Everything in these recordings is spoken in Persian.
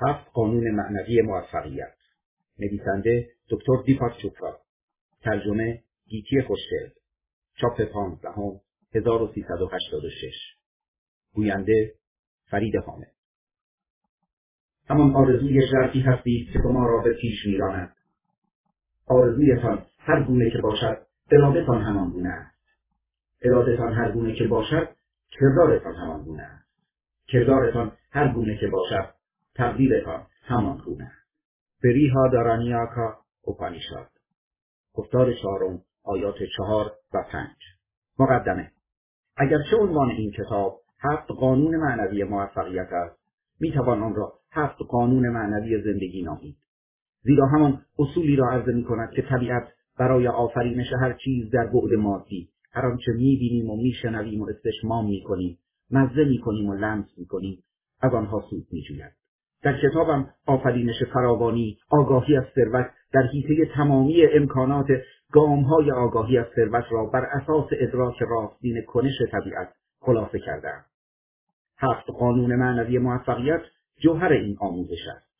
هفت قانون معنوی موفقیت. نویسنده دکتر دیپاک چوپرا. ترجمه گیتی خوشدل چاپ پانزدهم 1386 گوینده فرید حامد. همان آرزوی ژرفی هستید که ما را به پیش میراند. آرزویتان هر گونه که باشد ارادتان همان گونه است. ارادتان هر گونه که باشد کردارتان همان گونه است. کردارتان هر گونه که باشد تقدیرتان همان گونه. بریها دارانیاکا اوپانیشاد گفتار چهارم آیات چهار و پنج. مقدمه. اگرچه عنوان این کتاب هفت قانون معنوی موفقیت است می‌توان آن را هفت قانون معنوی زندگی نامید. زیرا همان اصولی را عرضه می کند که طبیعت برای آفرینش هر چیز در بعد مادی هر آنچه می‌بینیم و میشنویم و استشمام می‌کنیم مزه می‌کنیم و لمس می‌کنیم از آنها سود میجوید. در کتابم آفرینش فراوانی آگاهی از ثروت در حیطه تمامی امکانات گامهای آگاهی از ثروت را بر اساس ادراک راستین کنش طبیعت خلاصه کردم هفت قانون معنوی موفقیت جوهر این آموزش است.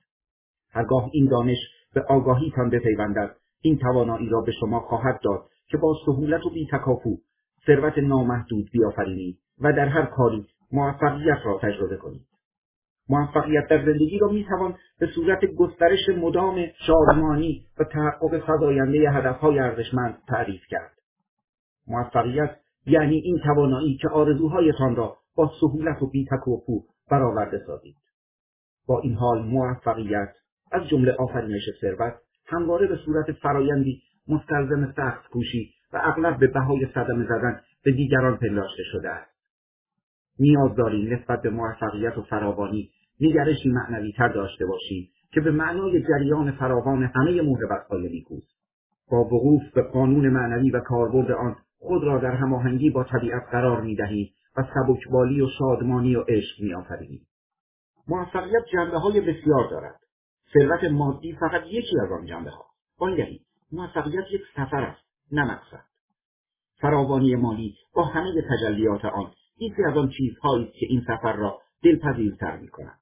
هرگاه این دانش به آگاهیتان بپیوندد این توانایی را به شما خواهد داد که با سهولت و بیتکاپو ثروت نامحدود بیافرینید و در هر کاری موفقیت را تجربه کنید. موفقیت در زندگی را می‌توان به صورت گسترش مدام شادمانی و تحقق فزاینده هدفهای ارزشمند تعریف کرد. موفقیت یعنی این توانایی که آرزوهایتان را با سهولت و بیتکاپو برآورده سازید. با این حال موفقیت از جمله آفرینش ثروت همواره به صورت فرایندی مستلزم سخت کوشی و اغلب به بهای صدمه زدن به دیگران پنداشته شده است. نیاز داریم نسبت به موفقیت و فراوانی نگرشی معنوی تر داشته باشیم که به معنای جریان فراوان همه موهبتهای نیکوست. با وقوف به قانون معنوی و کاربرد آن خود را در هماهنگی با طبیعت قرار می‌دهید و سبکبالی و شادمانی و عشق میآفرینید. موفقیت جنبه های بسیار دارد. ثروت مادی فقط یکی از آن جنبه ها آنگهی موفقیت یک سفر است نه مقصد. فراوانی مالی با همه تجلیات آن یکی از آن چیزهایی که این سفر را دلپذیرتر می کند.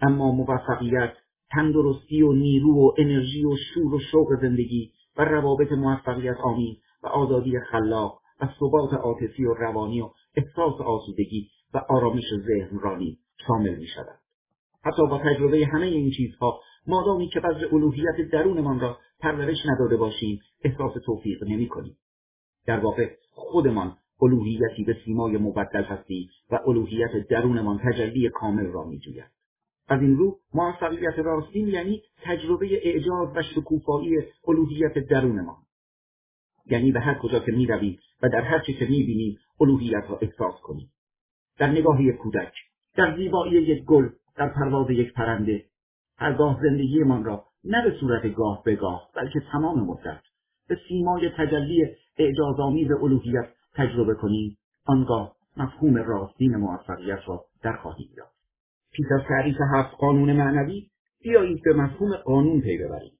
اما موفقیت تندرستی و نیرو و انرژی و شور و شوق زندگی و روابط موفقیت آمیز و آزادی خلاق و ثبات عاطفی و روانی و احساس آسودگی و آرامش ذهن را نیز شامل می شود. حتی با تجربه همه این چیزها مادامی که بذر الوهیت درونمان را پرورش نداده باشیم احساس توفیق نمی کنیم. در واقع خودمان الوهیتی به سیمای مبدل هستیم و الوهیت درونمان تجلی کامل را می جوید. از این رو موفقیت راستین یعنی تجربه اعجاز و شکوفایی الوهیت درونمان یعنی به هر کجا که می و در هر چی که می بینیم الوهیت را احساس کنیم. در نگاه یک کودک در زیبایی یک گل در پرواز یک پرنده هرگاه زندگیمان را نه به صورت گاه به گاه بلکه تمام مدت به سیمای تجلی اعجازآمیز الوهیت تجربه کنیم. آنگاه مفهوم راستین موفقیت را در خواهیم یافت. پیش از تعریف هفت قانون معنوی بیایید به مفهوم قانون پی ببریم.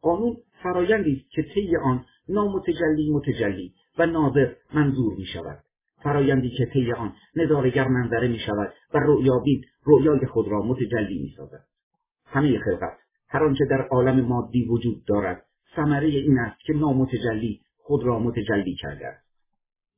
قانون فرایندی است که طی آن نامتجلی متجلی و ناظر منظور می شود. فرایندی که طی آن نظارگر منظره می شود و رؤیابین رؤیای خود را متجلی می سازد. همه خلقت هر آنچه در عالم مادی وجود دارد ثمره این است که نامتجلی خود را متجلی کرده است.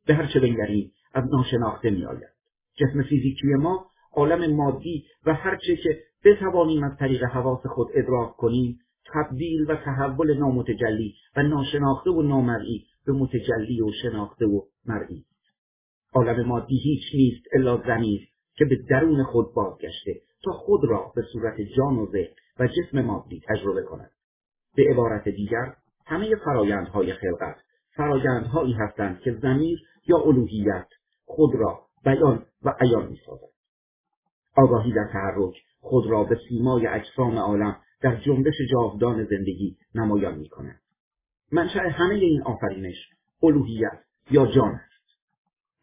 به هر چه بنگریم از ناشناخته می آید. جسم فیزیکی ما عالم مادی و هر چه که بتوانیم از طریق حواس خود ادراک کنیم تبدیل و تحول نامتجلی و ناشناخته و نامرئی به متجلی و شناخته و مرئی. عالم مادی هیچ نیست الا زمیر که به درون خود بازگشته تا خود را به صورت جان و ذهن و جسم مادی تجربه کند. به عبارت دیگر همه فرایندهای خلقت فرایندهایی هستند که زمیر یا الوهیت خود را بیان و عیان می‌سازد. آگاهی در تحرک خود را به سیمای اجسام عالم در جنبش جاودان زندگی نمایان می کند. منشأ همه این آفرینش الوهیت یا جان است.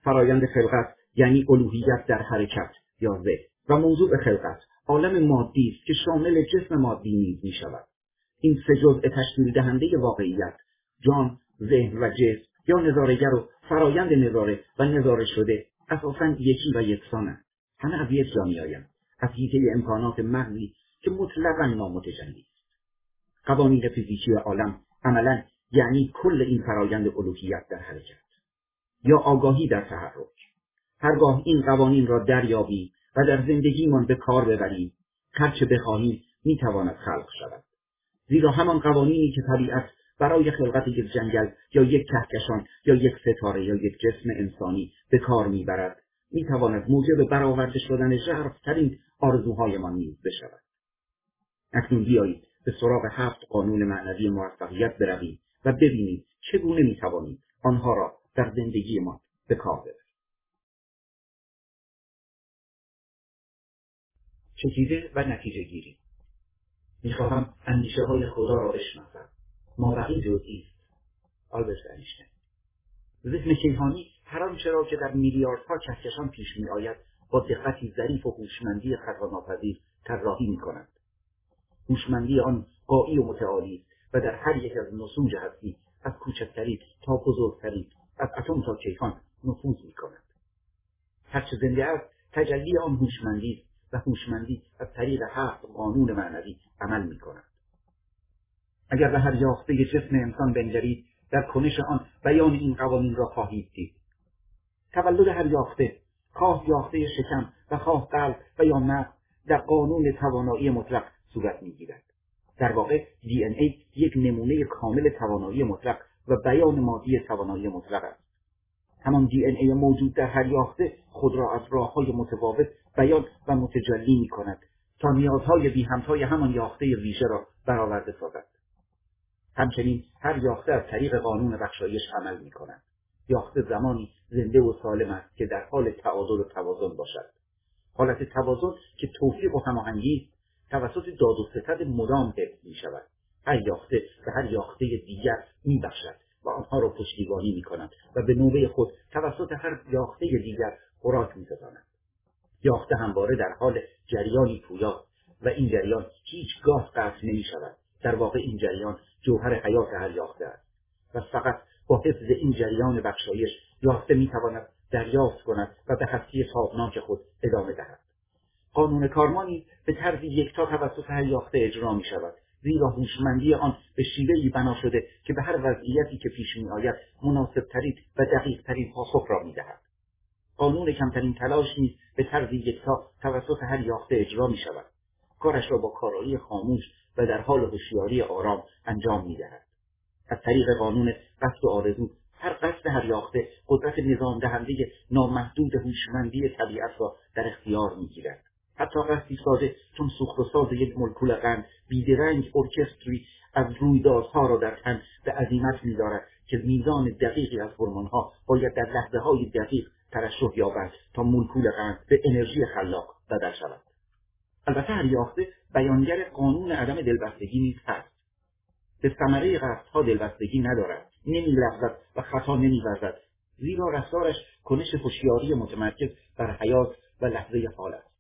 فرایند خلقت یعنی الوهیت در حرکت یا ذهن و موضوع خلقت عالم مادی است که شامل جسم مادی نیز می شود. این سه جزء تشکیل دهنده واقعیت جان، ذهن و جسم یا نظارگر و فرایند نظاره و نظاره شده اساسا یکی و یکسانند همه از یک جا میآیند. از حیطه امکانات مغزی که مطلقا نامتجلی است. قوانین فیزیکی عالم عملا یعنی کل این فرایند الوهیت در حرکت. یا آگاهی در تحرک. هرگاه این قوانین را دریابیم و در زندگیمان به کار ببریم هرچه بخواهیم می‌تواند خلق شود. زیرا همان قوانینی که طبیعت برای خلقت یک جنگل یا یک کهکشان یا یک ستاره یا یک جسم انسانی به کار می‌برد می‌تواند موجب برآورده شدن ژرفترین آرزوهایمان نیز بشود. اکنون بیایید به سراغ هفت قانون معنوی موفقیت برویم و ببینیم چگونه می‌توانیم آنها را در زندگیمان به کار ببریم. چکیده و نتیجه گیری. می‌خواهم اندیشه های خدا را بشناسم. مابقی جزئی است. آلبرت انیشتین ذهن کیهانی هر آنچه را که در میلیاردها کهکشان پیش میآید با دقتی ظریف و هوشمندی خطاناپذیر طراحی می‌کند هوشمندی آن قایی و متعالی و در هر یک از نسوج هستی از کوچکترین تا بزرگترین از اتم تا کیهان نفوذ می‌کند. هرچه زنده است تجلی آن هوشمندی و هوشمندی از طریق هفت قانون معنوی عمل می کند. اگر به هر یافته جسم انسان بنگرید در کنش آن بیان این قوانین را خواهید دید. تولد هر یافته خواه یافته شکم و خواه قلب و یا مغز در قانون توانایی مطلق صورت می‌گیرد. در واقع دی ای یک نمونه کامل توانایی مطلق و بیان مادی توانایی مطلق است. همان دی ای موجود در هر یافته خود را از راه های متفاوت بیان و متجلی می کند تا نیازهای بی همتای همان یافته ویژه را برآورده سازد. همچنین هر یافته از طریق قانون بخشایش عمل می کند یافته زمانی زنده و سالم است که در حال تعادل و توازن باشد. حالت توازن که توفیق و هماهنگی توسط داد و ستد مدام حفظ می شود هر یافته به هر یافته دیگر می بخشد و آنها را پشتیبانی می کند و به نوبه خود توسط هر یافته دیگر خوراک می یافته همواره در حال جریانی پویا و این جریان هیچگاه قطع نمی شود در واقع این جریان جوهر حیات هر یافته است و فقط با حفظ این جریان بخشایش یافته می تواند دریافت کند و به هستی تابناک خود ادامه دهد قانون کارمانی به طرز یکتا توسط هر یافته اجرا می شود زیرا هوشمندی آن به شیوهی بنا شده که به هر وضعیتی که پیش می آید مناسبترین و دقیقترین پاسخ را می دهد. قانون کمترین تلاش نیز به طرز یکتا توسط هر یافته اجرا می شود کارش را با کارایی خاموش و در حال هوشیاری آرام انجام می دهد. از طریق قانون قصد و آرزو هر قصد هر یافته قدرت نظام دهنده نامحدود هوشمندی طبیعت را در اختیار می گیرد. حتی قصدی ساده چون سوخت و ساز یک ملکول قند بیدرنگ ارکستری از رویدادها را در تن به عظیمت میدارد که میزان دقیقی از هورمونها باید در لحظه های دقیق ترشح یابد تا مولکول قند به انرژی خلاق بدل شود. البته هر یافته بیانگر قانون عدم دلبستگی نیز هست. به ثمره قصدها دلبستگی ندارد. نمیلغزد و خطا نمیورزد. زیرا رفتارش کنش هوشیاری متمرکز بر حیات و لحظه حال است.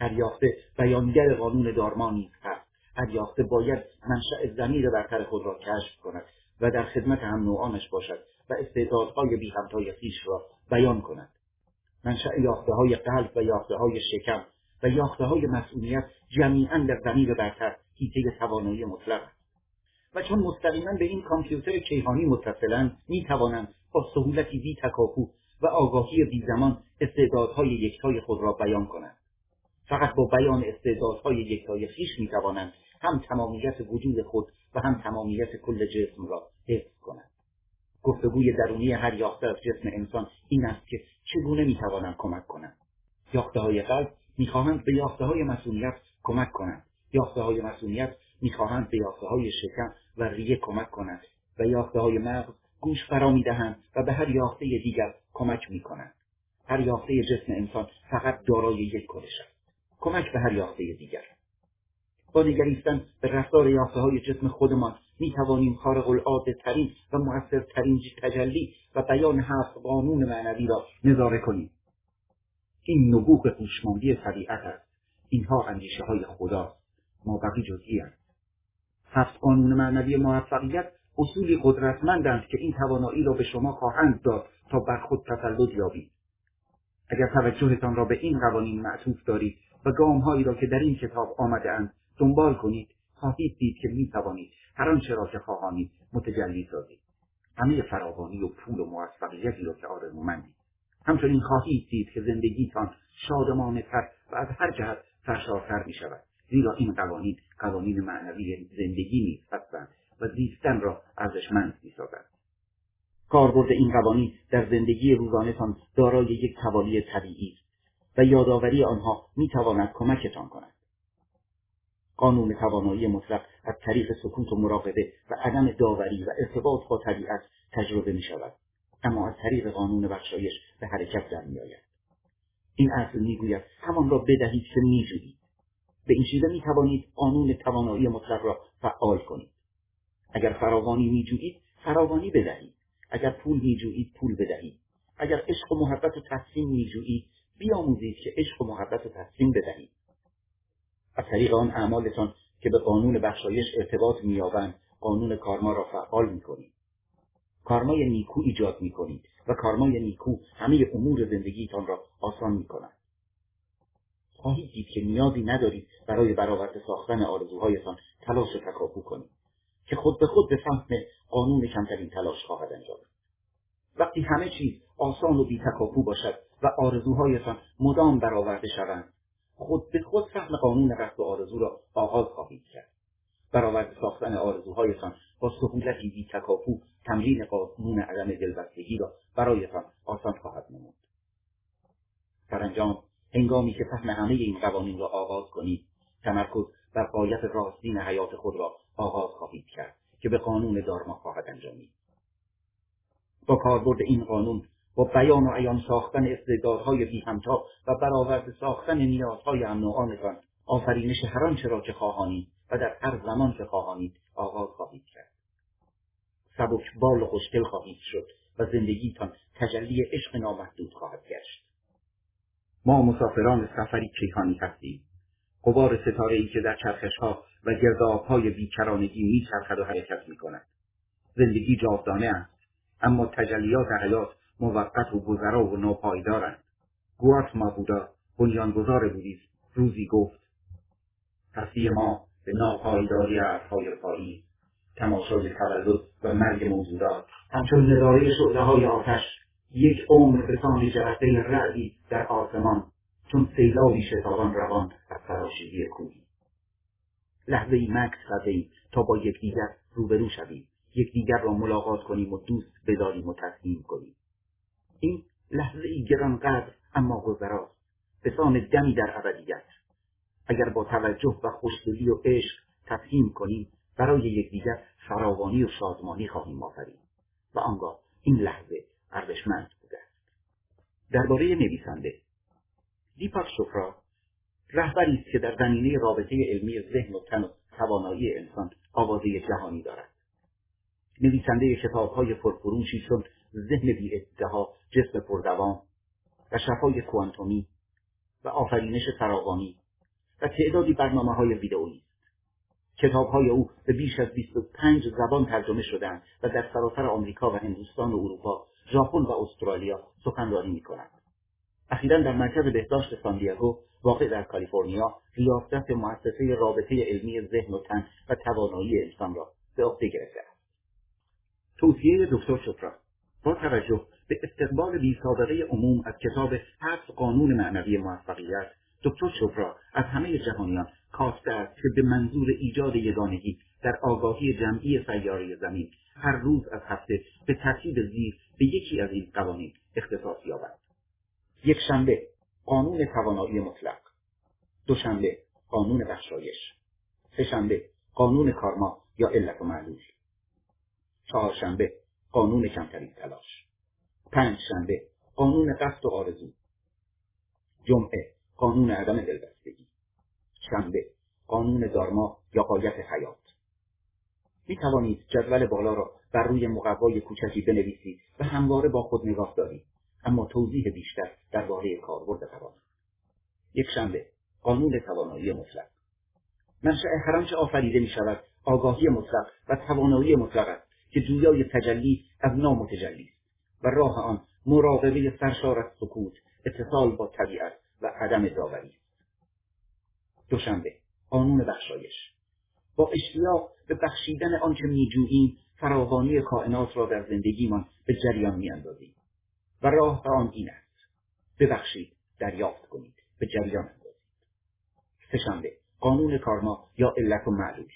هر یافته بیانگر قانون دارما نیز هست. هر یافته باید منشأ زمیر برتر خود را کشف کند و در خدمت هم نوعانش باشد و استعدادهای بی همتای خیش را بیان کند. منشأ یافته های قلب و یافته های شکم و یافته های مسئولیت جمیعا در زمیر برتر هیته توانایی مطلق است. و چون مستقیما به این کامپیوتر کیهانی متصلند می توانند با سهولتی بی تکاپو و آگاهی بی زمان استعدادهای یکتای خود را بیان کنند. فقط با بیان استعدادهای یکتای خیش می توانند هم تمامیت وجود خود و هم تمامیت کل جسم را حفظ کنند. گفتگوی درونی هر یافته از جسم انسان این است که چگونه می‌توانند کمک کنند. یافته های قلب می‌خواهند به یافته های مسئولیت کمک کنند. یافته های مسئولیت می‌خواهند به یافته های شکم و ریه کمک کنند و یافته های مغز گوش فرا می‌دهند و به هر یافته دیگر کمک می‌کنند. هر یافته جسم انسان فقط دارای یک کنش است. کمک به هر یافته دیگر. با نگریستن به رفتار یافته های جسم خودمان می توانیم خارق العاده ترین و ترین تجلی و بیان هفت قانون معنوی را نظاره کنیم. این نبوغ هوشمندی طبیعت است. اینها اندیشه های خدا ما بقی جزئی هفت قانون معنوی موفقیت اصولی قدرتمندند که این توانایی را به شما خواهند داد تا بر خود تسلط یابید. اگر توجهتان را به این قوانین معطوف دارید و گامهایی را که در این کتاب آمده دنبال کنید خواهید دید که می توانید هر آنچه را که خواهانید متجلی سازید. همه فراوانی و پول و موفقیتی را که آرزومندید. همچنین خواهید دید که زندگیتان شادمانه تر و از هر جهت سرشارتر می شود زیرا این قوانین قوانین معنوی زندگی نیز هستند و زیستن را ارزشمند می‌سازند کاربرد این قوانین در زندگی روزانهتان دارای یک توالی طبیعی است و یادآوری آنها می‌تواند کمکتان کند. قانون توانایی مطلق از طریق سکوت و مراقبه و عدم داوری و ارتباط با طبیعت تجربه می شود اما از طریق قانون بخشایش به حرکت در می. این اصل می‌گوید همان را بدهید که میجویید. به این شیوه می توانید قانون توانایی مطلق را فعال کنید. اگر فراوانی میجویید فراوانی بدهید. اگر پول میجویید پول بدهید. اگر عشق و محبت و تسلیم میجویید بیاموزید که عشق و محبت و تسلیم بدهید. از طریق آن اعمالتان که به قانون بخشایش ارتباط مییابند قانون کارما را فعال می‌کنید. کارمای نیکو ایجاد می‌کنید و کارمای نیکو همه امور زندگیتان را آسان می‌کند. خواهید دید که نیازی ندارید برای برآورده ساختن آرزوهایتان تلاش و تکاپو کنید که خود به خود به فهم قانون کمترین تلاش خواهد انجام وقتی همه چیز آسان و بیتکاپو باشد و آرزوهایتان مدام برآورده شوند خود به خود فهم قانون قصد و آرزو را آغاز خواهید کرد. برآورده ساختن آرزوهایتان با سهولتی بیتکاپو تمرین قانون عدم دلبستگی را برایتان آسان خواهد نمود. سرانجام هنگامی که فهم همه این قوانین را آغاز کنید تمرکز بر قایت راستین حیات خود را آغاز خواهید کرد که به قانون دارما خواهد انجامید. با کاربرد این قانون با بیان و عیان ساختن استعدادهای بی همتا و برآورده ساختن نیازهای هم نوعانتان آفرینش هر آنچه را که خواهانید و در هر زمان که خواهانید آغاز خواهید کرد. سبک بال و خوشدل خواهید شد و زندگیتان تجلی عشق نامحدود خواهد گشت. ما مسافران سفری کیهانی هستیم قبار ستاره ای که در چرخش ها و گرداب های بیکرانگی می چرخد و حرکت می کند. زندگی جاودانه است اما تجلیات حیات موقت و گذرا و ناپایدارند گوات مابودا بنیانگذار بودیست روزی گفت هستی ما به ناپایداری ارزهای پایی تماشای تولد و مرگ موجودات همچون نظاره شعله های آتش یک عمر به سان جرسه رعدی در آسمان چون سیلابی شتابان روان از فراشیدی کوهی. لحظه ای مکس زده تا با یکدیگر روبرو شویم یکدیگر را ملاقات کنیم و دوست بداریم و تسلیم کنیم. این لحظه ای گرانقدر اما گذراست. به سان دمی در ابدیت. اگر با توجه و خوشدلی و عشق تفهیم کنیم برای یکدیگر فراوانی و شادمانی خواهیم آفرید. و آنگاه این لحظه ارزشمند بوده است. درباره نویسنده دیپاک شوپرا رهبری است که در زمینه رابطه علمی ذهن و تن و توانایی انسان آوازه جهانی دارد. نویسنده کتابهای پرفروشی چون ذهن بی جسم پردوام و شفای کوانتومی و آفرینش فراوانی و تعدادی برنامه های ویدئویی کتاب های او به بیش از 25 زبان ترجمه شدند و در سراسر آمریکا و هندوستان و اروپا ژاپن و استرالیا سخنرانی می کنند. اخیرا در مرکز بهداشت ساندیاگو واقع در کالیفرنیا ریاست مؤسسه رابطه علمی ذهن و تن و توانایی انسان را به عهده گرفته است توصیه دکتر شپرا با توجه به استقبال بیسابقه عموم از کتاب هفت قانون معنوی موفقیت دکتر شپرا از همه جهانیان کاسته است که به منظور ایجاد یگانگی در آگاهی جمعی سیاره زمین هر روز از هفته به ترتیب زیر به یکی از این قوانین اختصاص یابد. یک شنبه قانون توانایی مطلق. دوشنبه قانون بخشایش. سهشنبه قانون کارما یا علت و معلول. چهارشنبه قانون کمترین تلاش. پنج شنبه قانون قصد و آرزو. جمعه قانون عدم دلبستگی. شنبه قانون دارما یا قایت حیات. می توانید جدول بالا را بر روی مقوای کوچکی بنویسید و همواره با خود نگاه دارید اما توضیح بیشتر درباره کاربرد قوانین یک شنبه قانون توانایی مطلق. منشأ هر آنچه آفریده می شود آگاهی مطلق و توانایی مطلق است که جویای تجلی از نامتجلی است و راه آن مراقبه سرشار از سکوت اتصال با طبیعت و عدم داوری است. دوشنبه قانون بخشایش. با اشتیاق به بخشیدن آنچه میجوییم فراوانی کائنات را در زندگیمان به جریان میاندازیم و راه به آن این است. ببخشید دریافت کنید. به جریان اندازید. سهشنبه قانون کارما یا علت و معلول.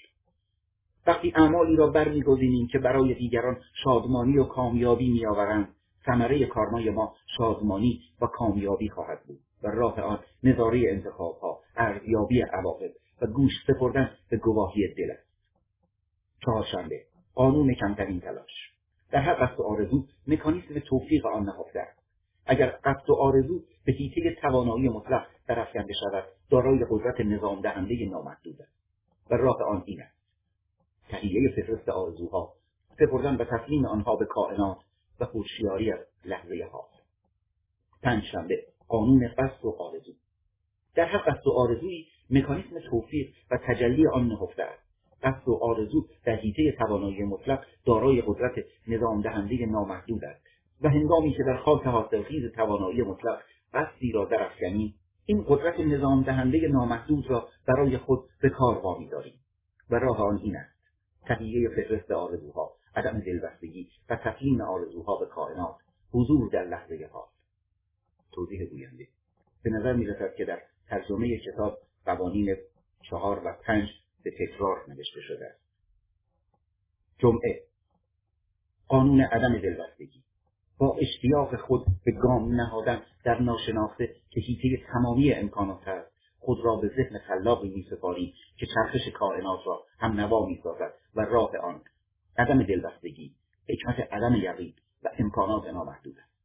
وقتی اعمالی را برمیگزینیم که برای دیگران شادمانی و کامیابی میآورند ثمره کارمای ما شادمانی و کامیابی خواهد بود و راه آن نظاره انتخابها ارزیابی عواقب و گوش سپردن به گواهی دل است. چهارشنبه قانون کمترین تلاش. در هر قصد و آرزو مکانیسم توفیق آن نهفته است. اگر قصد و آرزو به حیطه توانایی مطلق درافکنده شود دارای قدرت نظام دهنده نامحدود است. و راه آن این است. تهیه فهرست آرزوها سپردن و تسلیم آنها به کائنات و هوشیاری از لحظه حال پنجشنبه قانون قصد و آرزو. در هر قصد و آرزویی مکانیسم توفیق و تجلی آن نهفته است. قصد و آرزو در حیطه توانایی مطلق دارای قدرت نظام دهنده نامحدود است. و هنگامی که در خاک حاصلخیز توانایی مطلق قصدی را درافکنیم این قدرت نظام دهنده نامحدود را برای خود به کار وامی داریم و راه آن این است. تهیه فهرست آرزوها عدم دلبستگی و تسلیم آرزوها به کائنات حضور در لحظه حال. توضیح گوینده به نظر می‌رسد که در ترجمه کتاب قوانین چهار و پنج به تکرار نوشته شده است. جمعه. قانون عدم دلبستگی. با اشتیاق خود به گام نهادن در ناشناخته که حیطه تمامی امکانات است خود را به ذهن خلاقی میسپاریم که چرخش کائنات را هم نوا می‌سازد و راه آن عدم دلبستگی حکمت عدم یقین و امکانات نامحدود است.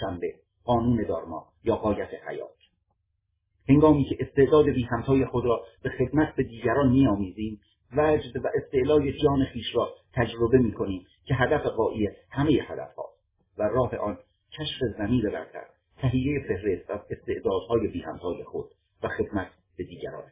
شنبه. قانون دارما یا قایت حیات. هنگامی که استعداد بی همتای خود را به خدمت به دیگران میآمیزیم وجد و استعلای جان خیش را تجربه می‌کنیم که هدف قایی همه هدفها و راه آن کشف زمین برتر تهیه فهرست از استعدادهای بی همتای خود و خدمت به دیگران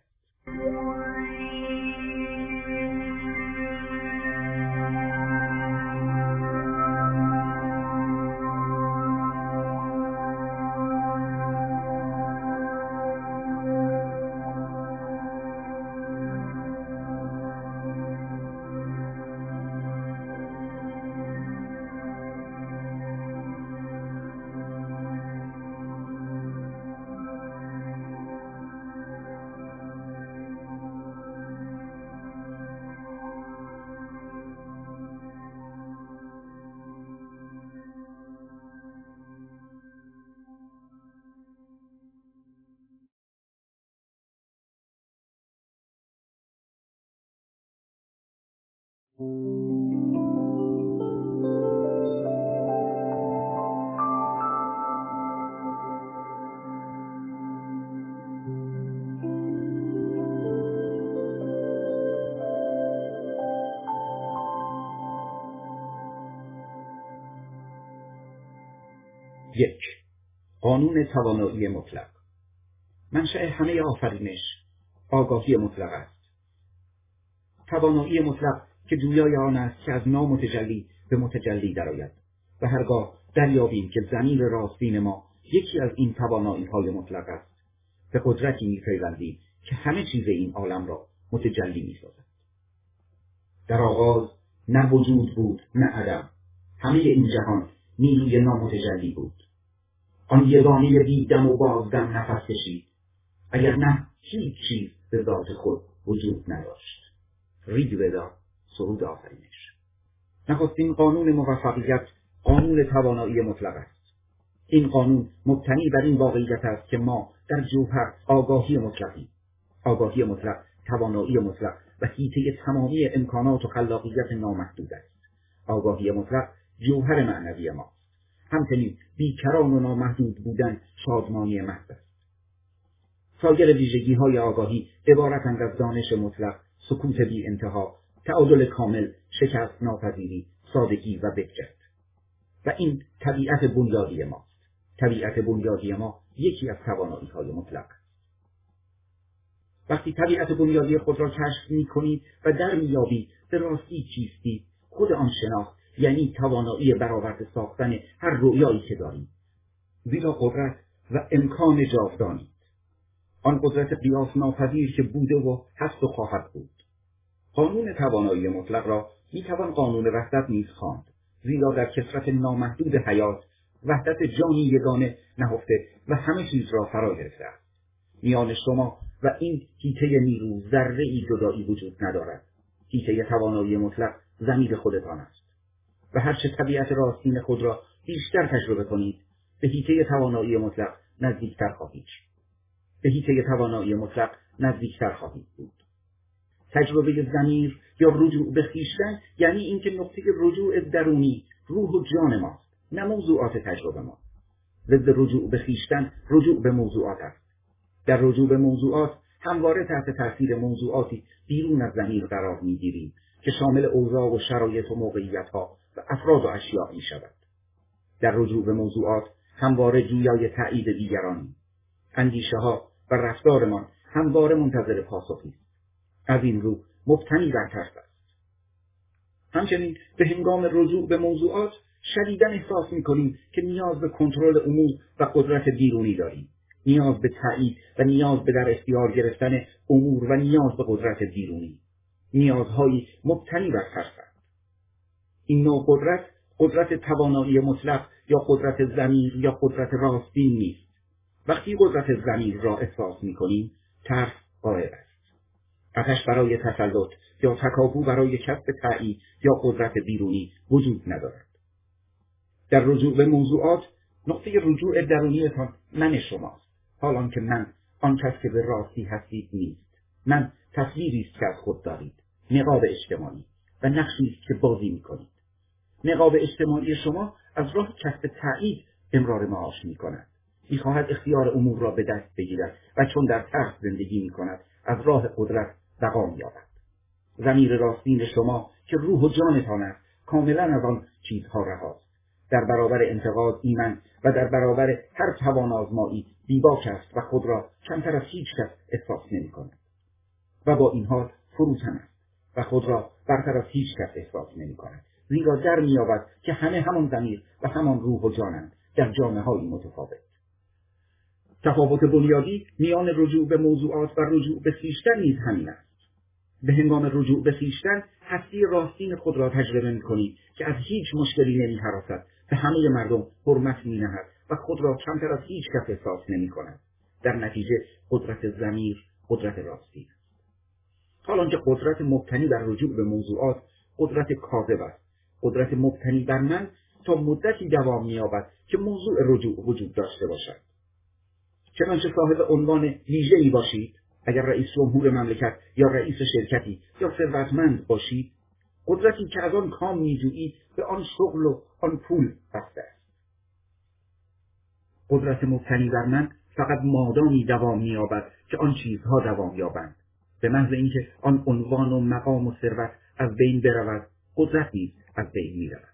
یک. قانون توانایی مطلق. منشأ همه آفرینش آگاهی مطلق است. توانایی مطلق که جویای آن است که از نامتجلی به متجلی درآید و هرگاه دریابیم که زمین راستین ما یکی از این توانایی های مطلق است به قدرتی میپیوندیم که همه چیز این عالم را متجلی می‌سازد. در آغاز نه وجود بود نه عدم. همه این جهان نیروی نامتجلی بود. آن یگانه بیدم و بازدم نفس کشید. اگر نه هیچ چیز به ذات خود وجود نداشت. ریگ سرود آفرینش. نخستین قانون موفقیت قانون توانایی مطلق است. این قانون مبتنی بر این واقعیت است که ما در جوهر آگاهی مطلقی آگاهی مطلق توانایی مطلق و حیطه تمامی امکانات و خلاقیت نامحدود است. آگاهی مطلق جوهر معنوی ماست. همچنین بیکران و نامحدود بودن شادمانی محض است. سایر ویژگی های آگاهی عبارتند از دانش مطلق سکوت بی انتها تعادل کامل شکست ناپذیری سادگی و بهجت. و این طبیعت بنیادی ماست. طبیعت بنیادی ما یکی از توانایی های مطلق وقتی طبیعت بنیادی خود را کشف می کنید و در میابید به راستی چیستی خود آن شناخت یعنی توانایی برآورده ساختن هر رویایی که دارید زیرا قدرت و امکان جاودانید آن قدرت قیاس ناپذیر که بوده و هست و خواهد بود. قانون توانایی مطلق را می‌توان قانون وحدت نیز خواند. زیرا در کسرت نامحدود حیات وحدت جانی یگانه نهفته و همه چیز را فرا گرفته است. میان شما و این هیته نیرو ذره ای جدایی وجود ندارد. هیته توانایی مطلق زمیر خودتان است. و هرچه طبیعت راستین خود را بیشتر تجربه کنید به هیته توانایی مطلق نزدیکتر خواهید به هیته توانایی مطلق نزدیکتر خواهید بود. تجربه زمیر یا رجوع به خویشتن یعنی اینکه نقطه رجوع درونی روح و جان ماست نه موضوعات تجربه ما. ضد رجوع به خویشتن رجوع به موضوعات است. در رجوع به موضوعات همواره تحت تاثیر موضوعاتی بیرون از زمیر قرار می‌گیریم. که شامل اوضاع و شرایط و موقعیت ها و افراد و اشیاء می شود. در رجوع به موضوعات همواره جویای تایید دیگرانی اندیشه ها و رفتارمان همواره منتظر پاسخی است. از این رو مبتنی بر ترس است. همچنین به هنگام رجوع به موضوعات شدیدا احساس می‌کنیم که نیاز به کنترل امور و قدرت بیرونی داریم. نیاز به تایید و نیاز به در اختیار گرفتن امور و نیاز به قدرت بیرونی. نیازهایی مبتنی بر ترس است. این نوع قدرت قدرت توانایی مطلق یا قدرت زمیر یا قدرت راستین نیست. وقتی قدرت زمیر را احساس می‌کنیم ترس غایب است. اتش برای تسلط یا تکاپو برای کسب تایید یا قدرت بیرونی وجود ندارد. در رجوع به موضوعات نقطه رجوع درونیتان من شماست. حالان که من آن کس که به راستی هستید نیست. من تصویری است که از خود دارید. نقاب اجتماعی و نقشی است که بازی می‌کنید. نقاب اجتماعی شما از راه کسب تایید امرار معاش می‌کند. می‌خواهد اختیار امور را به دست بگیرد و چون در ترس زندگی می‌کند از راه قدرت بقا مییابد. زمیر راستین شما که روح و جانتان است کاملا از آن چیزها رهاست. در برابر انتقاد ایمن و در برابر هر توان آزمایی بیباک است و خود را کمتر از هیچ کس احساس نمی کند. و با این حال فروتن است. و خود را برتر از هیچ کس احساس نمی کند. زیرا در میابد که همه همان زمیر و همان روح و جانند در جامعه های متفاوت. تفاوت بنیادی میان رجوع به موضوعات و رجوع به خویشتن نیز همین است. به هنگام رجوع به خویشتن هستی راستین خود را تجربه می که از هیچ مشکلی نمی به همه مردم حرمت می نهد و خود را کمتر از هیچ کس احساس نمی کند. در نتیجه قدرت زمیر قدرت راستی است. حال که قدرت مبتنی بر رجوع به موضوعات قدرت کاذب است. قدرت مبتنی بر من تا مدتی دوام مییابد که موضوع رجوع وجود داشته باشد. چنانچه صاحب عنوان ای باشید اگر رئیس جمهور مملکت یا رئیس شرکتی یا ثروتمند باشید قدرتی که از آن کام میجویید به آن شغل و آن پول بسته است قدرت مبتنی بر من فقط مادامی دوام مییابد که آن چیزها دوام یابند به محض اینکه آن عنوان و مقام و ثروت از بین برود قدرت نیز از بین می‌رود.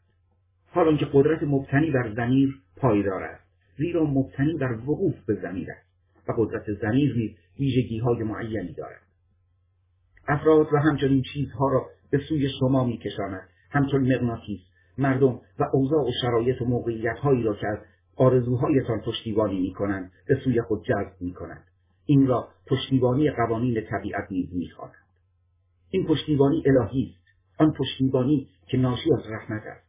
حال آنکه قدرت مبتنی بر زمیر پایدار است زیرا مبتنی بر وقوف به زمیر است و قدرت زمیر نیز ویژگی های معینی دارد. افراد و همچنین چیزها را به سوی شما میکشاند. همچون مغناطیس مردم و اوضاع و شرایط و موقعیت هایی را که از آرزوهایتان پشتیبانی می‌کنند به سوی خود جذب می‌کنند. این را پشتیبانی قوانین طبیعت نیز این پشتیبانی الهی است. آن پشتیبانی که ناشی از رحمت است.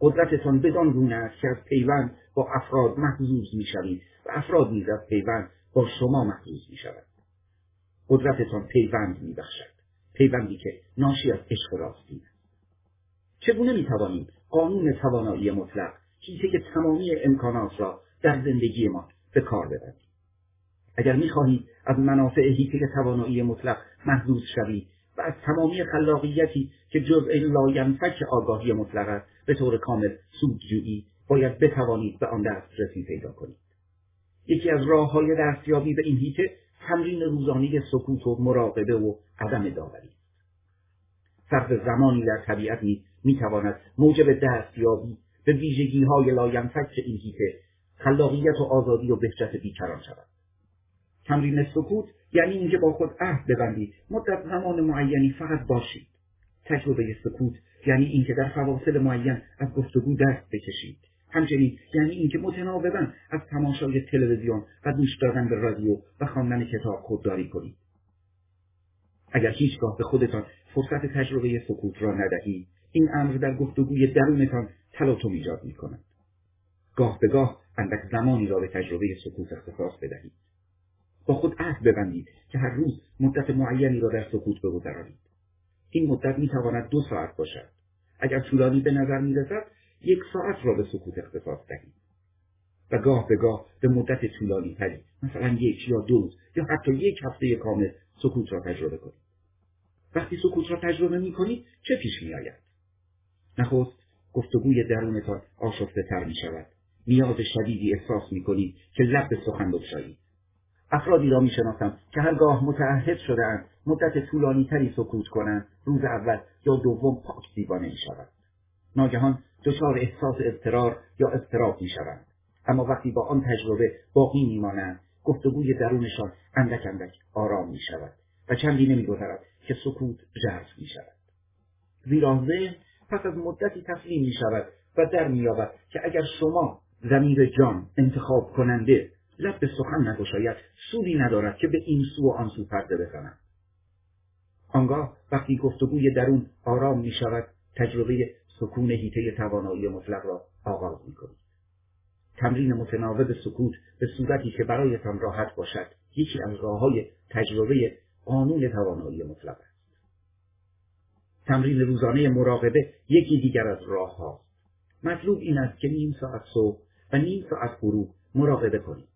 قدرتتان بدان گونه است که از پیوند با افراد محظوظ می‌شوید و افراد نیز از پیوند با شما محظوظ می‌شود قدرتتان پیوند میبخشد. پیوندی که ناشی از عشق راستین است. چگونه می‌توانیم قانون توانایی مطلق که تمامی امکانات را در زندگی ما به کار ببریم؟ اگر می‌خواهید از منافع حیطه توانایی مطلق محظوظ شوید و از تمامی خلاقیتی که جزء لاینفک آگاهی مطلق است به طور کامل سود جویید باید بتوانید به آن دسترسی پیدا کنید. یکی از راه های دستیابی به این حیطه تمرین روزانه سکوت و مراقبه و عدم داوری صرف زمانی در طبیعت نیز می‌تواند موجب دستیابی به ویژگی های لاینفک این حیطه خلاقیت و آزادی و بهجت بیکران شود. تمرین سکوت یعنی اینکه با خود عهد ببندید مدت زمان معینی فقط باشید تجربه سکوت یعنی اینکه در فواصل معین از گفتگو دست بکشید همچنین یعنی اینکه متناوبا از تماشای تلویزیون و گوش دادن به رادیو و خواندن کتاب خودداری کنید اگر هیچگاه به خودتان فرصت تجربه سکوت را ندهید این امر در گفتگوی درونتان تلاطم ایجاد می کند. گاه به گاه اندک زمانی را به تجربه سکوت اختصاص بدهید. با خود عهد ببندید که هر روز مدت معینی را در سکوت بگذرانید. این مدت می تواند دو ساعت باشد. اگر طولانی به نظر می رسد، یک ساعت را به سکوت اختصاص دهید. و گاه به گاه به مدت طولانی تری مثلا یک یا دو یا حتی یک هفته کامل سکوت را تجربه کنید. وقتی سکوت را تجربه می کنید چه پیش می آید؟ نخست گفتگوی درونتان آشفته تر می شود. نیاز شدیدی احساس می کنید که لب سخن بگشایید. افرادی را می شناسم که هرگاه متعهد شدهاند مدت طولانی تری سکوت کنند روز اول یا دوم پاک دیوانه می شود. ناگهان دچار احساس اضطرار یا اضطراب می شوند. اما وقتی با آن تجربه باقی می مانند گفتگوی درونشان اندک اندک آرام می شود و چندی نمی گذرد که سکوت ژرف می شود. زیرا ذهن پس از مدتی تسلیم می شود و در می که اگر شما زمیر جان انتخاب کننده لب به سخن نگشاید سودی ندارد که به این سو و آن سو پرده بزنند آنگاه وقتی گفتگوی درون آرام می شود تجربه سکون هیته توانایی مطلق را آغاز می کنید. تمرین متناوب سکوت به صورتی که برایتان راحت باشد یکی از راه های تجربه قانون توانایی مطلق است. تمرین روزانه مراقبه یکی دیگر از راه ها. مطلوب این است که نیم ساعت صبح و نیم ساعت غروب مراقبه کنید.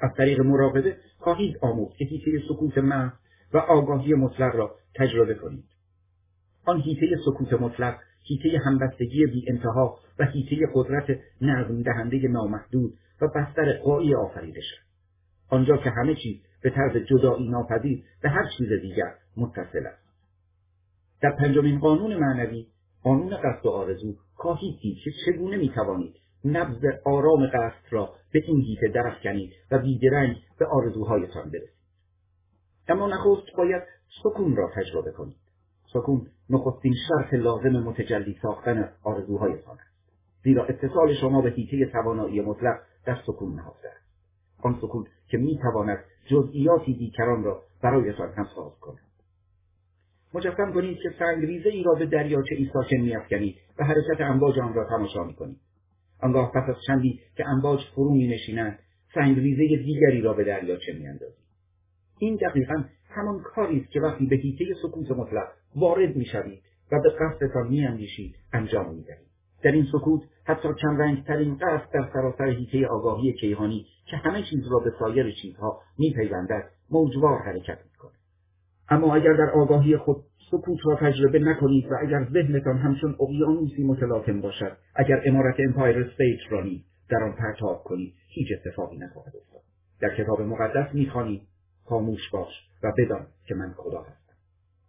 از طریق مراقبه خواهید آموخت که هیته سکوت محض و آگاهی مطلق را تجربه کنید. آن هیته سکوت مطلق هیته همبستگی بی انتها و هیته قدرت نظم دهنده نامحدود و بستر قایی آفریدش آنجا که همه چیز به طرز جدایی ناپذیر به هر چیز دیگر متصل است در پنجمین قانون معنوی قانون قصد و آرزو خواهید دید که چگونه می‌توانید نبض آرام قصد را به این هیته درفکنید و بیدرنگ به آرزوهایتان برسید. اما نخست باید سکون را تجربه کنید. سکون نخستین شرط لازم متجلی ساختن آرزوهایتان است. زیرا اتصال شما به هیته توانایی مطلق در سکون نهفته است. آن سکون که می‌تواند جزئیاتی دیگران را برایتان همساز کند. مجسم کنید که سنگریزه ای را به دریاچه ای ساکن میافکنید و حرکت امواج آن را تماشا می‌کنید. آنگاه پس از چندی که امواج فرو می نشینند سنگریزه دیگری را به دریاچه میاندازید این دقیقا همان کاری است که وقتی به هیته سکوت مطلق وارد می‌شوید و به قصدتان میاندیشید انجام می‌دهید. در این سکوت حتی ترین قصد در سراسر حیطه آگاهی کیهانی که همه چیز را به سایر چیزها میپیوندد موج‌وار حرکت می‌کند. اما اگر در آگاهی خود سکوت را تجربه نکنید و اگر ذهنتان همچون اقیانوسی متلاطم باشد اگر عمارت امپایر استیت را نیز در آن پرتاب کنید هیچ اتفاقی نخواهد افتاد. در کتاب مقدس می‌خوانید خاموش باش و بدان که من خدا هستم.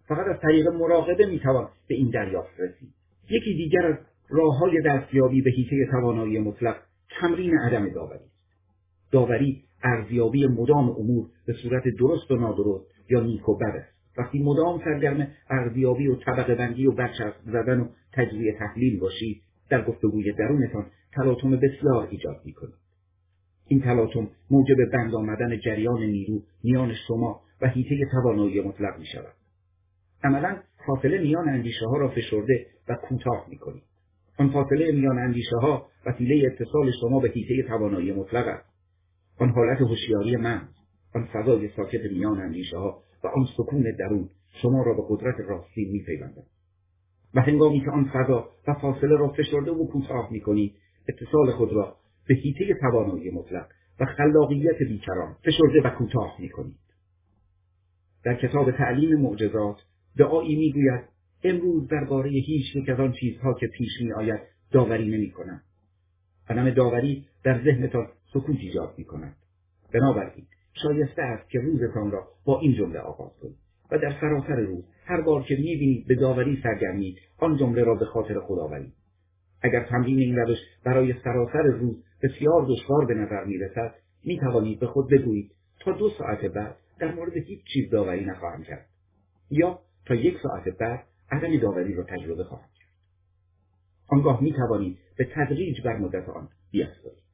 فقط از طریق مراقبه می‌توان به این دریافت رسید. یکی دیگر از راه های دستیابی به هیته توانایی مطلق تمرین عدم داوری است. داوری ارزیابی مدام امور به صورت درست و نادرست یا نیک و بد است. وقتی مدام سرگرم ارزیابی و طبقه بندی و برچسب زدن و تجزیه تحلیل باشید در گفتگوی درونتان تلاطم بسیار ایجاد می‌کنید این تلاطم موجب بند آمدن جریان نیرو میان شما و هیته توانایی مطلق می شود. عملا فاصله میان اندیشه ها را فشرده و کوتاه می کنید. آن فاصله میان اندیشه ها وسیله اتصال شما به هیته توانایی مطلق است. آن حالت هوشیاری من، آن فضای ساکت میان اندیشه ها و آن سکون درون شما را به قدرت راستی می پیوندن. و هنگامی که آن فضا و فاصله را فشرده و کوتاه می کنید اتصال خود را به هیته توانایی مطلق و خلاقیت بیکران فشرده و کوتاه می کنید. در کتاب تعلیم معجزات دعایی می‌گوید امروز درباره هیچ یک از آن چیزها که پیش می آید داوری نمی کنم. عدم داوری در ذهنتان سکوت ایجاد می کند. بنابراین شایسته است که روزتان را با این جمله آغاز کنید و در سراسر روز هر بار که می‌بینید به داوری سرگرمید آن جمله را به خاطر خود آورید. اگر تمرین این روش برای سراسر روز بسیار دشوار به نظر می‌رسد می‌توانید به خود بگویید تا دو ساعت بعد در مورد هیچ چیز داوری نخواهم کرد. یا تا یک ساعت بعد عدم داوری را تجربه خواهم کرد. آنگاه می توانید به تدریج بر مدت آن بیافزایید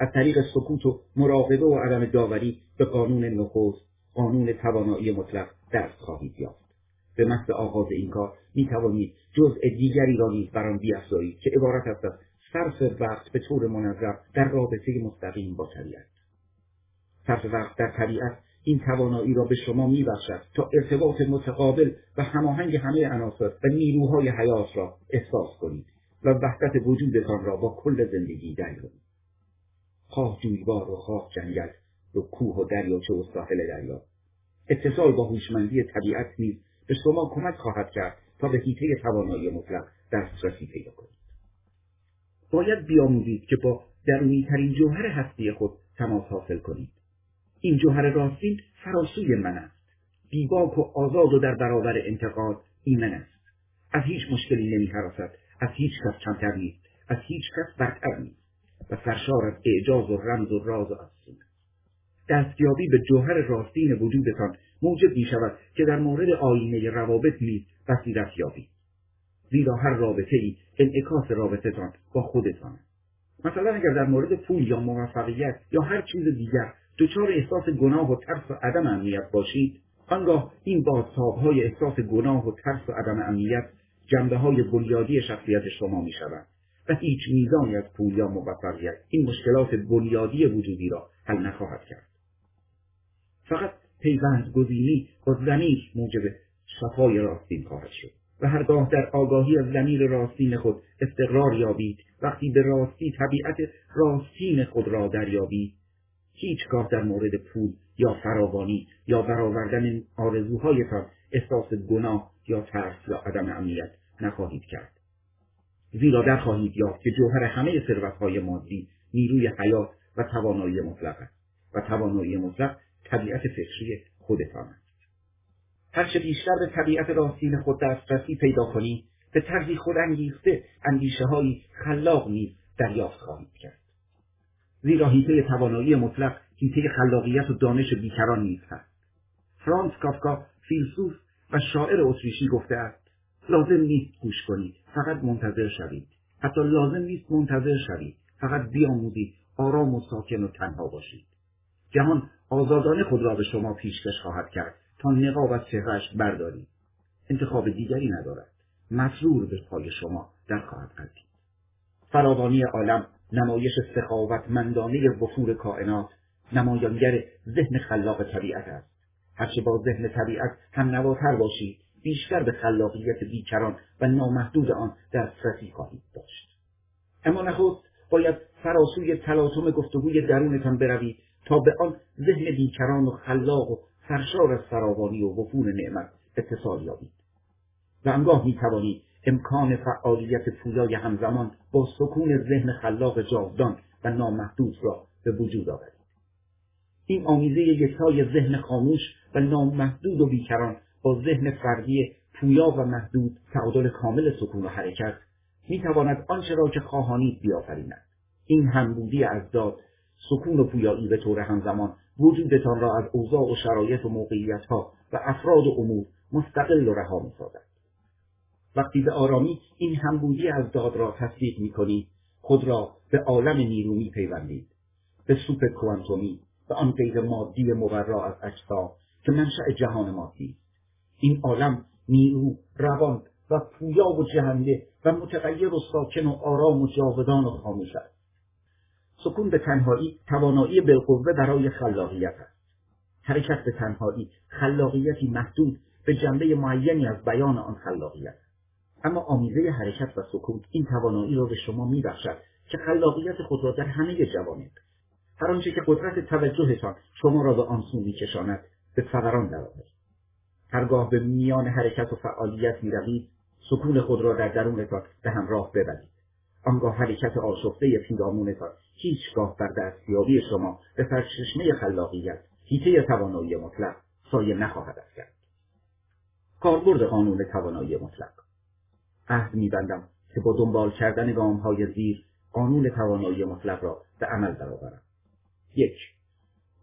از طریق سکوت و مراقبه و عدم داوری به قانون نخست قانون توانایی مطلق دست خواهید یافت. به محض آغاز این کار می توانید جزء دیگری را نیز بر آن بیافزایید که عبارت است از صرف وقت به طور منظم در رابطه مستقیم با طبیعت. صرف وقت در طبیعت این توانایی را به شما میبخشد تا ارتباط متقابل و هماهنگ همه عناصر و نیروهای حیات را احساس کنید و وحدت وجودتان را با کل زندگی دریابید خواه جویبار و خواه جنگل و کوه و دریاچه و ساحل دریا. اتصال با هوشمندی طبیعت نیز به شما کمک خواهد کرد تا به حیطه توانایی مطلق دسترسی پیدا کنید. باید بیاموزید که با درونیترین جوهر هستی خود تماس حاصل کنید. این جوهر راستین فراسوی من است. بیباک و آزاد و در برابر انتقاد ایمن است. از هیچ مشکلی نمیهراسد از هیچ کس کمتر نیست. از هیچ کس برتر نیست. و سرشار از اعجاز و رمز و راز و افسون دستیابی به جوهر راستین وجودتان موجب می شود که در مورد آینه روابط نیز بصیرت یابید. زیرا هر رابطه ای انعکاس رابطتان با خودتان مثلا اگر در مورد پول یا موفقیت یا هر چیز دیگر دچار احساس گناه و ترس و عدم امنیت باشید آنگاه این بازتابهای احساس گناه و ترس و عدم امنیت جنبه های بنیادی شخصیت شما می و هیچ میزانی از پول یا موفقیت این مشکلات بنیادی وجودی را حل نخواهد کرد. فقط پیوند گزینی با زمیر موجب شفای راستین خواهد شد و هرگاه در آگاهی از زمیر راستین خود استقرار یابید وقتی به راستی طبیعت راستین خود را دریابید هیچگاه در مورد پول یا فراوانی یا برآوردن آرزوهایتان احساس گناه یا ترس یا عدم امنیت نخواهید کرد. زیرا در خواهید یافت که جوهر همه ثروتهای مادی نیروی حیات و توانایی مطلق است و توانایی مطلق طبیعت فکری خودتان است. هرچه بیشتر به طبیعت راستین خود دسترسی پیدا کنید به طرزی خود انگیخته اندیشه های خلاق نیز دریافت خواهید کرد. زیرا حیطه توانایی مطلق حیطه خلاقیت و دانش بیکران نیز هست. فرانس کافکا فیلسوف و شاعر اتریشی گفته است لازم نیست گوش کنید. فقط منتظر شوید. حتی لازم نیست منتظر شوید. فقط بیاموزید. آرام و ساکن و تنها باشید. جهان آزادانه خود را به شما پیشکش خواهد کرد تا نقاب از چهرهش بردارید. انتخاب دیگری ندارد. مسرور به پای شما در خواهد قلبید فراوانی عالم نمایش سخاوتمندانه وفور کائنات نمایانگر ذهن خلاق طبیعت است. هرچه با ذهن طبیعت هم نواتر باشید. بیشتر به خلاقیت بیکران و نامحدود آن دسترسی خواهید داشت. اما نخست باید فراسوی تلاطم گفتگوی درونتان بروید تا به آن ذهن بیکران و خلاق و سرشار از فراوانی و وفور نعمت اتصال یابید. و انگاه می توانید امکان فعالیت پویای همزمان با سکون ذهن خلاق جاودان و نامحدود را به وجود آورید. این آمیزه یکتای ذهن خاموش و نامحدود و بیکران با ذهن فردی پویا و محدود تعادل کامل سکون و حرکت می‌تواند آنچه را که خواهانید بیافریند. این همبودی از داد سکون و پویایی به طور همزمان وجودتان را از اوضاع و شرایط و موقعیتها و افراد و امور مستقل و رها می‌سازد. وقتی به آرامی این همبودی از داد را تصدیق می خود را به عالم نیرو می پیوندید به سوپ کوانتومی به آن غیر مادی مبرا از اجسام که منشأ جهان مادی این عالم نیرو روان و پویا و جهنده و متغیر و ساکن و آرام و جاودان و خاموش است. سکون به تنهایی توانایی بالقوه برای خلاقیت است. حرکت به تنهایی خلاقیتی محدود به جنبه معینی از بیان آن خلاقیت اما آمیزه حرکت و سکوت این توانایی را به شما میبخشد که خلاقیت خود را در همه جوانب هر آنچه که قدرت توجهتان شما را به آن سو میکشاند به فوران درآورید. هرگاه به میان حرکت و فعالیت می‌روید سکون خود را در درونتان به همراه ببرید. آنگاه حرکت آشفته پیرامونتان هیچگاه بر دستیابی شما به سرچشمه خلاقیت هیته توانایی مطلق سایه نخواهد کرد کاربرد قانون توانایی مطلق. عهد میبندم که با دنبال کردن گام های زیر قانون توانایی مطلق را به عمل درآورم. یک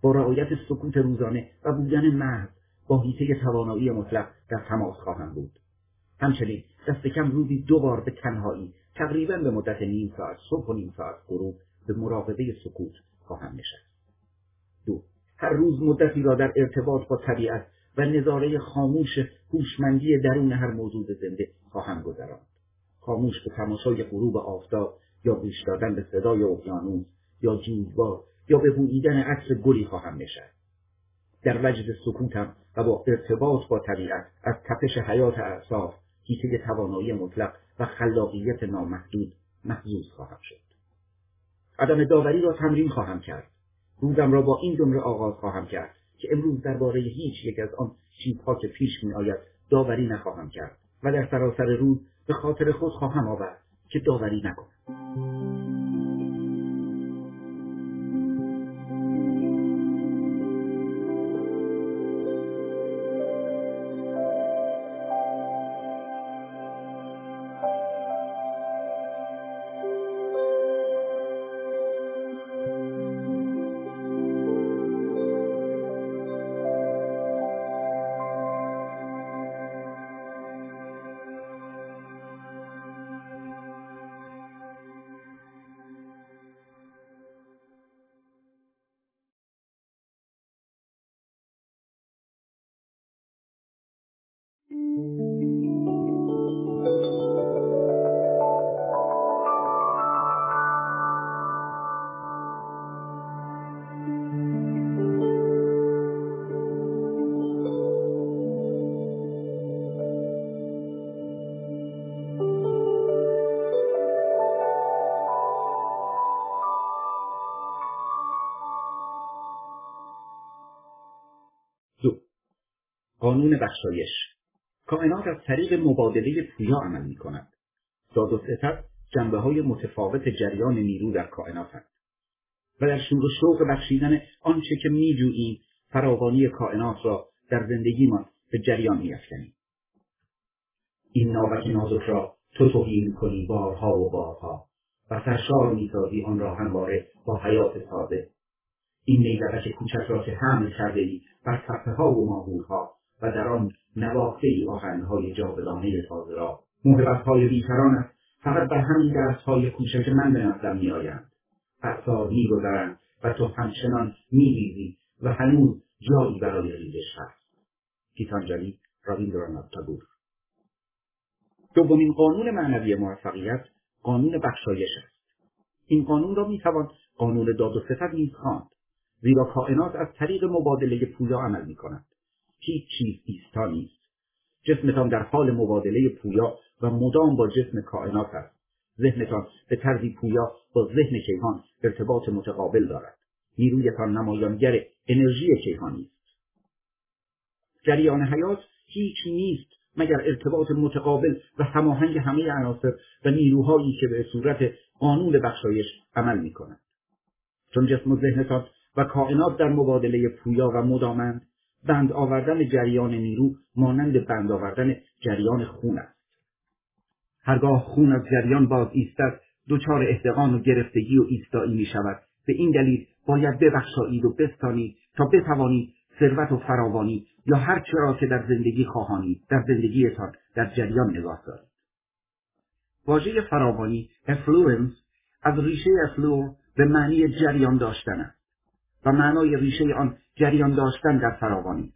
با رعایت سکوت روزانه و بودن محض با حیطه توانایی مطلق در تماس خواهم بود. همچنین دست کم روزی دو بار به تنهایی تقریبا به مدت نیم ساعت صبح و نیم ساعت غروب به مراقبه سکوت خواهم نشست. دو هر روز مدتی را در ارتباط با طبیعت و نظاره خاموش هوشمندی درون هر موجود زنده خواهم گذراند. خاموش به تماشای غروب آفتاب یا گوش دادن به صدای اقیانوس یا جویبار یا به بوییدن عطر گلی خواهم نشست. در وجد سکوتم و با ارتباط با طبیعت از تپش حیات اعصاب حیطه توانایی مطلق و خلاقیت نامحدود محزوز خواهم شد. عدم داوری را تمرین خواهم کرد. روزم را با این جمله آغاز خواهم کرد که امروز درباره هیچ یک از آن چیزها که پیش می آید داوری نخواهم کرد و در سراسر روز به خاطر خود خواهم آورد که داوری نکنم. بخشایش کائنات از طریق مبادله پویا عمل می کند. داد و ستد جنبه های متفاوت جریان نیرو در کائنات و در شور و شوق بخشیدن آنچه که میجوییم فراوانی کائنات را در زندگیمان به جریان میافکنیم این ناوک نازک را تو توهین کنی بارها و بارها و سرشار می‌سازی آن را همواره با حیات تازه. این نیزدک کوچک را که حمل کرده ای بر صفحه ها و ماهورها و در آن نواخته ای آهنگهای جاودانه تازه را. محبتهای بیکرانت فقط بر همین دستهای کوچک من به نظرم میآیند. اقصار میگذرند و تو همچنان میریزی و هنوز جایی برای ریزش هست. گیتانجلی راویندرانات تاگور. دومین قانون معنوی موفقیت قانون بخشایش است. این قانون را می‌توان قانون داد و ستد نیز خواند زیرا کائنات از طریق مبادله پویا عمل می کند. هیچ چیز ایستا نیست. جسمتان در حال مبادله پویا و مدام با جسم کائنات است. ذهنتان به طرزی پویا با ذهن کیهان ارتباط متقابل دارد. نیرویتان نمایانگر انرژی کیهانی است جریان حیات هیچ نیست مگر ارتباط متقابل و هماهنگ همه عناصر و نیروهایی که به صورت قانون بخشایش عمل می کنند. چون جسم و ذهنتان و کائنات در مبادله پویا و مدامند بند آوردن جریان نیرو مانند بند آوردن جریان خون است. هرگاه خون از جریان باز ایستد دچار احتقان و گرفتگی و ایستایی می شود. به این دلیل باید ببخشایید و بستانید تا بتوانید ثروت و فراوانی یا هر چرا که در زندگی خواهانید در زندگیتان در جریان نگاه دارید. واژه فراوانی affluence از ریشه affluere به معنی جریان داشتن است. و معنای ریشه آن جریان داشتن در فراوانی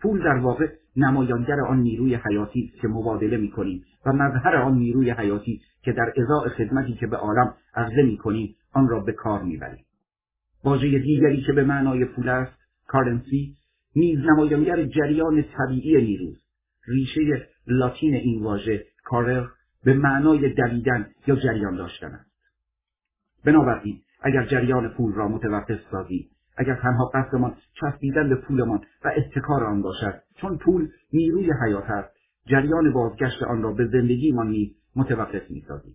پول در واقع نمایانگر آن نیروی حیاتی است که مبادله می‌کنیم و مظهر آن نیروی حیاتی که در ازاء خدمتی که به عالم عرضه می‌کنیم آن را به کار می‌بریم. واژه دیگری که به معنای پول است currency نیز نمایانگر جریان طبیعی نیروست. ریشه لاتین این واژه کارر به معنای دویدن یا جریان داشتن است. بنابراین اگر جریان پول را متوقف سازی اگر تنها قصدمان چسبیدن به پولمان و اتکار آن باشد چون پول نیروی حیات است جریان بازگشت آن را به زندگیمان نیز متوقف می‌سازیم.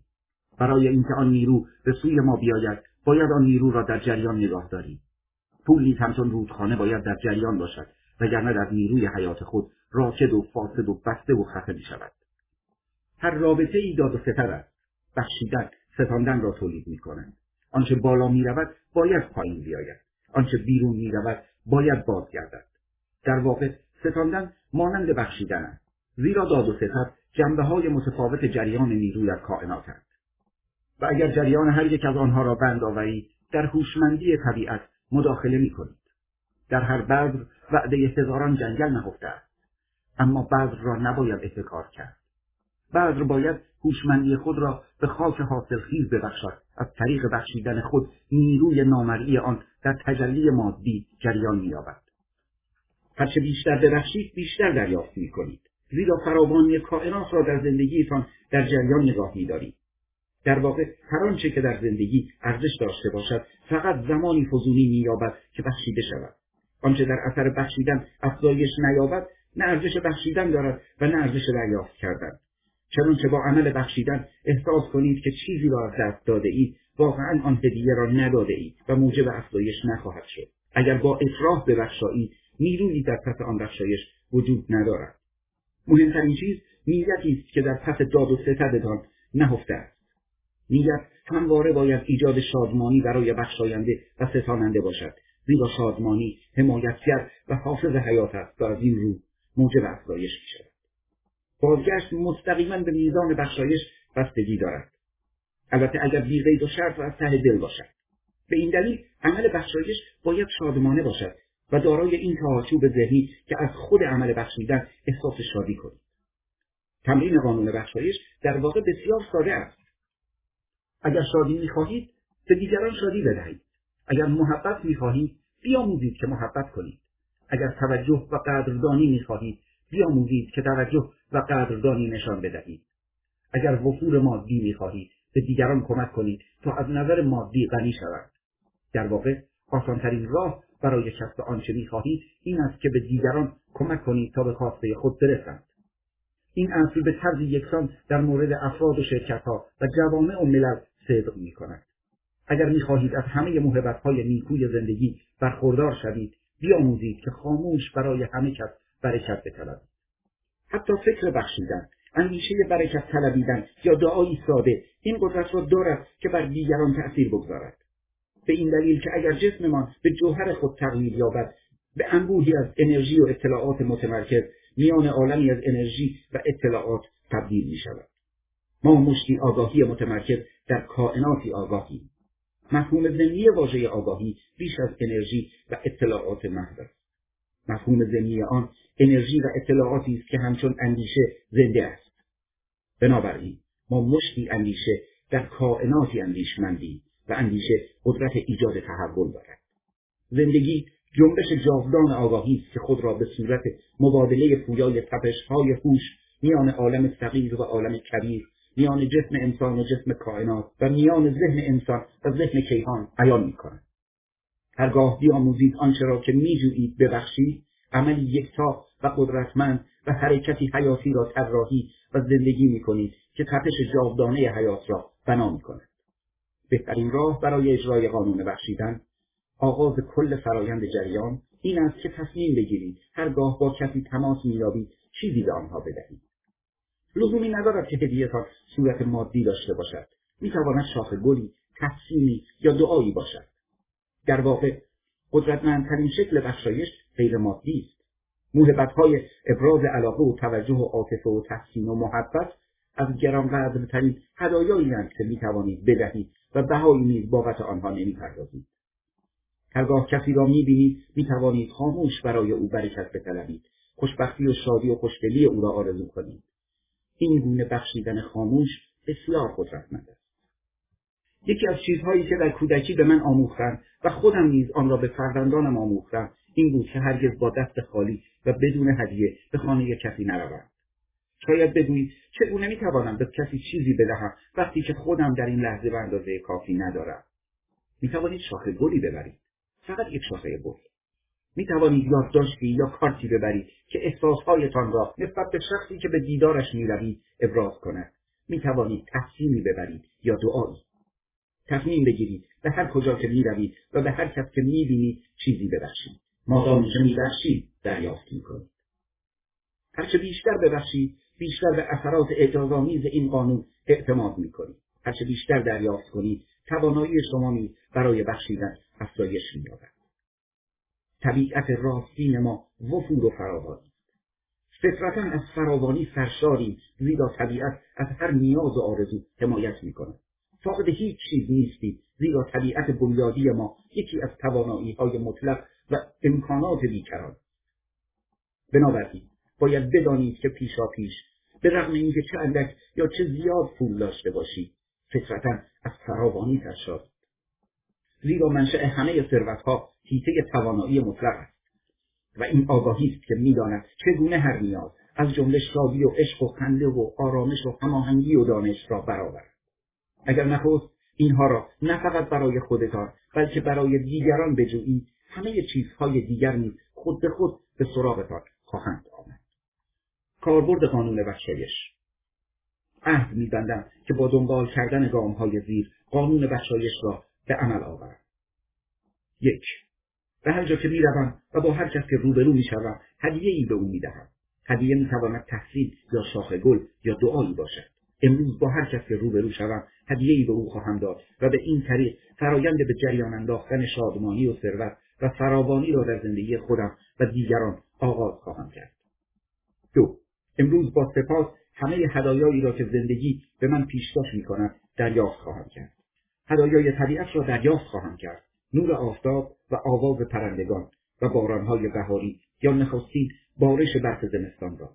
برای اینکه آن نیرو به سوی ما بیاید باید آن نیرو را در جریان نگاه داریم. پول نیز همچون رودخانه باید در جریان باشد وگرنه در نیروی حیات خود راکد و فاسد و بسته و خفه می شود هر رابطه ای داد و ستر است. بخشیدن ستاندن را تولید می کنند آنچه بالا می رود باید پایین بیاید. آنچه بیرون می رود باید بازگردد. در واقع ستاندن مانند بخشیدن است. زیرا داد و ستد جنبه های متفاوت جریان نیرو در کائناتند و اگر جریان هر یک از آنها را بند آورید در هوشمندی طبیعت مداخله می کنید. در هر بذر وعده هزاران جنگل نهفته است. اما بذر را نباید احتکار کرد. بذر باید هوشمندی خود را به خاک حاصلخیز ببخشد. از طریق بخشیدن خود نیروی نامرئی آن در تجلی مادی جریان مییابد. هرچه بیشتر ببخشید بیشتر دریافت می‌کنید. زیرا فراوانی کائنات را در زندگیتان در جریان نگاه میدارید. در واقع هر آنچه که در زندگی ارزش داشته باشد فقط زمانی فزونی مییابد که بخشیده شود. آنچه در اثر بخشیدن افزایش نیابد نه ارزش بخشیدن دارد و نه ارزش دریافت کردن. چنانچه با عمل بخشیدن احساس کنید که چیزی را از دست داده اید واقعا آن هدیه را نداده اید و موجب افزایش نخواهد شد. اگر با افراح ببخشایید نیرویی در پس آن بخشایش وجود ندارد. مهمترین چیز نیتی است که در پس داد و ستدتان نهفته است. نیت همواره باید ایجاد شادمانی برای بخشاینده و ستاننده باشد زیرا شادمانی حمایتگر و حافظ حیات است و از این رو موجب افزایش می شود. بازگشت مستقیما به میزان بخشایش بستگی دارد. البته اگر بیقید و شرط و از ته دل باشد. به این دلیل عمل بخشایش باید شادمانه باشد و دارای این چهارچوب ذهنی که از خود عمل بخشیدن احساس شادی کنید. تمرین قانون بخشایش در واقع بسیار ساده است. اگر شادی می‌خواهید به دیگران شادی بدهید. اگر محبت می‌خواهید بیاموزید که محبت کنید. اگر توجه و قدردانی می‌خواهید بیاموزید که توجه و قدردانی نشان بدهید. اگر وفور مادی می‌خواهید به دیگران کمک کنید تا از نظر مادی غنی شوند. در واقع آسانترین راه برای کسب آنچه می‌خواهید این است که به دیگران کمک کنید تا به خواسته خود برسند. این اصل به طرز یکسان در مورد افراد و شرکتها و جوامع و ملل صدق می‌کند. اگر می‌خواهید از همه محبتهای نیکوی زندگی برخوردار شوید بیاموزید که خاموش برای همه کس برکت بطلبید. حتی فکر بخشیدن اندیشه برکت طلبیدن یا دعایی ساده این قدرت را دارد که بر دیگران تأثیر بگذارد. به این دلیل که اگر جسممان به جوهر خود تغییر یابد به انبوهی از انرژی و اطلاعات متمرکز میان عالمی از انرژی و اطلاعات تبدیل می شود. ما مشتی آگاهی متمرکز در کائناتی آگاهی مفهوم زمینی واژه آگاهی بیش از انرژی و اطلاعات محض است. مفهوم زمینی آن انرژی و اطلاعاتی است که همچون اندیشه زنده است بنابراین ما مشتی اندیشه در کائناتی اندیشمندی و اندیشه قدرت ایجاد تحول دارد زندگی جنبش جاودان آگاهی است که خود را به صورت مبادله پویای تپشهای هوش میان عالم صغیر و عالم کبیر میان جسم انسان و جسم کائنات و میان ذهن انسان و ذهن کیهان بیان می کند. هرگاه بیاموزید آنچه را که میجویید ببخشید عملی یکتا و قدرتمند و حرکتی حیاتی را طراحی و زندگی می کنید که تپش جاودانه حیات را بنا می کند. بهترین راه برای اجرای قانون بخشیدن آغاز کل فرایند جریان این است که تصمیم بگیرید هرگاه با کسی تماس مییابید چیزی به آنها بدهید. لزومی ندارد که هدیهتان صورت مادی داشته باشد. می‌تواند شاخ گلی تحسینی یا دعایی باشد. در واقع قدرتمندترین شکل بخشایش غیر مادی است. موهبتهای ابراز علاقه و توجه و عاطفه و تحسین و محبت از گرانقدرترین هدایایی که می‌توانید بدهید و بهایی نیز بابت آنها نمی‌پردازید. هرگاه کسی را می‌بینید می‌توانید خاموش برای او برکت بطلبید. خوشبختی و شادی و خوشدلی او را آرزو کنید. این گونه بخشیدن خاموش بسیار قدرتمند است. یکی از چیزهایی که در کودکی به من آموختند و خودم نیز آن را به فرزندانم آموختم این بود که هرگز با دست خالی و بدون هدیه به خانه کسی نروم شاید بگویید چگونه می‌توانم به کسی چیزی بدهم وقتی که خودم در این لحظه به اندازه کافی ندارم. می‌توانید شاخه گلی ببرید. فقط یک شاخه گل. می توانید یادداشتی یا کارتی ببرید که احساسهایتان را نسبت به شخصی که به دیدارش می روید ابراز کند. می توانید تحسینی ببرید یا دعایی. تصمیم بگیرید به هر کجا که می روید و به هر کس که می بینید چیزی ببخشید. مادامی که می بخشید دریافت می کنید هرچه بیشتر ببخشید بیشتر به اثرات اعجازآمیز این قانون اعتماد می کنید هرچه بیشتر دریافت کنید توانایی شما نیز برای بخشیدن افزایش مییابد. طبیعت راستین ما وفور و فراوانی فطرتا از فراوانی سرشاریم زیرا طبیعت از هر نیاز و آرزو حمایت می‌کند. فاقد هیچ چیز نیستی زیرا طبیعت بنیادی ما یکی از توانایی های مطلق و امکانات بیکران. بنابراین باید بدانید که پیشا پیش به رغم اینکه چه اندک یا چه زیاد پول داشته باشید فطرتا از فراوانی سرشار زیرا منشأ همه ثروتها حیطه توانایی مطلق است. و این آگاهی است که می‌داند چگونه هر نیاز از جمله شادی و عشق و خنده و آرامش و هماهنگی و دانش را برآورد. اگر نخست اینها را نه فقط برای خودتان بلکه برای دیگران بجویید همه چیزهای دیگر نیز خود به خود به سراغتان خواهند آمد. کاربرد قانون بخشایش عهد میبندم که با دنبال کردن گامهای زیر قانون بخشایش را به عمل آورد یک به هر جا که می‌روم و با هر کس که روبرو می‌شوم هدیه ای به او می‌دهم. هدیه می‌تواند تحصیل یا شاخ گل یا دعایی باشد. امروز با هر کس که روبرو شوم هدیه ای به او خواهم داد و به این طریق فرایند به جریان انداختن شادمانی و ثروت و فراوانی را در زندگی خودم و دیگران آغاز خواهم کرد. دو امروز با سپاس همه هدایایی را که زندگی به من پیشکش می کند دریافت خواهم کرد. هدایای طبیعت را دریافت خواهم کرد. نور آفتاب و آواز پرندگان و بارانهای بهاری یا نخستین بارش برف زمستان را.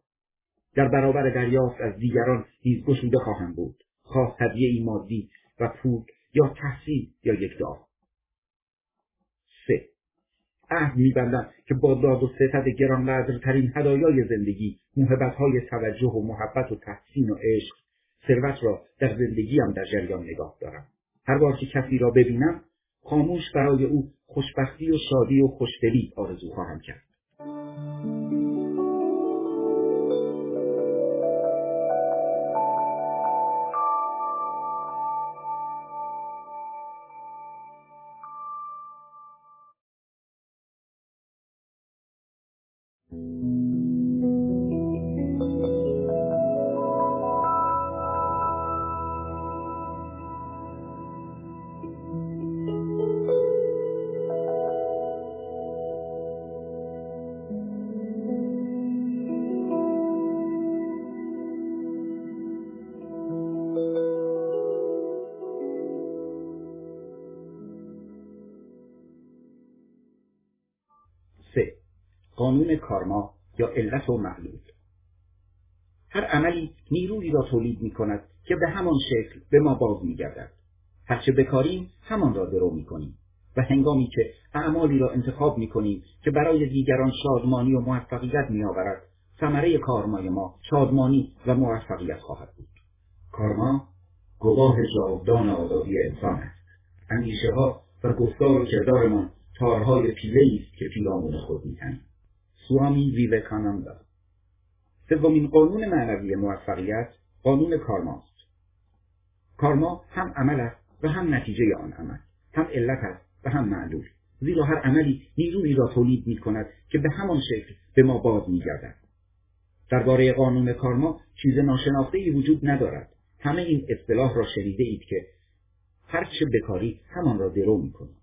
در برابر دریافت از دیگران نیز گشوده خواهم بود. خواه هدیه مادی و پول یا تحصیل یا یک دعا سه. عهد میبندم که با داد و ستد گرانقدرترین هدایای زندگی موهبتهای توجه و محبت و تحسین و عشق ثروت را در زندگیم در جریان نگاه دارم. هر بار که کسی را ببینم خاموش برای او خوشبختی و شادی و خوشدلی آرزو خواهم کرد. قانون کارما یا علت و معلول هر عملی نیرویی را تولید می کند که به همان شکل به ما باز می گردد. هرچه بکاریم همان را درو می کنیم و هنگامی که اعمالی را انتخاب می کنیم که برای دیگران شادمانی و موفقیت می آورد ثمره کارمای ما شادمانی و موفقیت خواهد بود. کارما گواه جاودان آزادی انسان است. اندیشه ها و گفتار و کردارمان تارهای پیله است که پیرامون خود میتنیم. سوامی ویوکاناندا سومین قانون معنوی موفقیت قانون کارماست کارما هم عمل است و هم نتیجه آن عمل هم علت است و هم معلول زیرا هر عملی نیرویی را تولید می کند که به همان شکل به ما باز می گردد. درباره قانون کارما چیز ناشناخته وجود ندارد. همه این اصطلاح را شنیده اید که هر چه بکاری همان را درو می کنید.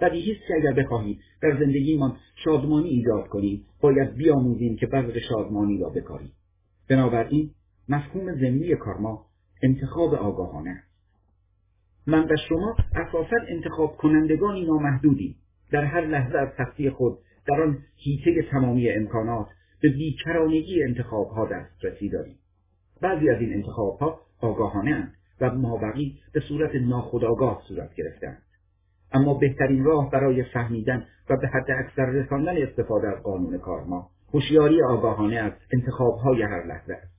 بدیهی که اگر بخواهیم در زندگیمان شادمانی ایجاد کنیم. باید بیاموزیم که بذر شادمانی را بکاریم. بنابراین مفهوم ضمنی کارما انتخاب آگاهانه است. من و شما اساسا انتخاب کنندگانی نامحدودی در هر لحظه از سختی خود در آن حیطه تمامی امکانات به بیکرانگی انتخابها دسترسی داریم. بعضی از این انتخابها آگاهانه و مابقی به صورت ناخودآگاه صورت گرفتند اما بهترین راه برای فهمیدن و به حد اکثر رساندن استفاده از قانون کارما هوشیاری آگاهانه از انتخابهای هر لحظه است.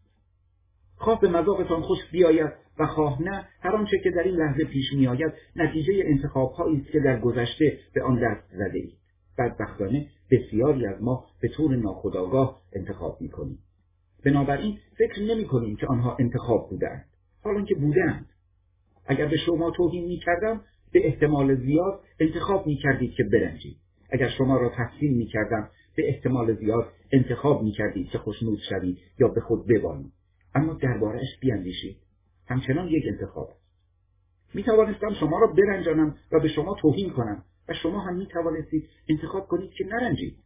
خواه به مذاقتان خوش بیاید و خواه نه هر آنچه که در این لحظه پیش میآید نتیجه انتخابهایی است که در گذشته به آن دست زده اید بدبختانه بسیاری از ما به طور ناخودآگاه انتخاب می‌کنیم. بنابراین فکر نمی کنیم که آنها انتخاب بودند حالا که بودند اگر به شما توهین می‌کردم به احتمال زیاد انتخاب می کردید که برنجید. اگر شما را تحسین می کردم به احتمال زیاد انتخاب می کردید که خوشنود شوید یا به خود ببانید اما دربارهش بیاندیشید. همچنان یک انتخاب. است می توانستم شما را برنجانم و به شما توهین کنم و شما هم می توانستید انتخاب کنید که نرنجید.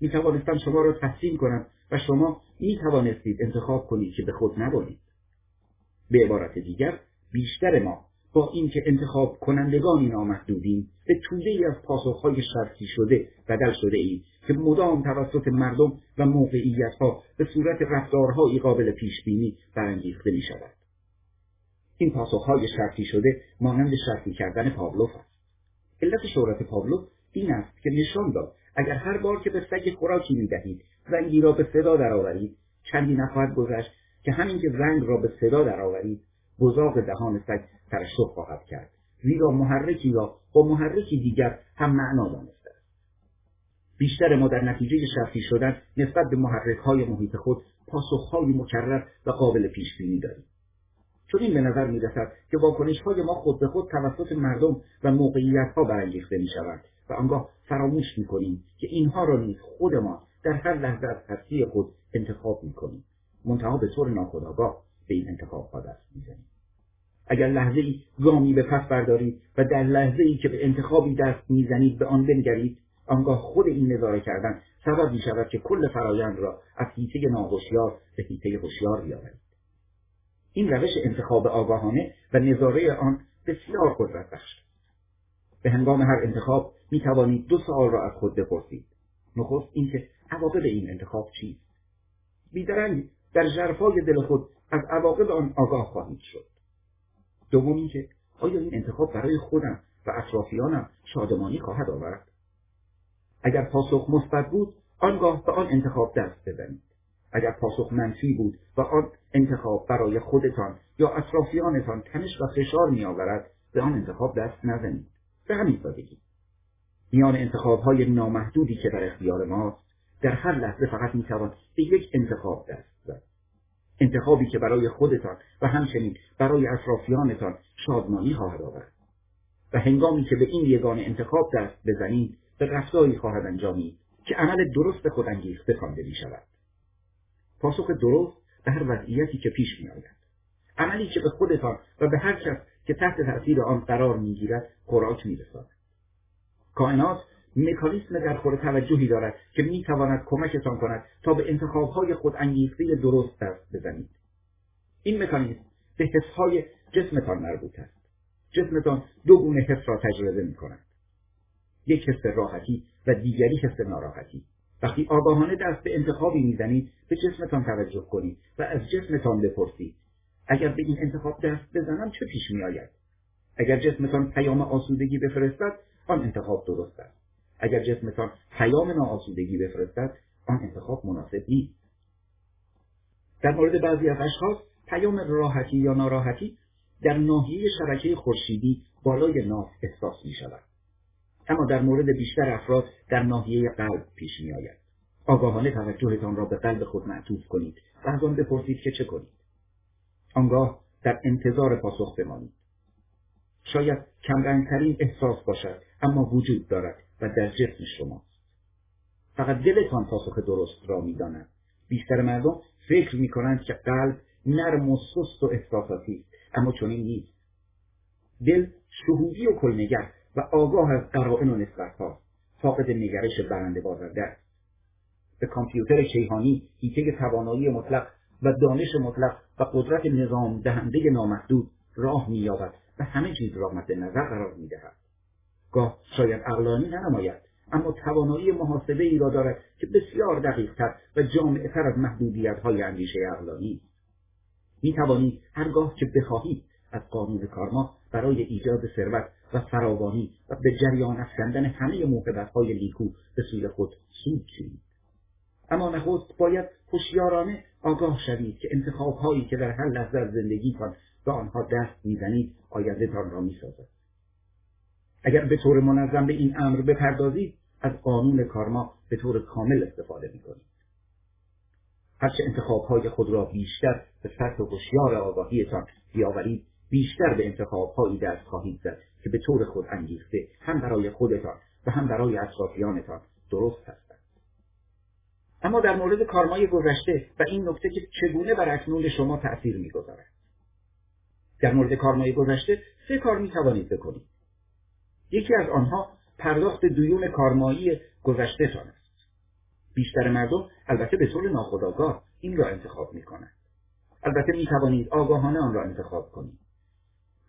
می توانستم شما را تحسین کنم و شما می توانستید انتخاب کنید که به خود نبالید. به عبارت دیگر بیشتر ما با اینکه انتخاب کنندگانی نامحدودیم به توده ای از پاسخهای شرطی شده بدل شده ایم که مدام توسط مردم و موقعیتها به صورت رفتارهایی قابل پیش بینی برانگیخته می شود. این پاسخهای شرطی شده مانند شرطی کردن پاولوف است. علت شهرت پاولوف این است که نشان داد اگر هر بار که به سگ خوراکی می‌دهید زنگی را به صدا درآورید چندی نخواهد گذشت که همین که زنگ را به صدا درآورید گذاق دهان سگ ترشح خواهد کرد. زیرا محرکی را با محرکی دیگر هم معنا دانسته است. بیشتر ما در نتیجه شرطی شدن نسبت به محرک های محیط خود پاسخهایی مکرر و قابل پیش بینی داریم. چون این به نظر می رسد که واکنش های ما خود به خود توسط مردم و موقعیت ها برانگیخته می شود و آنگاه فراموش می کنیم که اینها را نیز خودمان در هر لحظه از هستی خود انتخاب می کنیم منتها به طور ناخودآگاه به این انتخاب ها دست می‌زنیم. اگر لحظه ای گامی به پس بردارید و در لحظه ای که به انتخابی دست می‌زنید به آن بنگرید آنگاه خود این نظاره کردن سبب می شود که کل فرایند را از حیطه ناهوشیار به حیطه هوشیار بیاورید. این روش انتخاب آگاهانه و نظاره آن بسیار قدرت بخش به هنگام هر انتخاب می توانید دو سوال را از خود بپرسید. نخست اینکه عواقب این انتخاب چیست؟ بیدرنگ در ژرفای دل خود از عواقب آن آگاه خواهید شد. دوم اینکه آیا این انتخاب برای خودم و اطرافیانم شادمانی خواهد آورد؟ اگر پاسخ مثبت بود آنگاه به آن انتخاب دست بزنید. اگر پاسخ منفی بود و آن انتخاب برای خودتان یا اطرافیانتان تنش و فشار میآورد به آن انتخاب دست نزنید. به همین سادگی. میان انتخابهای نامحدودی که در اختیار ماست در هر لحظه فقط می‌توان به یک انتخاب دست انتخابی که برای خودتان و همچنین برای اطرافیانتان شادمانی خواهد آورد. و هنگامی که به این یگان انتخاب دست بزنید به رفتاری خواهد انجامید که عمل درست خود انگیخته خوانده می شود پاسخ درست به هر وضعیتی که پیش می آید عملی که به خودتان و به هر کس که تحت تأثیر آن قرار می‌گیرد خوراک میرساند. کائنات مکانیسم در خور توجهی دارد که می‌تواند کمکتان کند تا به انتخابهای خود انگیخته درست دست بزنید. این مکانیسم به حسهای جسمتان مربوط است. جسمتان دو گونه حس را تجربه می کند یک حس راحتی و دیگری حس ناراحتی. وقتی آگاهانه دست به انتخابی می‌زنید به جسمتان توجه کنید و از جسمتان بپرسید اگر به این انتخاب دست بزنم چه پیش می آید؟ اگر جسمتان پیام آسودگی بفرستد آن انتخاب درست است. اگر جسمتان پیام ناآسودگی بفرستد آن انتخاب مناسب نیست. در مورد بعضی از اشخاص پیام راحتی یا ناراحتی در ناحیه شبکه خورشیدی بالای ناف احساس می شود اما در مورد بیشتر افراد در ناحیه قلب پیش می آید آگاهانه توجهتان را به قلب خود معطوف کنید و از آن بپرسید که چه کنید. آنگاه در انتظار پاسخ بمانید. شاید کمرنگترین احساس باشد اما وجود دارد. و در جسم شماست. فقط دلتان پاسخ درست را می‌داند. بیشتر مردم فکر می‌کنند که قلب نرم و سست و احساساتی اما چنین نیست. دل شهودی و کلنگر و آگاه از قرائن و نسبتها فاقد نگرش برنده بازنده است. به کامپیوتر کیهانی هیته توانایی مطلق و دانش مطلق و قدرت نظام دهنده نامحدود راه مییابد و همه چیز را مد نظر قرار می‌دهد. گاه شاید اقلانی ننماید اما توانایی محاسبه ای را دارد که بسیار دقیقتر و جامعتر از محدودیت های اندیشه اقلانی. می توانید هرگاه که بخواهید از قانون کارما برای ایجاد ثروت و فراوانی و به جریان افکندن همه موقعیت های لیکو به سوی خود سود چینید اما نخست باید هوشیارانه آگاه شوید که انتخاب هایی که در هر لحظه از زندگیتان به آنها دست می‌زنید آیندهتان را می‌سازد. اگر به طور منظم به این امر بپردازید از قانون کارما به طور کامل استفاده می‌کنید هرچه انتخاب های خود را بیشتر به سطح هوشیار آگاهیتان بیاورید بیشتر به انتخاب هایی دست خواهید زد که به طور خود انگیخته هم برای خودتان و هم برای اطرافیانتان درست هستند. اما در مورد کارمای گذشته و این نکته که چگونه بر اکنون شما تأثیر می‌گذارد. در مورد کارمای گذشته سه کار می توانید بکنید. یکی از آنها پرداخت دیون کارمایی گذشتهتان است بیشتر مردم البته به طور ناخودآگاه این را انتخاب می کنند. البته می توانید آگاهانه آن را انتخاب کنید.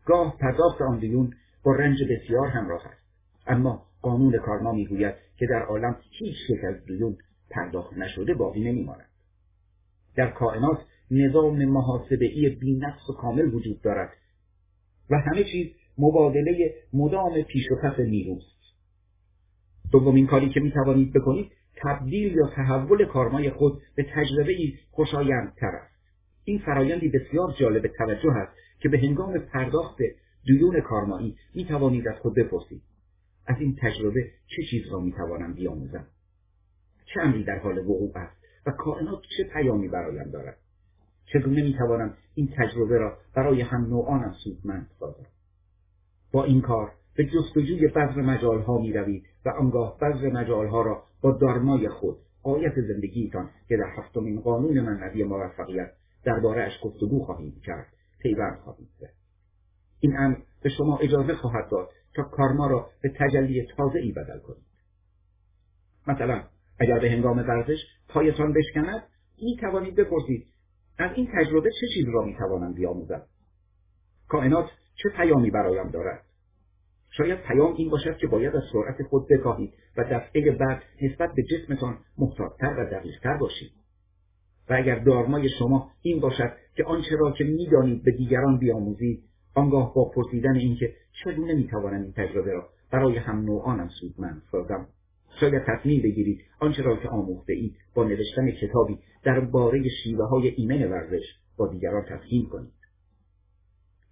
گاه پرداخت آن دیون با رنج بسیار همراه است. اما قانون کارما می‌گوید که در عالم هیچ یک از دیون پرداخت نشده باقی نمیماند. در کائنات نظام محاسبهای بینقص و کامل وجود دارد و همه چیز مبادله مدام پیش و پس نیروست. دومین کاری که می توانید بکنید تبدیل یا تحول کارمای خود به تجربه خوشایندتر است. این فرایندی بسیار جالب توجه است که به هنگام پرداخت دیون کارمایی می توانید از خود بپرسید. از این تجربه چه چیز را می توانم بیاموزم؟ چه امری در حال وقوع است و کائنات چه پیامی برایم دارد؟ چگونه می توانم این تجربه را برای هم نوعانم سودمند سازم؟ با این کار به جستجوی بذر مجالها می روید و آنگاه بذر مجالها را با دارمای خود آیت زندگیتان که در هفتمین قانون منوی موفقیت درباره اش گفتگو خواهیم کرد پیوند خواهید زد. این امر به شما اجازه خواهد داد تا کارما را به تجلی تازه ای بدل کنید. مثلا اگر به هنگام ورزش پایتان بشکند می توانید بپرسید از این تجربه چه چیز را می توانم بیاموزم؟ کائنات چه پیامی برایم دارد؟ شاید پیام این باشد که باید از سرعت خود بکاهید و دفعه بعد نسبت به جسمتان محتاطتر و دقیقتر باشید و اگر دارمای شما این باشد که آنچه را که می‌دانید به دیگران بیاموزید آنگاه با پرسیدن اینکه چگونه می‌توانم این تجربه را برای هم نوعانم سودمند سازم. شاید تصمیم بگیرید آنچه را که آموخته اید با نوشتن کتابی درباره شیوه های ایمن ورزش با دیگران تفهیم کنید.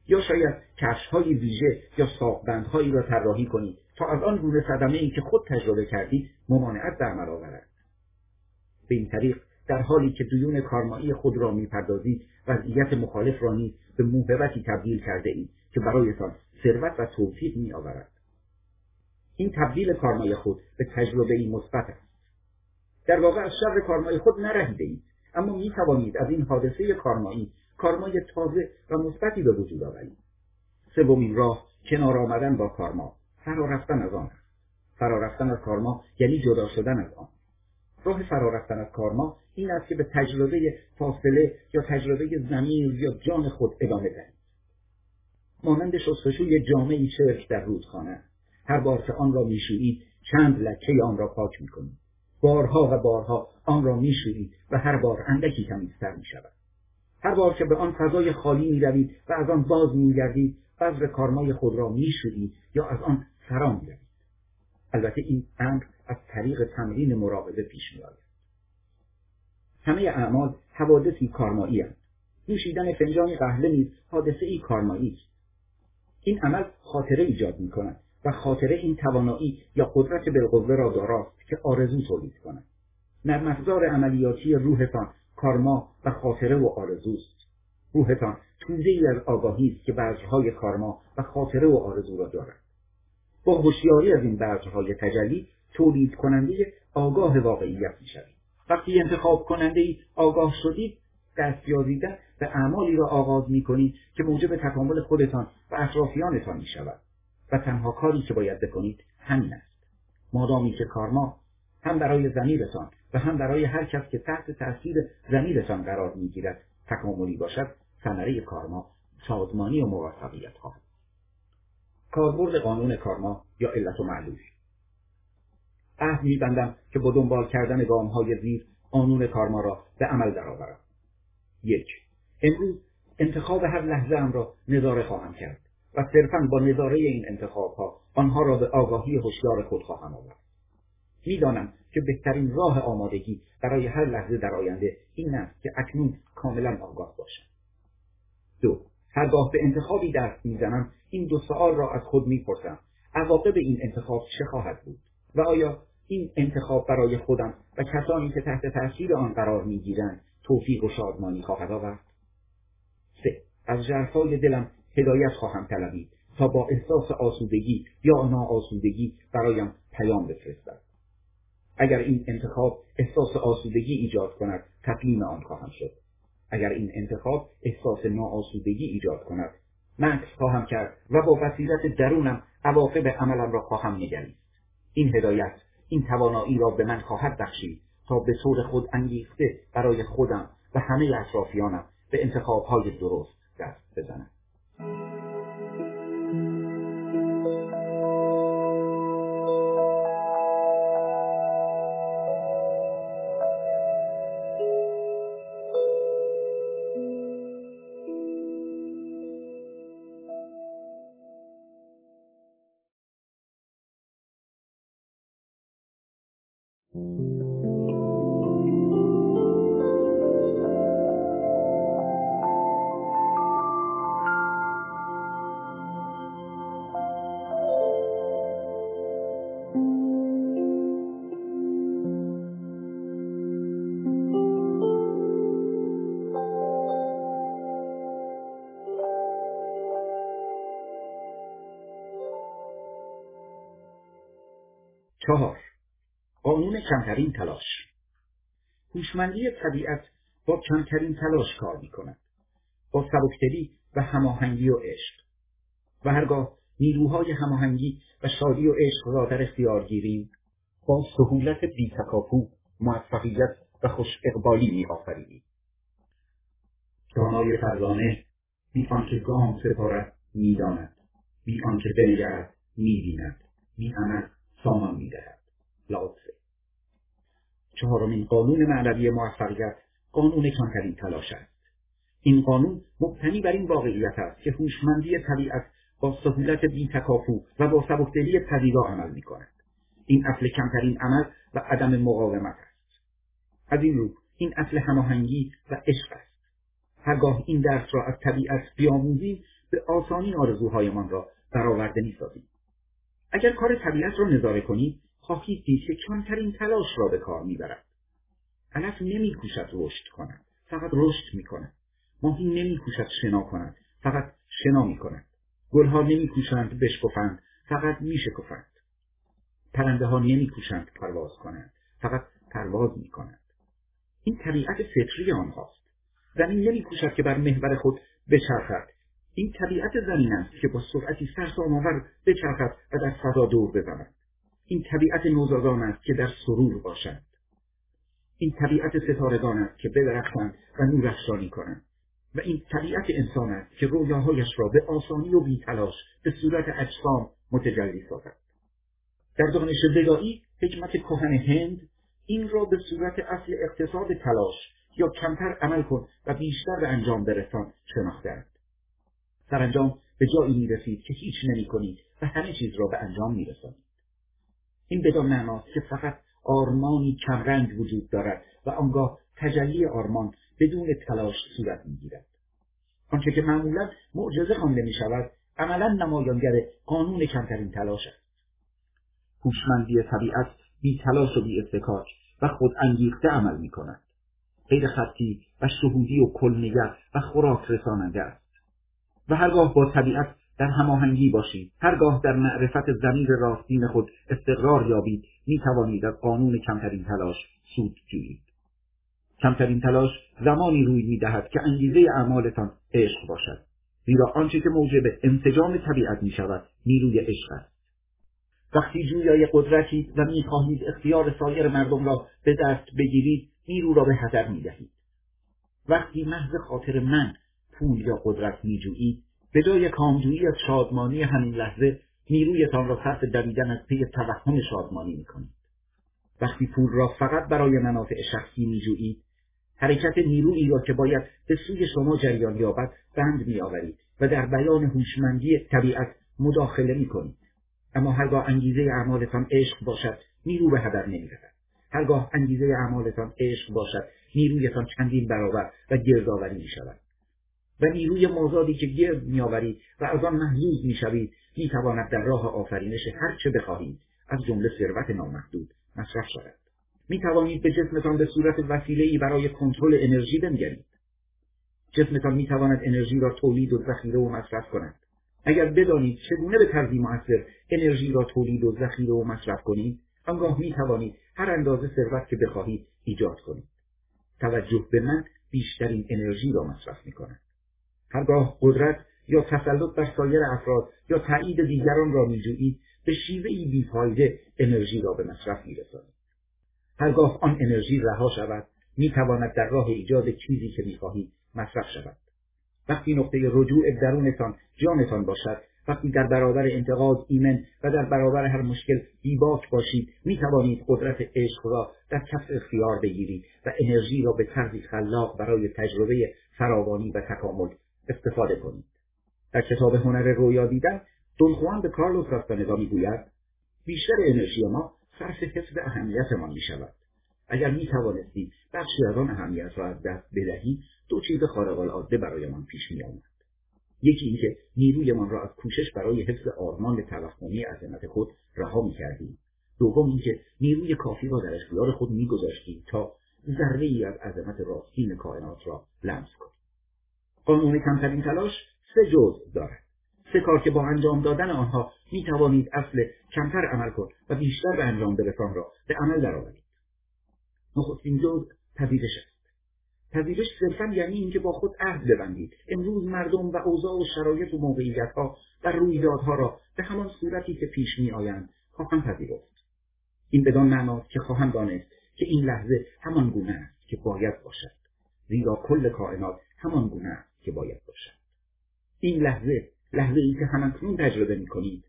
یا شاید کفشهای ویژه یا ساقبندهایی را طراحی کنید تا از آن گونه صدمه ای که خود تجربه کردید ممانعت در آورد به این طریق در حالی که دیون کارمایی خود را می‌پردازید وضعیت مخالف را نیز به موهبتی تبدیل کرده اید که برایتان ثروت و توفیق می آورد. این تبدیل کارمای خود به تجربه ای مثبت است. در واقع از شر کارمای خود نرهیده اید اما می توانید از این حادثه کارمایی کارمای تازه و مثبتی به وجود آورید. سومین راه کنار آمدن با کارما فرا رفتن از آن است. فرا رفتن از کارما یعنی جدا شدن از آن. راه فرا رفتن از کارما این است که به تجربه فاصله یا تجربه زمین یا جان خود ادامه دهید مانند شستشوی جامعی چرک در رودخانه هر بار که آن را میشویید چند لکه آن را پاک می‌کنید بارها و بارها آن را میشویید و هر بار اندکی تمیزتر می‌شود هر بار که به آن فضای خالی می‌روید و از آن باز میگردید بذر کارمای خود را میشویید یا از آن فرا می‌روید. البته این امر از طریق تمرین مراقبه پیش میآید. همه اعمال حوادثی کارمایی هستند. نوشیدن فنجانی قهوه نیز حادثه ای کارمایی است. این عمل خاطره ایجاد می کند و خاطره این توانایی یا قدرت بالقوه را داراست که آرزو تولید کند. نرم عملیاتی روحتان کارما و خاطره و آرزوست. روحتان توده ای از آگاهی است که بذرهای کارما و خاطره و آرزو را دارد. با هوشیاری از این بذرهای تجلی تولید کننده آگاه واقعیت می‌شوید وقتی انتخاب کننده ای آگاه شدید دست یازیدن به اعمالی را آغاز می کنید که موجب تکامل خودتان و اطرافیانتان می شود و تنها کاری که باید بکنید همین است. مادامی که کارما هم برای زمیرتان و هم برای هر کس که تحت تاثیر زمیرتان قرار می‌گیرد تکاملی باشد ثمره کارما شادمانی و موفقیت خواهد کاربرد قانون کارما یا علت و معلول. عهد میبندم که با دنبال کردن های زیر قانون کارما را به عمل درآورم. یک امروز انتخاب هر لحظه ام را نظاره خواهم کرد و صرفا با نظاره این انتخاب ها آنها را به آگاهی هوشیار خود خواهم آورد. می‌دانم که بهترین راه آمادگی برای هر لحظه در آینده این است که اکنون کاملا آگاه باشم. دو هرگاه به انتخابی دست می‌زنم این دو سوال را از خود می‌پرسم. عواقب این انتخاب چه خواهد بود؟ و آیا این انتخاب برای خودم و کسانی که تحت تاثیر آن قرار می‌گیرند توفیق و شادمانی خواهد آورد؟ سه از جرفای دلم هدایت خواهم طلبید تا با احساس آسودگی یا ناآسودگی برایم پیام بفرستد. اگر این انتخاب احساس آسودگی ایجاد کند تسلیم آن خواهم شد. اگر این انتخاب احساس ناآسودگی ایجاد کند مکس خواهم کرد و با بصیرت درونم عواقب عملم را خواهم نگریست. این هدایت این توانایی را به من خواهد بخشید تا به طور خود انگیخته برای خودم و همه اطرافیانم به انتخابهای درست دست بزنم. کمترین تلاش. هوشمندی طبیعت با کمترین تلاش کار می کند با سبکدلی و هماهنگی و عشق. و هرگاه نیروهای هماهنگی و شادی و عشق را در اختیار گیریم با سهولت بیتکاپو موفقیت و خوش اقبالی می آفرینیم دانای فرزانه بی آنکه گام سپارد می‌داند بی آنکه بنگرد می‌بیند میامد سامان می‌دهد. لاوتسه چهارمین قانون معنوی موفقیت قانون کمترین تلاش است این قانون مبتنی بر این واقعیت است که هوشمندی طبیعت با سهولت بیتکاپو و با سبکدلی پذیرا عمل می کند. این اصل کمترین عمل و عدم مقاومت است. از این رو این اصل هماهنگی و عشق است. هرگاه این درس را از طبیعت بیاموزیم به آسانی آرزوهایمان را برآورده می‌سازیم. اگر کار طبیعت را نظاره کنید خواهید دید که کمترین تلاش را به کار می‌برد. علف نمیکوشد رشد کند فقط رشد می‌کند. ماهی نمیکوشد شنا کند فقط شنا می‌کند. گلها نمیکوشند بشکفند فقط میشکفند. پرنده ها نمیکوشند پرواز کنند فقط پرواز می‌کنند این طبیعت فطری آنهاست. زمین نمیکوشد که بر محور خود بچرخد. این طبیعت زمین است که با سرعتی سرسام آور بچرخد و در فضا دور بزند. این طبیعت نوزادان است که در سرور باشند این طبیعت ستارگان است که بدرخشند و نورافشانی کنند. و این طبیعت انسان است که رویاهایش را به آسانی و بیتلاش به صورت اجسام متجلی سازد. در دانش بدایی حکمت کهن هند این را به صورت اصل اقتصاد تلاش یا کمتر عمل کن و بیشتر به انجام برسان شناختند سرانجام به جایی می‌رسید که هیچ نمی کنید و همه چیز را به انجام میرسانید این بدان معناست که فقط آرمانی کمرنگ وجود دارد و آنگاه تجلی آرمان بدون تلاش صورت می‌گیرد. آنچه که معمولا معجزه خوانده می شود عملا نمایانگر قانون کمترین تلاش است. هوشمندی طبیعت بی تلاش و بی و خود انگیخته عمل می کند غیر خطی و شهودی و کلنگر و خوراک رساننده است. و هرگاه با طبیعت در هماهنگی باشید. هرگاه در معرفت زمیر راستین خود استقرار یابید می توانید از قانون کمترین تلاش سود جویید کمترین تلاش زمانی روی می دهد که انگیزه اعمالتان عشق باشد. زیرا آنچه که موجب انسجام طبیعت می شود نیروی عشق است. وقتی جویای قدرتی و می‌خواهید اختیار سایر مردم را به دست بگیرید نیرو را به هدر می دهید. وقتی محض خاطر من پول یا قدرت میجویید به جای کامجویی از شادمانی همین لحظه نیرویتان را صرف دویدن از پی توهم شادمانی می‌کنید. وقتی پول را فقط برای منافع شخصی میجویید حرکت نیرویی را که باید به سوی شما جریان یابد بند میآورید و در بیان هوشمندی طبیعت مداخله می‌کنید. اما هرگاه انگیزه اعمالتان عشق باشد نیرو به هدر نمی‌رود. هرگاه انگیزه اعمالتان عشق باشد نیرویتان چندین برابر و گردآوری می‌شود. و نیروی مازادی که گرد میآورید و از آن محزوز می‌شوید می‌تواند در راه آفرینش هر چه بخواهید. از جمله ثروت نامحدود مصرف شود. می توانید به جسمتان به صورت وسیله‌ای برای کنترل انرژی بنگرید. جسمتان می تواند انرژی را تولید و ذخیره و مصرف کند. اگر بدانید چگونه به طرزی مؤثر انرژی را تولید و ذخیره و مصرف کنید آنگاه می توانید هر اندازه ثروت که بخواهید ایجاد کنید. توجه به من بیشترین انرژی را مصرف می کند هرگاه قدرت یا تسلط بر سایر افراد یا تایید دیگران را میجویید به شیوهای بیفایده انرژی را به مصرف میرسانید هرگاه آن انرژی رها شود می‌تواند در راه ایجاد چیزی که می‌خواهید مصرف شود. وقتی نقطه رجوع درونتان جانتان باشد وقتی در برابر انتقاد ایمن و در برابر هر مشکل بیباک باشید می توانید قدرت عشق را در کف اختیار بگیرید و انرژی را به طرزی خلاق برای تجربه فراوانی و تکامل استفاده کنید در کتاب هنر رویا دیدن دون به کارلوس راستانگا می‌گوید بیشتر انرژی ما صرف حفظ می شود اگر می توانستیم بخشی از آن اهمیت را از دست بدهیم دو چیز خارق العاده برایمان پیش می آمد. یکی اینکه نیرویمان را از کوشش برای حفظ آرمان توهمی عظمت خود رها می کردیم. دوم اینکه نیروی کافی را در اختیار خود میگذاشتیم تا ذره ای از عظمت راستین کائنات را لمس کنیم. قانون کمترین تلاش سه جزء دارد. سه کار که با انجام دادن آنها می توانید اصل کمتر عمل کن و بیشتر به انجام برسان را به عمل درآورید. نخستین جزء پذیرش است. پذیرش صرفا یعنی اینکه با خود عهد ببندید امروز مردم و اوضاع و شرایط و موقعیتها و رویدادها را به همان صورتی که پیش می آیند خواهم پذیرفت این بدان معناست که خواهم دانست که این لحظه همان گونه است که باید باشد زیرا کل کائنات همان گونه است که باید باشد. این لحظه لحظه ای که همکنون تجربه می کنید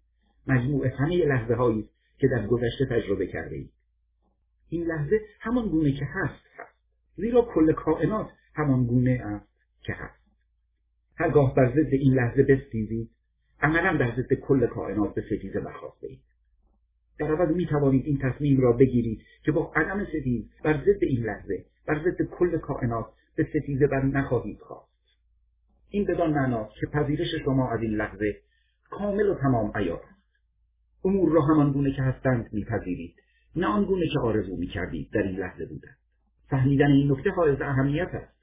مجموع همه لحظه هایی که در گذشته تجربه کرده اید. این لحظه همان گونه که هست هست زیرا کل کائنات همان گونه است که هست. هرگاه بر ضد این لحظه بستیزید عملا در ضد کل کائنات به ستیزه برخواسته اید. در عوض می توانید این تصمیم را بگیرید که با عدم ستیز بر ضد این لحظه بر ضد کل کائنات به ستیزه بر نخواهید خواست. این بدان معناست که پذیرش شما از این لحظه کامل و تمام عیار است. امور را همان گونه که هستند میپذیرید نه آنگونه که آرزو می‌کردید در این لحظه بودند. فهمیدن این نکته حائز اهمیت است.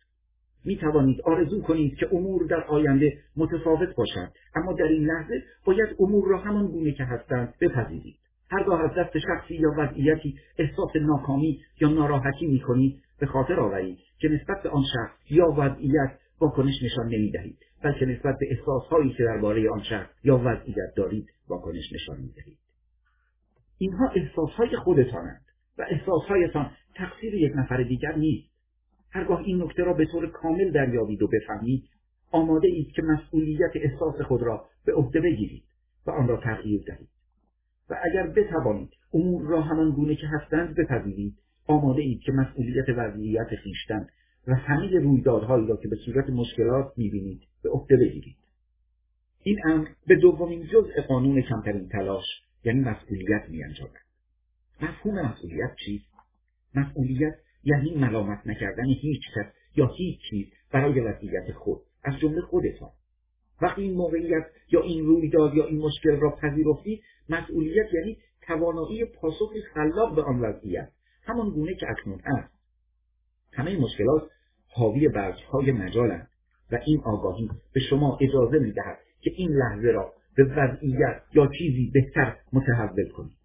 می توانید آرزو کنید که امور در آینده متفاوت باشند اما در این لحظه باید امور را همان گونه که هستند بپذیرید. هرگاه از دست شخصی یا وضعیتی احساس ناکامی یا ناراحتی می کنید به خاطر آورید که نسبت به آن شخص یا وضعیت واکنش نشان نمی دهید بلکه نسبت به احساسهایی که درباره آن شخص یا وضعیت دارید واکنش نشان می دهید اینها احساسهای خودتانند و احساسهایتان تقصیر یک نفر دیگر نیست. هرگاه این نکته را به طور کامل دریابید و بفهمید آماده اید که مسئولیت احساس خود را به عهده بگیرید و آن را تغییر دهید. و اگر بتوانید امور را همان گونه که هستند بپذیرید آماده اید که مسئولیت وضعیت خویشتن و همه رویدادهایی را که به صورت مشکلات می‌بینید به عهده بگیرید. این امر به دومین جزء قانون کمترین تلاش یعنی مسئولیت میانجامد. مفهوم مسئولیت چیست؟ مسئولیت یعنی ملامت نکردن هیچ کس یا هیچ چیز برای وضعیت خود از جمله خودتان. وقتی این موقعیت یا این رویداد یا این مشکل را پذیرفتید مسئولیت یعنی توانایی پاسخ خلاق به آن وضعیت همان گونه که اکنون است. همه مشکلات حاوی برگهای مجالند و این آگاهی به شما اجازه می‌دهد که این لحظه را به وضعیت یا چیزی بهتر متحول کنید.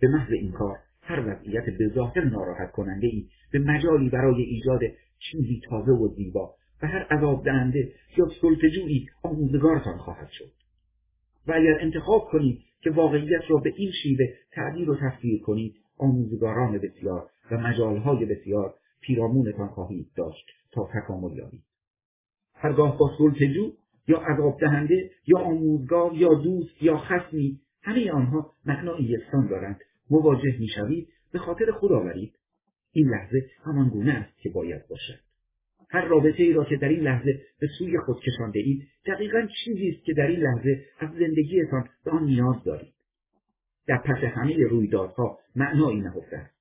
به محض این کار هر وضعیت به ظاهر ناراحت کننده ای به مجالی برای ایجاد چیزی تازه و زیبا و هر عذاب دهنده یا سلطجویی آموزگارتان خواهد شد. و اگر انتخاب کنید که واقعیت را به این شیوه تعبیر و تفسیر کنید آموزگاران بسیار و مجالهای بسیار پیرامونتان خواهید داشت تا تکامل یابید. هرگاه با سلطجو یا عذاب دهنده یا آموزگار یا دوست یا خصمی همه آنها معنای یکسان دارند. مواجه می‌شوید به خاطر خود آورید. این لحظه همان گونه است که باید باشد. هر رابطه ای را که در این لحظه به سوی خود کشانده اید دقیقا چیزی است که در این لحظه از زندگیتان به آن نیاز دارید. در پس همه رویدادها معنایی نهفته است.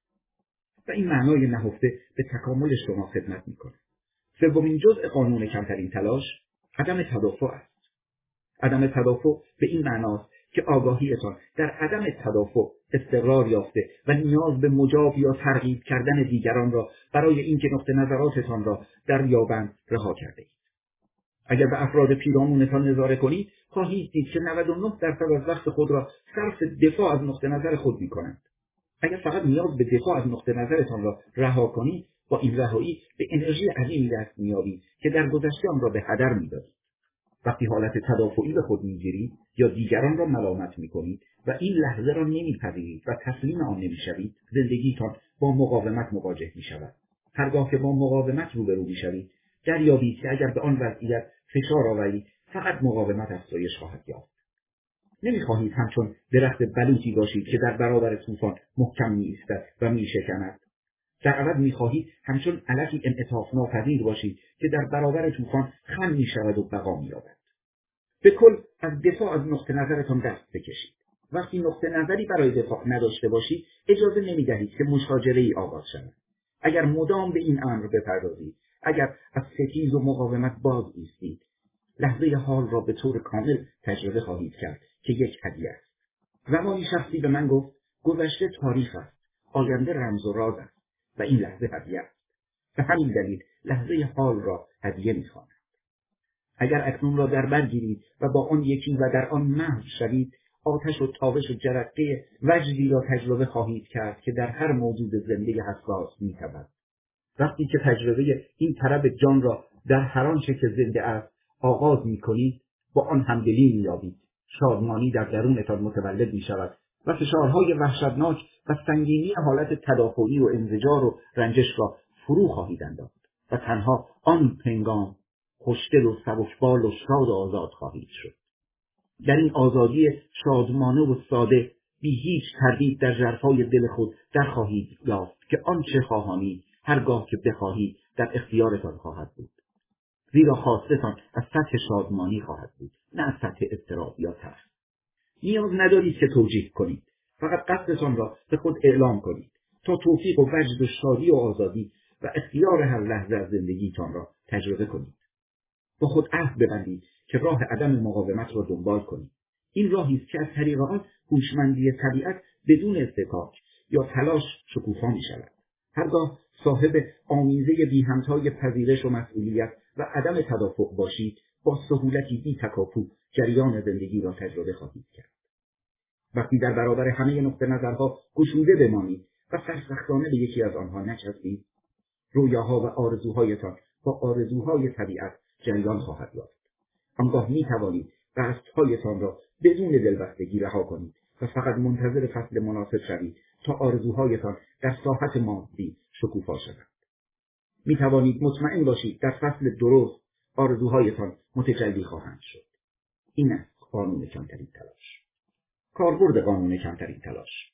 و این معنای نهفته به تکامل شما خدمت می‌کند سومین جزء قانون کمترین تلاش عدم تدافع است عدم تدافع به این معناست که آگاهیتان در عدم تدافع استقرار یافته و نیاز به مجاب یا ترغیب کردن دیگران را برای اینکه نقطه نظراتتان را در یابند رها کرده اید. اگر به افراد پیرامونتان نظاره کنید خواهید دید که 99 درصد از وقت خود را صرف دفاع از نقطه نظر خود می کنند. اگر فقط نیاز به دفاع از نقطه نظرتان را رها کنید با این رهایی به انرژی عظیمی دست مییابید که در گذشته آن را به هدر می‌دادید وقتی حالت تدافعی به خود می‌گیرید یا دیگران را ملامت می‌کنید و این لحظه را نمیپذیرید و تسلیم آن نمی‌شوید زندگیتان با مقاومت مواجه می شود. هرگاه که با مقاومت روبرو می شوید دریابید که اگر به آن وضعیت فشار آورید فقط مقاومت افزایش خواهد یافت نمی‌خواهید همچون درخت بلوطی باشید که در برابر طوفان محکم میایستد و میشکند. در عوض می‌خواهید همچون علفی انعطاف ناپذیر باشید که در برابر طوفان خم می‌شود و بقا مییابد. به کل از دفاع از نقطه نظرتان دست بکشید. وقتی نقطه نظری برای دفاع نداشته باشید اجازه نمی‌دهید که مشاجره ای آغاز شود. اگر مدام به این امر بپردازید اگر از ستیز و مقاومت باز ایستید لحظه حال را به طور کامل تجربه خواهید کرد. که یک هدیه است. زمانی شخصی به من گفت گذشته تاریخ است آینده رمز و راز است و این لحظه هدیه است. به همین دلیل لحظه حال را هدیه می‌خوانند اگر اکنون را در بر گیرید و با آن یکی و در آن محو شوید آتش و تابش و جرقه وجدی را تجربه خواهید کرد که در هر موجود زنده حساس میتبد وقتی که تجربه این طرب جان را در هر آنچه که زنده است آغاز می‌کنید با آن همدلی مییابید. شادمانی در درونتان متولد می شود و فشارهای وحشتناک و سنگینی حالت تدافعی و انزجار و رنجش را فرو خواهید انداخت و تنها آن پنگام خوشدل و سبکبال و شاد و آزاد خواهید شد. در این آزادی شادمانه و ساده بی هیچ تردید در جرفای دل خود در خواهید یافت که آنچه خواهانی هرگاه که بخواهید در اختیارتان خواهد بود. زیرا خواستتان از سطح شادمانی خواهد بود. نه از سطح اضطراب یا ترس. نیاز ندارید که توجیه کنید. فقط قصدتان را به خود اعلام کنید تا توفیق و وجد و شادی و آزادی و اختیار هر لحظه از زندگیتان را تجربه کنید. با خود عهد ببندید که راه عدم مقاومت را دنبال کنید. این راهی است که از طریق آن هوشمندی طبیعت بدون استکاک یا تلاش شکوفا می شود هرگاه صاحب آمیزه بی همتای پذیرش و مسئولیت و عدم تدافع باشید با سهولتی بی تکاپو جریان زندگی را تجربه خواهید کرد. وقتی در برابر همه نقطه نظرها گشوده بمانید و سرسختانه به یکی از آنها نچسبید رویاها و آرزوهایتان با آرزوهای طبیعت جریان خواهد یافت. آنگاه می توانید قصدهایتان را بدون دلبستگی رها کنید و فقط منتظر فصل مناسب شوید تا آرزوهایتان در ساحت مادی شکوفا شود می توانید مطمئن باشید در فصل درست آرزوهایتان متجلی خواهند شد. این است قانون کمترین تلاش. کاربرد قانون کمترین تلاش.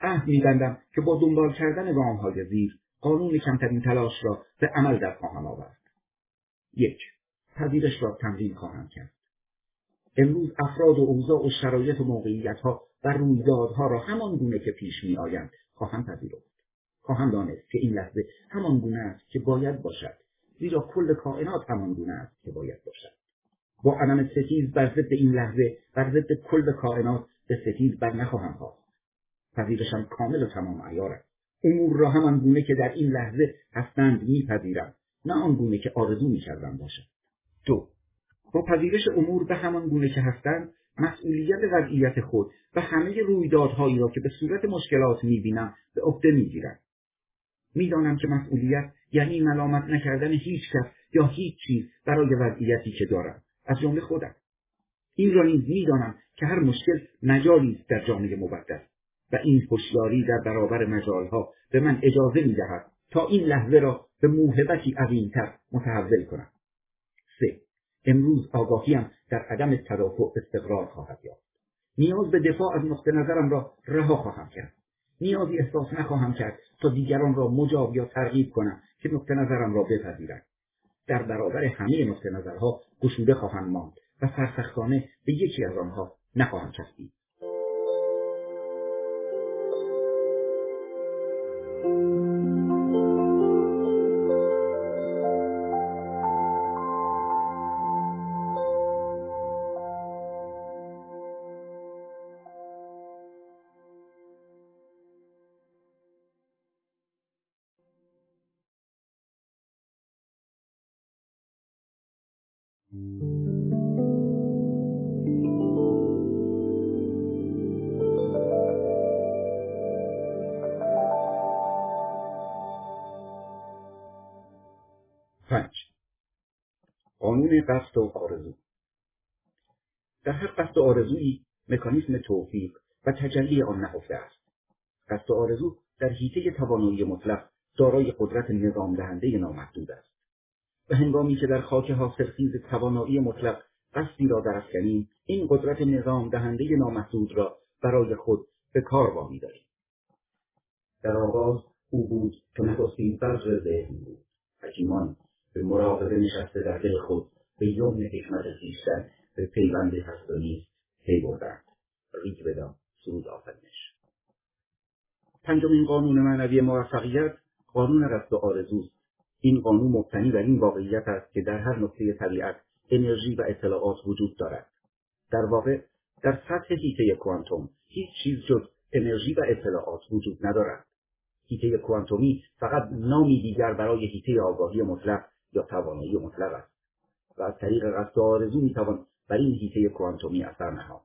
عهد میبندم که با دنبال کردن گامهای زیر قانون کمترین تلاش را به عمل در خواهم آورد. یک پذیرش را تمرین خواهم کرد. امروز افراد و اوضاع و شرایط و موقعیتها و رویدادها را همان گونه که پیش می آیند خواهم پذیرفت. خواهم دانست که این لحظه همان گونه است که باید باشد زیرا کل کائنات همان گونه است که باید باشد. با عدم ستیز بر ضد این لحظه بر ضد کل کائنات به ستیز بر نخواهم خواست. پذیرشم کامل و تمام عیار است. امور را همان گونه که در این لحظه هستند میپذیرم نه آن گونه که آرزو می‌کردم باشد. دو با پذیرش امور به همان گونه که هستند مسئولیت وضعیت خود و همه رویدادهایی را که به صورت مشکلات می‌بینم به عهده می‌گیرم. می‌دانم که مسئولیت یعنی ملامت نکردن هیچ کس یا هیچ چیز برای وضعیتی که دارم. از جمله خودم. این را نیز می‌دانم که هر مشکل مجالی است در جامعه مقدس و این هوشیاری در برابر مجالها به من اجازه می‌دهد تا این لحظه را به موهبتی عظیمتر متحول کنم. سه. امروز آگاهیم در عدم تدافع استقرار خواهد یافت. نیاز به دفاع از نقطه نظرم را رها خواهم کرد. نیازی احساس نخواهم کرد تا دیگران را مجاب یا ترغیب کنم که نقطه نظرم را بپذیرند. در برابر همه نقطه نظرها گشوده خواهم ماند و سرسختانه به یکی از آنها نخواهم چسبید. قصد و آرزو. در هر قصد و آرزویی مکانیسم توفیق و تجلی آن نهفته است. قصد و آرزو در حیطه توانایی مطلق دارای قدرت نظام دهنده نامحدود است. و هنگامی که در خاک حاصلخیز توانایی مطلق قصدی را درافکنیم این قدرت نظام دهنده نامحدود را برای خود به کار وامی داریم. در آغاز او بود که نخستین بذر ذهن بود. حکیمان به مراقبه نشسته در دل خود به یوم حکمت خویشتن به پیوند هست و نیست پی بردند ریگ بدا سرود آفرینش. پنجمین قانون معنوی موفقیت قانون قصد و آرزوست این قانون مبتنی بر این واقعیت است که در هر نقطه طبیعت انرژی و اطلاعات وجود دارد. در واقع در سطح هیته کوانتوم هیچ چیز جز انرژی و اطلاعات وجود ندارد. هیته کوانتومی فقط نامی دیگر برای هیته آگاهی مطلق یا توانایی مطلق است. و از طریق قصد آرزو می‌توان بر این هیته کوانتومی اثر نهاد.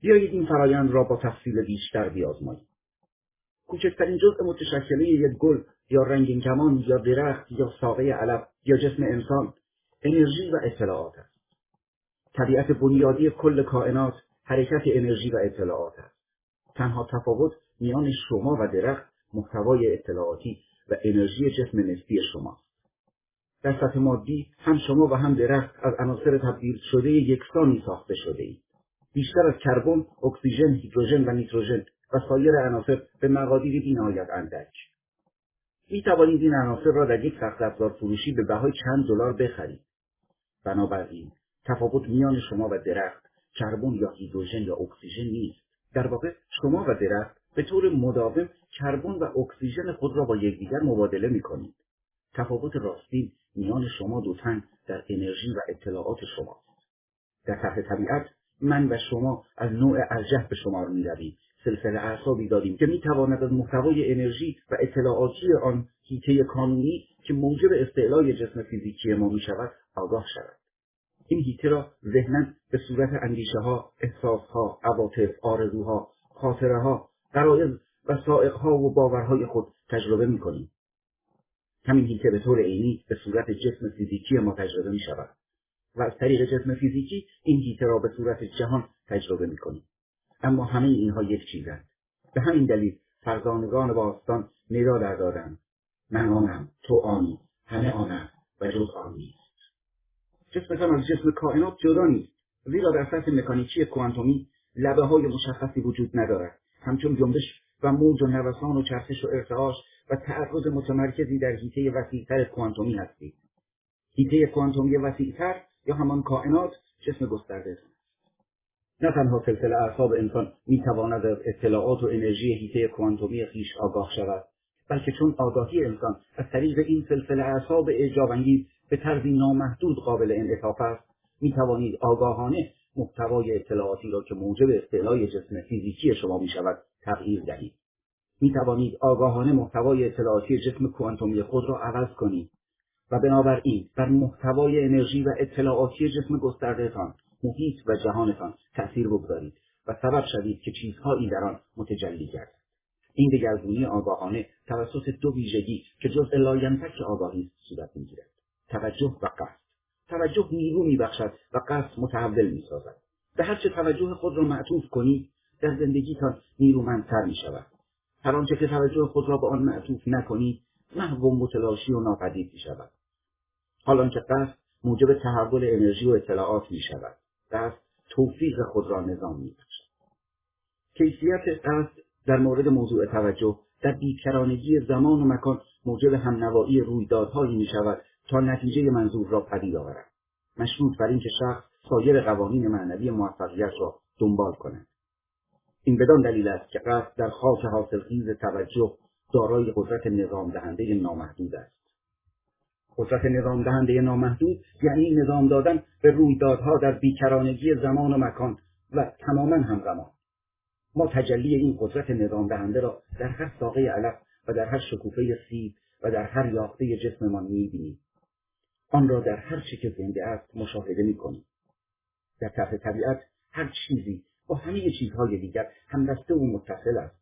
بیایید این فرایند را با تفصیل بیشتر بیازماییم. کوچکترین جزء متشکله یک گل یا رنگین کمان یا درخت یا ساقه علب یا جسم انسان انرژی و اطلاعات است. طبیعت بنیادی کل کائنات حرکت انرژی و اطلاعات است. تنها تفاوت میان شما و درخت محتوای اطلاعاتی و انرژی جسم نسبی شماست. در سطح مادی هم شما و هم درخت از عناصر تبدیل شده یکسانی ساخته شده اید. بیشتر از کربن اکسیژن هیدروژن و نیتروژن و سایر عناصر به مقادیر بینهایت اندک. می توانید این عناصر را در یک سخت افزار فروشی به بهای چند دلار بخرید. بنابراین تفاوت میان شما و درخت کربن یا هیدروژن یا اکسیژن نیست. در واقع شما و درخت به طور مداوم کربن و اکسیژن خود را با یکدیگر مبادله می کنید. تفاوت راستین میان شما دو تن در انرژی و اطلاعات شماست. در طرح طبیعت من و شما از نوع ارجح به شمار می رویم. سلسله اعصابی داریم که می تواند از محتوای انرژی و اطلاعاتی آن هیته کانونی که موجب استعلای جسم فیزیکی ما می شود آگاه شود. این هیته را ذهنا به صورت اندیشه ها، احساس ها، عواطف، آرزوها، خاطره ها، و سائقها و باورهای خود تجربه می کنیم. همین هیته به طور عینی به صورت جسم فیزیکی ما تجربه می شود و از طریق جسم فیزیکی این هیته را به صورت جهان تجربه می کنیم. اما همه اینها یک چیزند. به همین دلیل فرزانگان باستان ندا در دادند. من آنم، تو آنی، همه آنم و جز آن نیست. جسمتان از جسم کائنات جدا نیست. زیرا در سطح مکانیکی کوانتومی لبه های مشخصی وجود ندارد. همچون جنبش و موج و نوسان و چرخش و ارتعاش و تعرض متمرکزی در حیطه وسیعتر کوانتومی هستید حیطه کوانتومی وسیعتر یا همان کائنات جسم گسترده است نه تنها سلسله اعصاب انسان می‌تواند از اطلاعات و انرژی حیطه کوانتومی خیش آگاه شود بلکه چون آگاهی انسان از طریق این سلسله اعصاب اعجابانگیز به طرزی نامحدود قابل انعطاف است می‌توانید آگاهانه محتوای اطلاعاتی را که موجب استعلای جسم فیزیکی شما می شود تغییر دهید. می توانید آگاهانه محتوای اطلاعاتی جسم کوانتومی خود را عوض کنید. و بنابراین بر محتوای انرژی و اطلاعاتی جسم گستردهتان محیط و جهانتان تأثیر بگذارید و سبب شوید که چیزهایی در آن متجلی گردد. این دگرگونی آگاهانه توسط دو ویژگی که جزء لاینفک آگاهی است صورت می‌گیرد. توجه و قصد. توجه نیرو میبخشد و قصد متحول می‌سازد. به هرچه توجه خود را معطوف کنید در زندگیتان نیرومندتر می‌شود. هر آنچه که توجه خود را به آن معطوف نکنید محو و متلاشی و ناپدید می‌شود. حال آنکه قصد موجب تحول انرژی و اطلاعات می‌شود. قصد توفیق خود را نظام میبخشد. کیفیت قصد در مورد موضوع توجه در بیکرانگی زمان و مکان موجب همنوایی رویدادهایی می شود تا نتیجه منظور را پدید آورد. مشروط بر اینکه شخص سایر قوانین معنوی موفقیت را دنبال کند. این بدان دلیل است که قصد در خاک حاصلخیز توجه دارای قدرت نظام دهنده نامحدود است. قدرت نظام دهنده نامحدود یعنی نظام دادن به رویدادها در بیکرانگی زمان و مکان و تماما همزمان. ما تجلی این قدرت نظام دهنده را در هر ساقه علف و در هر شکوفه سیب و در هر یافته جسممان می‌بینیم. آن را در هر چی که زنده است مشاهده می‌کنیم. در طرف طبیعت هر چیزی با همه چیزهای دیگر همدسته و متصل است.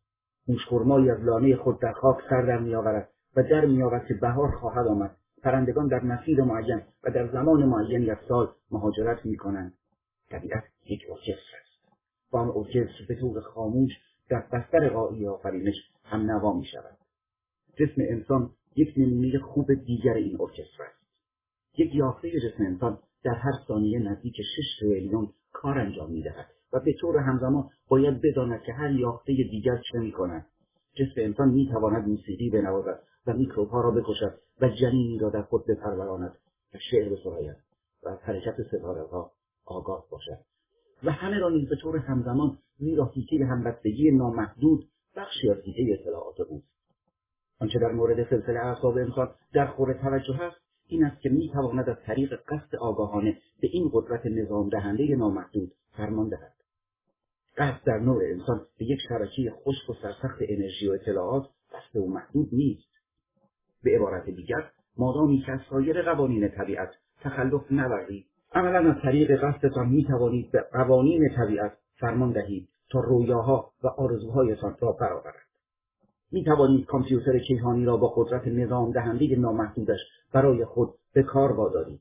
موشخرمایی از لانه خود در خاک سر در میآورد و در میآورد که بهار خواهد آمد. پرندگان در مسیر معین و در زمان معینی از سال مهاجرت می‌کنند. طبیعت یک ارکستر است. و آن ارکستر به طور خاموش در بستر قایی آفرینش هم نوا می شود. جسم انسان یک نمونه خوب دیگر این ارکستر است. یک یافته جسم انسان در هر ثانیه نزدیک شش تریلیون کار انجام می‌دهد. و به طور همزمان باید بداند که هر یافته دیگر چه می کند. جسم انسان می تواند موسیقی بنوازد و میکروب ها را بکشد و جنینی را در خود بپروراند. و شعر بسراید و از حرکت ستاره ها آگاه باشد. و همه را نیز به طور همزمان زیرا حیطه همبستگی نامحدود بخشی از حیطه اطلاعات اوست. آنچه در مورد سلسله اعصاب انسان در خور توجه است این است که می‌تواند از طریق قصد آگاهانه به این قدرت نظام دهنده نامحدود فرمان دهد. قصد در نوع انسان به یک شبکه خشک و سرسخت انرژی و اطلاعات قصد و محدود نیست. به عبارت دیگر مادامی که از سایر قوانین طبیعت تخلف نورزید عملا از طریق قصدتان می توانید به قوانین طبیعت فرمان دهید تا رویاها و آرزوهایتان را برآورد. می توانید کامپیوتر کیهانی را با قدرت نظام دهنده نامحدودش برای خود به کار وادارید.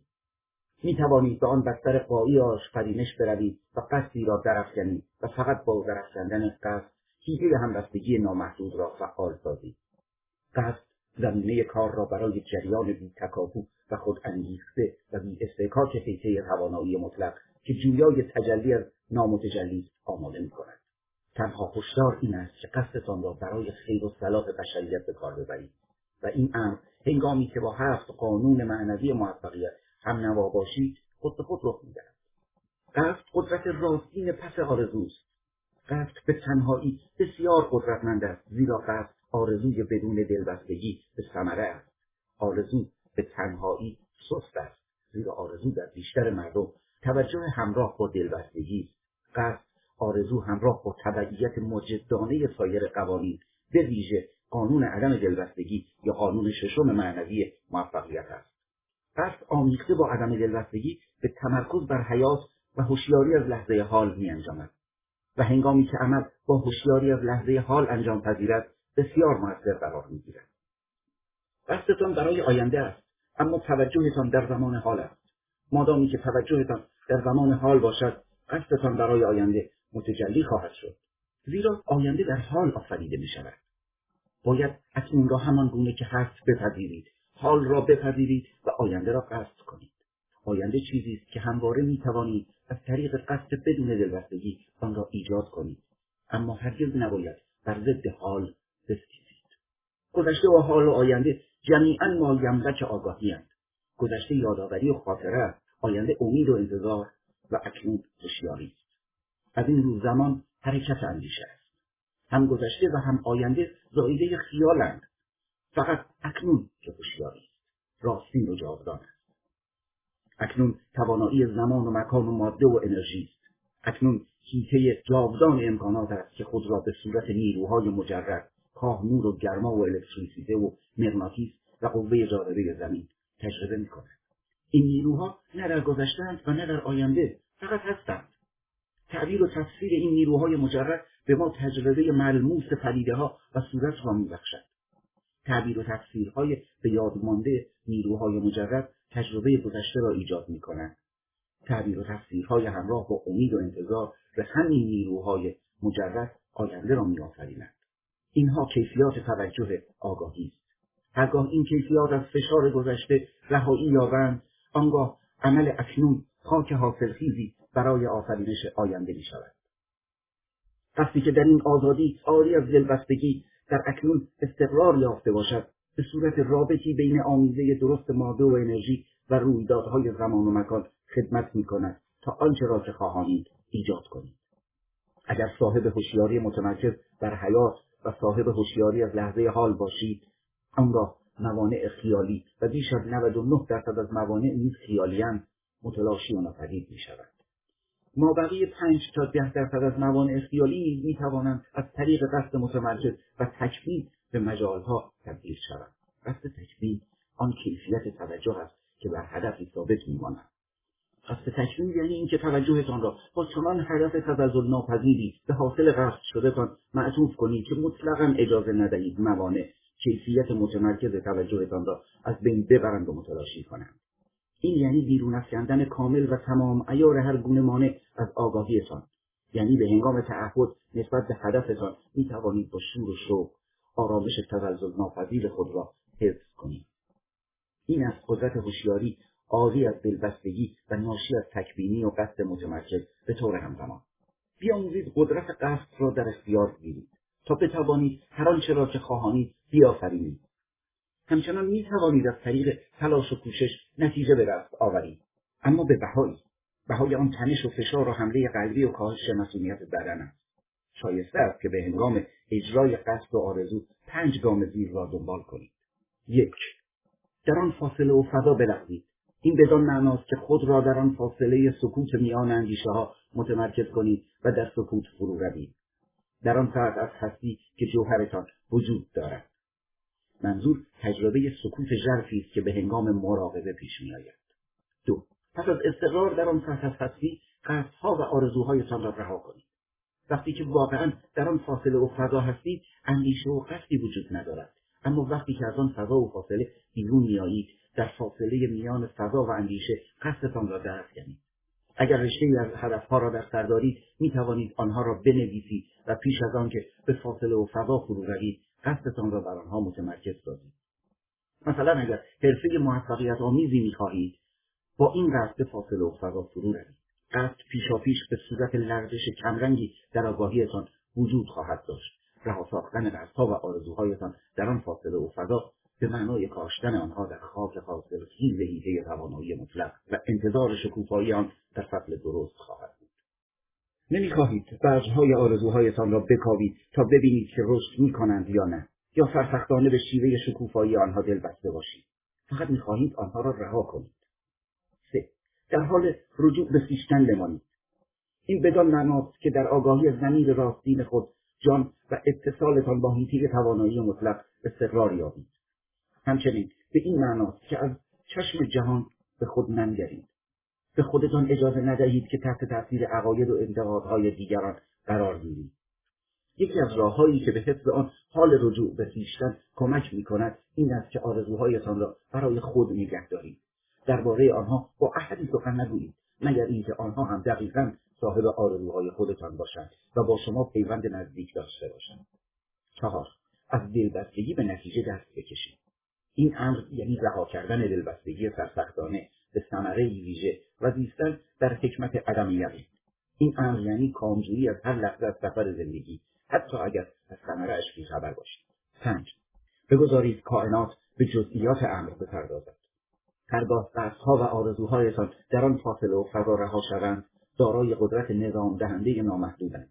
می توانید به آن بستر قایی آشفرینش بروید و قصدی را درافکنید و فقط با درافکندن قصد حیله همبستگی نامحدود را فعال سازید قصد زمینه کار را برای جریان بی تکاپو و خود انگیخته و بی استحکاک حیطه توانایی مطلق که جویای تجلی از نامتجلی آماده می کند. تنها هشدار این است که قصدتان را برای خیر و صلاح بشریت به کار ببرید و این امر هنگامی که با هفت قانون معنوی موفقیت هم نوا باشید خود به خود رخ می‌دهد. قصد قدرت راستین پس آرزوست. قصد به تنهایی بسیار قدرتمند است زیرا قصد آرزوی بدون دلبستگی به ثمره است. آرزو به تنهایی سست است زیرا آرزو در بیشتر مردم توجه همراه با دلبستگی قصد آرزو همراه با تبعیت مجدانه سایر قوانین به ویژه قانون عدم دلبستگی یا قانون ششم معنوی موفقیت است. قصد آمیخته با عدم دلبستگی به تمرکز بر حیات و هوشیاری از لحظه حال می انجامد و هنگامی که عمل با هوشیاری از لحظه حال انجام پذیرد بسیار موثر قرار می‌گیرد. قصدتان برای آینده است اما توجهتان در زمان حال است. مادامی که توجهتان در زمان حال باشد قصدتان برای آینده متجلی خواهد شد. زیرا آینده در حال آفریده می شود باید اکنون را همان گونه که هست بپذیرید. حال را بپذیرید و آینده را قصد کنید. آینده چیزی است که همواره می توانید از طریق قصد بدون دلبستگی آن را ایجاد کنید. اما هرگز نباید بر ضد حال بستیزید گذشته و حال و آینده جمیعا مایملک آگاهی گذشته یادآوری و خاطره آینده امید و انتظار و اکنون هوشیاری است. از این روز زمان حرکت اندیشه است. هم گذشته و هم آینده زایده خیالند. فقط اکنون که هوشیاری است. راستین و جاودان است. اکنون توانایی زمان و مکان و ماده و انرژی است. اکنون حیطه جاودان امکانات است که خود را به صورت نیروهای مجرد خواه نور و گرما و الکتریسیته و مغناطیس و قوه جاذبه زمین تجربه می‌کند. این نیروها نه در گذشتهاند و نه در آینده فقط هستند. تعبیر و تفسیر این نیروهای مجرد به ما تجربه ملموس پدیده ها و صورت را میبخشد. تعبیر و تفسیرهای به یاد مانده نیروهای مجرد تجربه گذشته را ایجاد می کنند. تعبیر و تفسیرهای همراه با امید و انتظار به همین نیروهای مجرد آینده را میآفرینند اینها کیفیات توجه آگاهی است هرگاه این کیفیات از فشار گذشته رهایی یابند آنگاه عمل اکنون خاک حاصلخیزی برای آفرینش آینده می شود. وقتی که در این آزادی از دلبستگی در اکنون استقرار یافته باشد. به صورت رابطی بین آمیزه درست ماده و انرژی و رویدادهای زمان و مکان خدمت می کند تا آنچه را که خواهانید ایجاد کنید. اگر صاحب هوشیاری متمرکز بر حیات و صاحب هوشیاری از لحظه حال باشید آنگاه موانع خیالی و بیش از 99 درصد از موانع نیز خیالیان متلاشی و ناپدید می ما بقیه پنج تا ده درصد از موانع خیالی می توانند از طریق قصد متمرکز و تکمیل به مجالها تبدیل شوند. قصد تکمیل آن کیفیت توجه است که بر هدفی ثابت میماند قصد تکمیل یعنی اینکه توجهتان را با چنان هدف تزلزل ناپذیری به حاصل قصد شدهتان معطوف کنید که مطلقا اجازه ندهید موانع کیفیت متمرکز توجهتان را از بین ببرند و متلاشی کنند این یعنی بیرون افکندن کامل و تمام ایار هر گونه مانع از آگاهیتان. یعنی به هنگام تعهد نسبت به هدفتان می توانید با شور و شوق آرامش تزلزل ناپذیر خود را حفظ کنید. این از قدرت هوشیاری عالی از دلبستگی و ناشی از تکبینی و قصد متمرکز به طور همزمان. بیاموزید قدرت قصد را در اختیار گیرید تا بتوانید هر آنچه را که خواهانید بیافرینید. همچنان می توانید از طریق تلاش و کوشش نتیجه به دست آورید. اما به بهایی بهای آن تنش و فشار و حمله قلبی و کاهش مسئولیت بدن است. شایسته است که به هنگام اجرای قصد و آرزو پنج گام زیر را دنبال کنید. یک در آن فاصله و فضا بلغزید. این بدان معناست که خود را در آن فاصله سکوت میان اندیشه ها متمرکز کنید و در سکوت فرو روید در آن ساعت از هستی که جوهرتان وجود دارد. منظور تجربه سکوت ژرفی است که به هنگام مراقبه پیش میآید. دو پس از استقرار در آن سطح هستی قصدها و آرزوهایتان را رها کنید. وقتی که واقعا در آن فاصله و فضا هستید اندیشه و قصدی وجود ندارد. اما وقتی که از آن فضا و فاصله بیرون میآیید در فاصله میان فضا و اندیشه قصدتان را درافکنید اگر رشته از هدفها را در سر دارید می توانید آنها را بنویسید و پیش از آنکه به فاصله و فضا فرو روید قصدتان را بر آنها متمرکز سازید. مثلا اگر حرفه موفقیت آمیزی می‌خواهید با این قصد فاصله و فضا فرو روید. قصد پیشاپیش به صورت لرزش کمرنگی در آگاهیتان وجود خواهد داشت. رها ساختن قصدها و آرزوهایتان در آن فاصله و فضا به معنای کاشتن آنها در خاک حاصل خیز هیته توانایی مطلق و انتظار شکوفایی آن در فصل درست خواهد نمی‌خواهید برجهای آرزوهایتان را بکاوید تا ببینید که رشد می‌کنند یا نه یا سرسختانه به شیوه شکوفایی آنها دل بسته باشید. فقط می‌خواهید آنها را رها کنید. سه در حال رجوع به خویشتن بمانید. این بدان معناست که در آگاهی زمین راستین خود جان و اتصالتان با هیته توانایی مطلق استقرار یابید. همچنین به این معناست که از چشم جهان به خود ننگرید. به خودتان اجازه ندهید که تحت تاثیر عقاید و انتقادهای دیگران قرار گیرید. یکی از راههایی که به حفظ آن حال رجوع به خویشتن کمک می کند این است که آرزوهایتان را برای خود نگه دارید. درباره آنها با احدی سخن نگویید مگر اینکه آنها هم دقیقا صاحب آرزوهای خودتان باشند و با شما پیوند نزدیک داشته باشند. چهار از دلبستگی به نتیجه دست بکشید. این امر یعنی رها کردن دلبستگی سرسختانه به ثمره ویژه و زیستن در حکمت عدم یقین. این امر یعنی کامجویی از هر لحظه از سفر زندگی حتی اگر از ثمرهاش خبر باشید پنج بگذارید کائنات به جزئیات امر بپردازد. هرگاه قصدها و آرزوهایتان در آن فاصله و فضا رها شوند دارای قدرت نظام دهنده نامحدودند.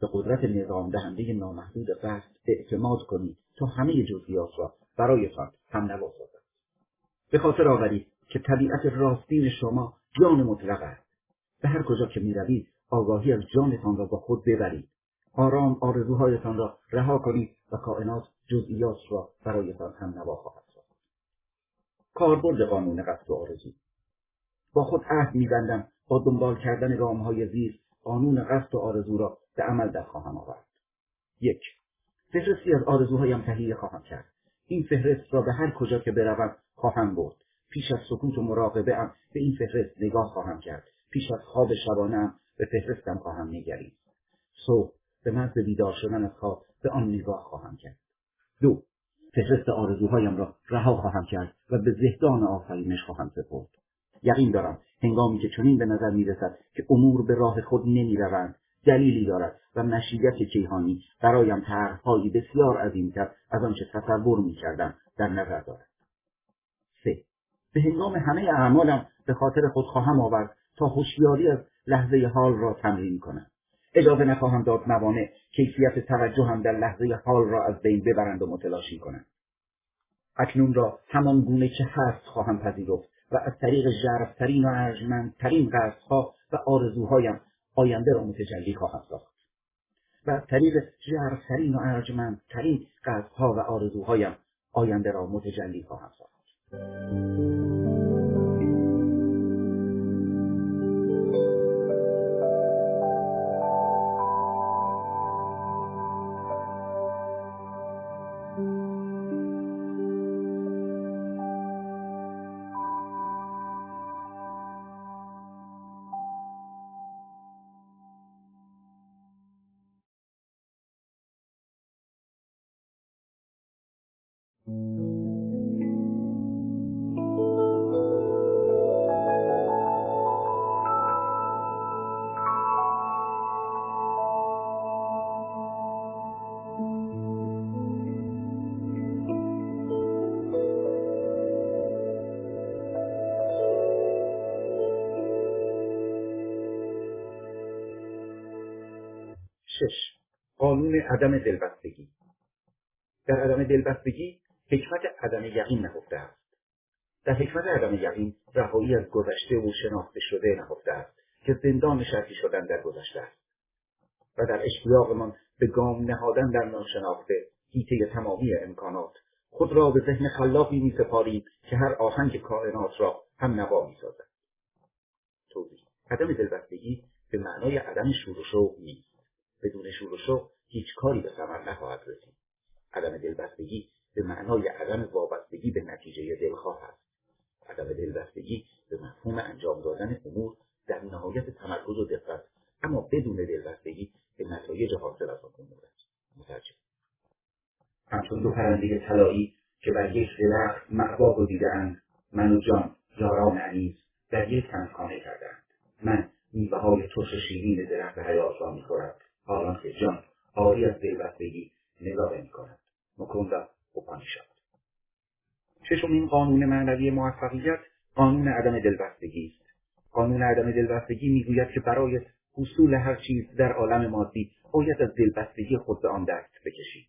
به قدرت نظام دهنده نامحدود قصد اعتماد کنید تا همه جزئیات را برایتان هم نوا سازد به خاطر آورید که طبیعت راستین شما جان مطلق است. به هر کجا که می‌روید آگاهی از جانتان را با خود ببرید. آرام آرزوهایتان را رها کنید و کائنات جزئیات را برایتان هم نوا خواهد ساخت. کاربرد قانون قصد و آرزو. با خود عهد میبندم با دنبال کردن گامهای زیر قانون قصد و آرزو را به عمل در خواهم آورد. یک فهرستی از آرزوهایم تهیه خواهم کرد. این فهرست را به هر کجا که بروم خواهم برد. پیش از سکوت و مراقبه ام به این فهرست نگاه خواهم کرد. پیش از خواب شبانه به فهرستم خواهم نگرید صبح به محض بیدار شدن از خواب به آن نگاه خواهم کرد. دو فهرست آرزوهایم را رها خواهم کرد و به زهدان آفرینش خواهم سپرد. یقین دارم هنگامی که چنین به نظر می‌رسد که امور به راه خود نمی‌روند دلیلی دارد و مشیت کیهانی برایم طرحهایی بسیار عظیمتر از آنچه تصور می‌کردم در نظر دارد. سه به هنگام همه اعمالم به خاطر خود خواهم آورد تا هوشیاری از لحظه حال را تمرین کنم. اجازه نخواهم داد موانع کیفیت توجهم در لحظه حال را از بین ببرند و متلاشی کنند اکنون را همان گونه که هست خواهم پذیرفت و از طریق ژرفترین و ارجمندترین قصدها و آرزوهایم آینده را متجلی خواهم ساخت. و از طریق ژرفترین و ارجمندترین قصدها و آرزوهایم آینده را متجلی خواهم ساخت. عدم دلبستگی. در عدم دلبستگی حکمت عدم یقین نهفته است. در حکمت عدم یقین رهایی از گذشته و شناخته شده نهفته است که زندان شرطی شدن در گذشته است. و در اشتیاقمان به گام نهادن در ناشناخته هیته تمامی امکانات خود را به ذهن خلاقی می سپاریم که هر آهنگ کائنات را هم نوا می سازد. توضیح عدم دلبستگی به معنای عدم شور و شوق نیست. بدون شور و شوق هیچ کاری به ثمر نخواهد رسید. عدم دلبستگی به معنای عدم وابستگی به نتیجه دلخواه است. عدم دلبستگی به مفهوم انجام دادن امور در نهایت تمرکز و دقت اما بدون دلبستگی به نتایج حاصل از آن امور است. مترجم. همچون دو پرنده طلایی که بر یک درخت معوا گزیدهاند من و جان یاران انیس در یک تن خانه کردند من میوه های ترش شیرین درخت حیات را می‌خورد حالان که جان آری از دلبستگی نگاه می‌کند مکندا اپانیشاد ششمین قانون معنوی موفقیت قانون عدم دلبستگی است. قانون عدم دلبستگی می‌گوید که برای حصول هر چیز در عالم مادی باید از دلبستگی خود به آن دست بکشید.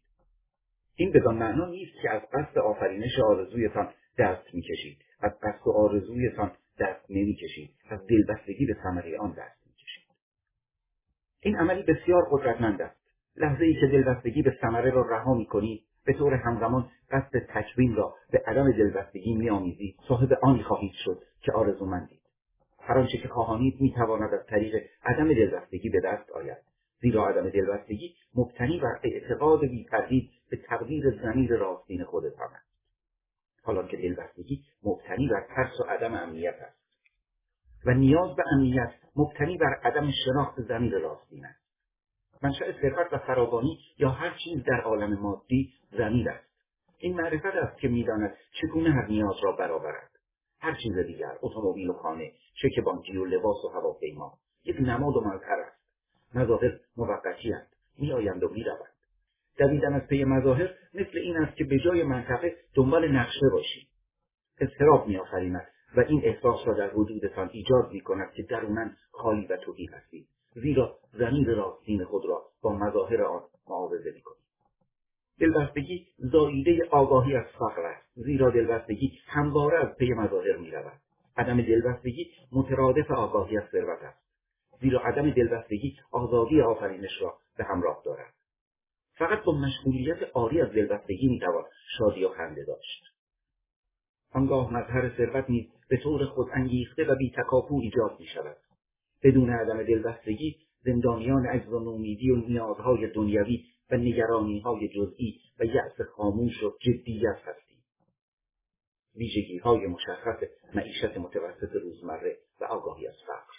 این بدان معنا نیست که از قصد آفرینش آرزویتان دست می‌کشید. از قصد و آرزویتان دست نمی‌کشید. از دلبستگی به ثمره آن دست می‌کشید. این عملی بسیار قدرتمند است. لحظه ای که دلبستگی به ثمره را رها می‌کنید به طور همزمان قصد تکوین را به عدم دلبستگی میآمیزید صاحب آنی خواهید شد که آرزومندید. هر آنچه که خواهانید می‌تواند از طریق عدم دلبستگی به دست آید. زیرا عدم دلبستگی مبتنی بر اعتقاد بیتردید به تقدیر زمیر راستین خودتان است. حالا که دلبستگی مبتنی بر ترس و عدم امنیت است. و نیاز به امنیت مبتنی بر عدم شناخت زمیر راستین است. منشأ ثروت و فراوانی یا هر چیز در عالم مادی زمیر است. این معرفت است که می‌داند چگونه هر نیاز را برآورد. هر چیز دیگر اتومبیل و خانه چک بانکی و لباس و هواپیما یک نماد و مظهر است. مظاهر موقتیاند میآیند و می‌روند. دویدن از پی مظاهر مثل این است که به جای منطقه دنبال نقشه باشید اضطراب میآفریند و این احساس را در وجودتان ایجاد می کند که درونن خالی و توهی هستید. زیرا زمین راستین خود را با مظاهر آن معاوضه می کنید دلبستگی زاییده آگاهی از فقر است. زیرا دلبستگی همواره از پی مظاهر می رود عدم دلبستگی مترادف آگاهی از ثروت است. زیرا عدم دلبستگی آزادی آفرینش را به همراه دارد. فقط با مشغولیت عالی از دلبستگی می‌توان شادی و خنده داشت. آنگاه مظهر ثروت نیز به طور خود انگیخته و بیتکاپو ایجاد می شود بدون عدم دلبستگی زندانیان عجز و نومیدی و نیازهای دنیوی و نگرانیهای جزئی و یأس خاموش و جدیت هستیم. ویژگی های مشخص معیشت متوسط روزمره و آگاهی از فقر.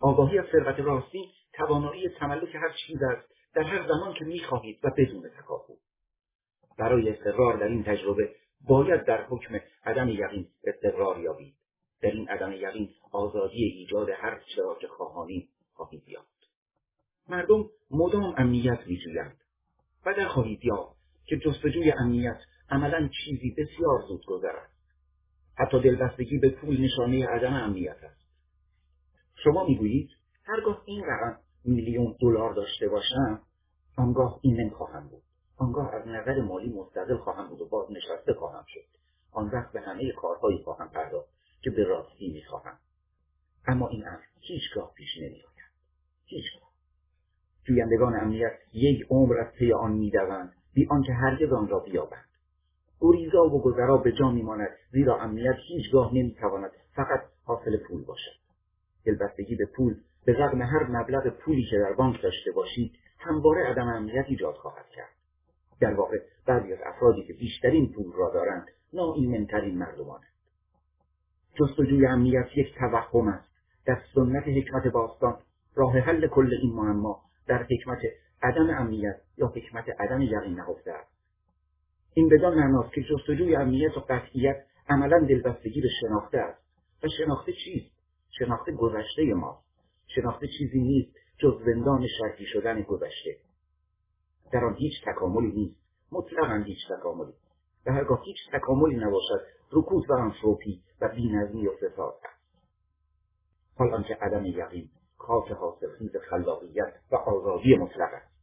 آگاهی از ثروت راستی توانایی تملک هر چیز است در هر زمان که می‌خواهید و بدون تکاپو. برای استقرار در این تجربه باید در حکم عدم یقین استقرار یابید. در این عدم یقین آزادی ایجاد هر چرا که خواهانید خواهید یافت. مردم مدام امنیت میجویند و در خواهید یافت که جستجوی امنیت عملا چیزی بسیار زود گذر حتی دلبستگی به پول نشانه عدم امنیت است. شما می‌گویید هرگاه این رقم میلیون دلار داشته باشم آنگاه این نمی‌خواهم بود. آنگاه از نظر مالی مستقل خواهم بود و باز نشسته خواهم شد. آن وقت به همه کارهایی خواهم پرداخت. که به راستی می‌خواهم. اما این امر هیچگاه پیش نمیآید. هیچگاه. جویندگان امنیت یک عمر از پی آن می‌دوند بی آنکه هرگز آن را بیابند. گریزا و گذرا به جا میماند زیرا امنیت هیچگاه نمی‌تواند فقط حاصل پول باشد. دلبستگی به پول به رغم هر مبلغ پولی که در بانک داشته باشید همواره عدم امنیت ایجاد خواهد کرد. در واقع بعضی از افرادی که بیشترین پول را دارند ناایمنترین مردمانند جستجوی امنیت یک توهم است. در سنت حکمت باستان راه حل کل این معما در حکمت عدم امنیت یا حکمت عدم یقین نهفته است. این بدان معناست که جستجوی امنیت و قطعیت عملا دلبستگی به شناخته است. و شناخته چیست؟ شناخته گذشته ماست. شناخته چیزی نیست جز زندان شرطی شدن گذشته. در آن هیچ تکاملی نیست. مطلقا هیچ تکاملی. و هرگاه هیچ تکاملی نباشد رکود و انفروپی و بینظمی و فساد. حال آنکه عدم یقین خاک حاصلخیز خلاقیت و آزادی مطلق است.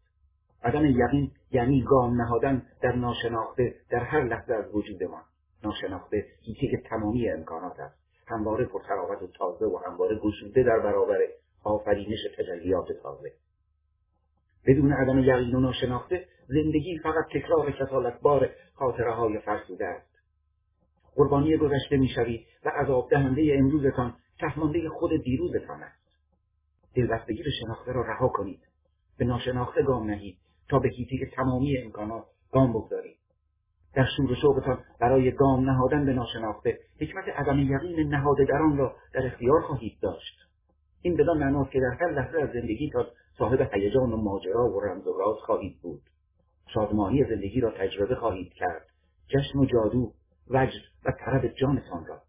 عدم یقین یعنی گام نهادن در ناشناخته در هر لحظه از وجودمان. ناشناخته که تمامی امکانات است. همواره پرتراوت و تازه و همواره گشوده در برابر آفرینش تجلیات تازه. بدون عدم یقین و ناشناخته زندگی فقط تکرار کسالتبار خاطره های فرسوده است. قربانی گذشته می‌شوید و عذاب دهنده امروزتان تهمانده خود دیروزتان است. دلبستگی به شناخته را رها کنید. به ناشناخته گام نهید تا به کیسه تمامی امکانات گام بگذارید. در شور و شوقتان برای گام نهادن به ناشناخته حکمت عدم یقین نهاده در آن را در اختیار خواهید داشت. این بدان معناست که در هر لحظه از زندگیتان صاحب هیجان و ماجرا و رمز و راز خواهید بود. شادمانی زندگی را تجربه خواهید کرد. جشن و جادو وجد و طرب جانتان را.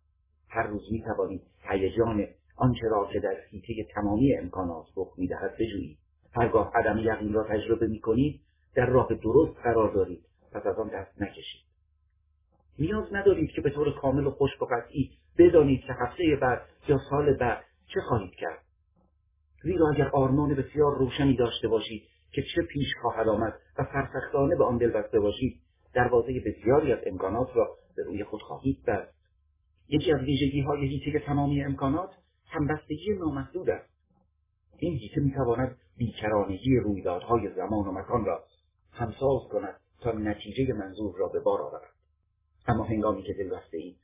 هر روز می توانید هیجان آنچه را که در حیطه تمامی امکانات رخ می‌دهد بجویید. هرگاه عدم یقین را تجربه می کنید در راه درست قرار دارید پس از آن دست نکشید. نیاز ندارید که به طور کامل و خوش و قطعی بدانید که هفته بعد یا سال بعد چه خواهید کرد. زیرا اگر آرمان بسیار روشنی داشته باشید که چه پیش خواهد آمد و سرسختانه به آن دل بسته باشید دروازه بسیاری از امکانات را به روی خود خواهید بست. یکی از ویژگی های هیته تمامی امکانات همبستگی نامحدود است. این هیته می‌تواند بیکرانگی رویدادهای زمان و مکان را همساز کند تا نتیجه منظور را به بار آورد. اما هنگامی که دل بسته اید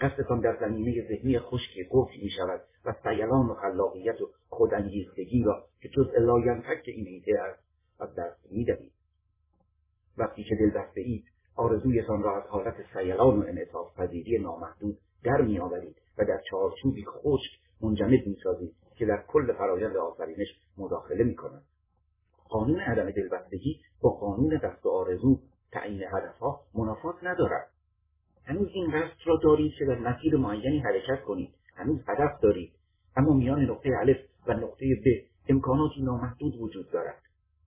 قصدتان در زمینه ذهنی خشکی قفل می شود و سیلان و خلاقیت و خودانگیختگی را که جز لاینفک این حیطه است از دست می دهید. وقتی که دل بسته اید آرزویتان را از حالت سیلان و انعطاف پذیری نامحدود در میآورید و در چارچوبی خشک منجمد می‌سازید که در کل فرایند آفرینش مداخله می کند. قانون عدم دلبستگی با قانون قصد و آرزو تعیین هدفها منافات ندارد. هنوز این قصد را دارید که در مسیر معینی حرکت کنید. هنوز هدف دارید. اما میان نقطه الف و نقطه ب امکاناتی نامحدود وجود دارد.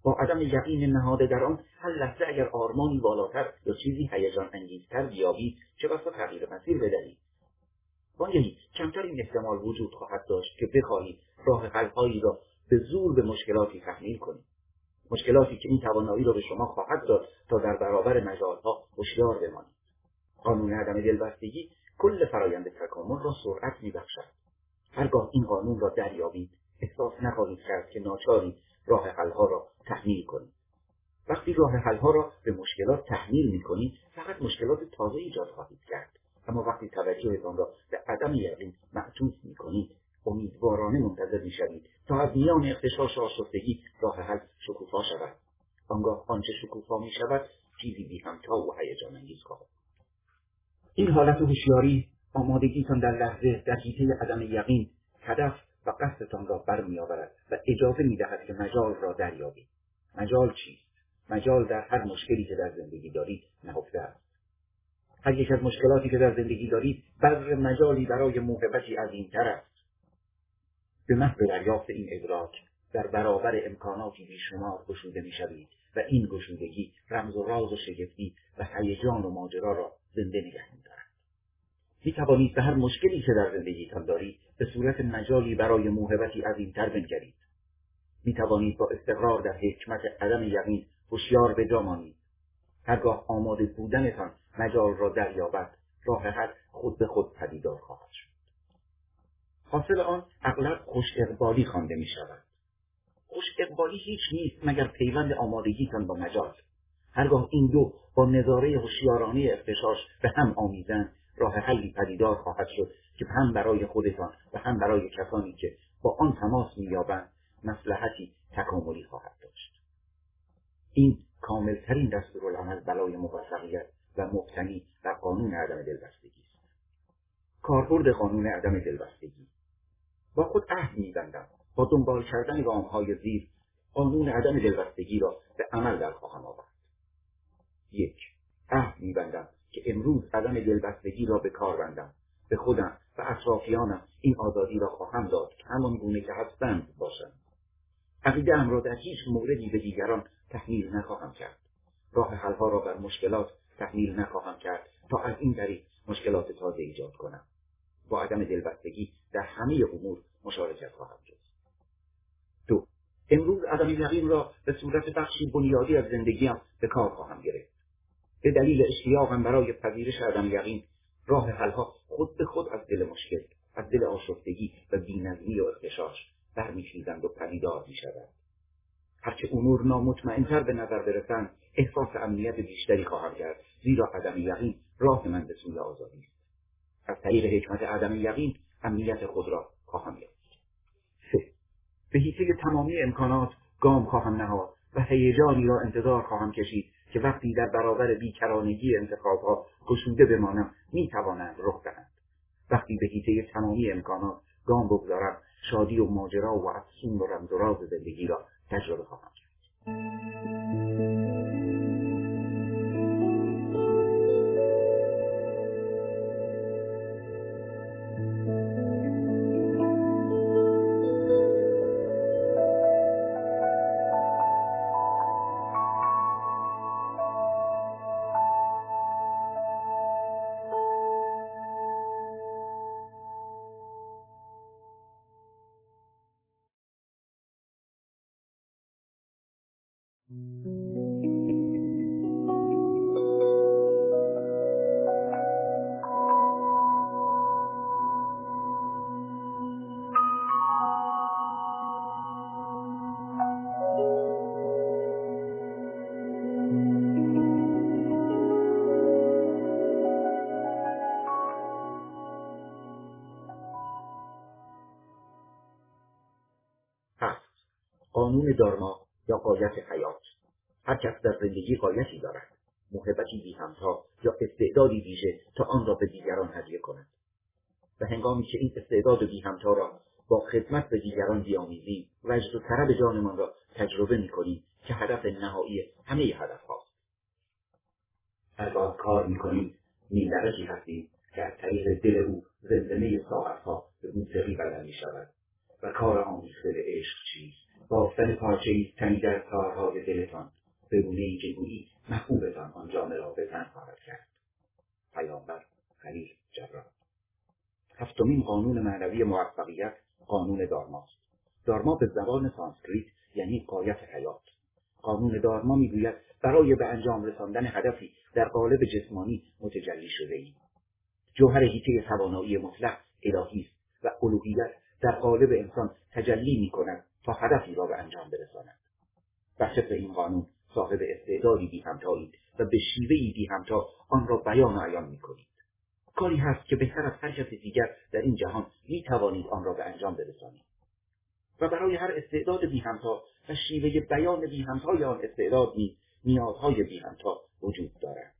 با عدم یقین نهاده در آن هر لحظه اگر آرمانی بالاتر یا چیزی هیجان انگیزتر بیابید چه بسا تغییر مسیر بدهید وانگهی کمتر این احتمال وجود خواهد داشت که بخواهید راه حلهایی را به زور به مشکلاتی تحمیل کنید مشکلاتی که این توانایی را به شما خواهد داد تا در برابر مجالها هوشیار بمانید قانون عدم دلبستگی کل فرایند تکامل را سرعت میبخشد. هرگاه این قانون را دریابید احساس نخواهید کرد که ناچاری راه حلها را تحمیل کنید. وقتی راه حلها را به مشکلات تحمیل می‌کنید فقط مشکلات تازه ایجاد خواهید کرد. اما وقتی توجهتان را به عدم یقین معطوف می‌کنید امیدوارانه منتظر می‌شوید تا از میان اختشاش آشفتگی راه حل شکوفا شود. آنگاه آنچه شکوفا می شود چیزی بی همتا و هیجان انگیز خواهد این حالت هوشیاری آمادگیتان در لحظه در عدم یقین هدف و قصدتان را برمیآورد و اجازه می‌دهد که مجال را دریابید. مجال چیست؟ مجال در هر مشکلی که در زندگی دارید نهفته است. هر یک از مشکلاتی که در زندگی دارید بذر مجالی برای موهبتی عظیمتر است. به محض دریافت این ادراک در برابر امکاناتی بیشمار گشوده می‌شوید و این گشودگی رمز و راز و شگفتی و هیجان و ماجرا را زنده نگه میدارد. می توانید به هر مشکلی که در زندگیتان دارید به صورت مجالی برای موهبتی عظیمتر بنگرید. می توانید با استقرار در حکمت عدم یقین هوشیار به جا مانید. هرگاه آماده بودنتان مجال را دریابد راه حل خود به خود پدیدار خواهد شد. حاصل آن اغلب خوش اقبالی خوانده می شود خوش اقبالی هیچ نیست مگر پیوند آمادگیتان با مجال. هرگاه این دو با نظاره هوشیارانه اختشاش به هم آمیزند راه حلی پدیدار خواهد شد که هم برای خودتان و هم برای کسانی که با آن تماس مییابند مسلحتی تکاملی خواهد داشت. این کاملترین دستورالعمل برای موفقیت و مبتنی بر قانون عدم دلبستگی است. کاربرد قانون عدم دلبستگی. با خود عهد میبندم. با دنبال کردن گامهای زیر قانون عدم دلبستگی را به عمل در خواهم آورد. یک عهد میبندم. که امروز عدم دلبستگی را به کار بندم. به خودم و اطرافیانم این آزادی را خواهم داد که همان گونه که هستند باشند عقیدهام را در هیچ موردی به دیگران تحمیل نخواهم کرد. راه حلها را بر مشکلات تحمیل نخواهم کرد تا از این طریق مشکلات تازه ایجاد کنم. با عدم دلبستگی در همه امور مشارکت خواهم جست امروز عدم یقین را به صورت بخشی بنیادی از زندگیم به کار خواهم گرفت. به دلیل اشتیاقم برای پذیرش عدم یقین راه حلها خود به خود از دل مشکل از دل آشفتگی و بینظمی و اختشاش برمیخیزند و پدیدار می‌شوند. هرچه امور نامطمئنتر به نظر برسند احساس امنیت بیشتری خواهم کرد زیرا عدم یقین راه من به سوی آزادی است. از طریق حکمت عدم یقین امنیت خود را خواهم یافت. به حیطه تمامی امکانات گام خواهم نهاد و هیجانی را انتظار خواهم کشید. که وقتی در برابر بیکرانگی انتخابها گشوده بمانم می‌توانند رخ دهند. وقتی به حیطه تمامی امکانات گام بگذارم شادی و ماجرا و افسون و رمز و راز زندگی را تجربه خواهم کرد. دارما یا قایت حیات. هر کس در زندگی قایتی دارد. محبتی بی همتا یا استعدادی ویژه تا آن را به دیگران هدیه کند. و هنگامی که این استعداد بی همتا را با خدمت به دیگران بیامیزیم وجد و طرب جانمان را تجربه می‌کنیم که هدف نهایی همه هدف هاست هرگاه کار می‌کنیم نیمدرجی هستیم که از طریق دل او زمزمه ساعتها به موسیقی بدل می‌شود و کار آمیخته به عشق چیست بافتن پارچه ای در کارهای دلتان به گونه که گویی محبوبتان آن جامعه را به زن خواهد کرد. پیامبر خلیل جبران. هفتمین قانون معنوی موفقیت قانون دارماست. دارما به زبان سانسکریت یعنی قایت حیات. قانون دارما می‌گوید برای به انجام رساندن هدفی در قالب جسمانی متجلی شده ای جوهر هیته توانایی مطلق الهی است و الوهیت در قالب انسان تجلی می کند تا هدفی را به انجام برساند و طبق این قانون صاحب استعدادی بی همتایید و به شیوهی بی همتا آن را بیان و عیان می کنید. کاری هست که بهتر از هر کس دیگر در این جهان می توانید آن را به انجام برسانید. و برای هر استعداد بی همتا و شیوه بیان بی همتای آن استعداد نیز نیازهای بی همتا وجود دارد.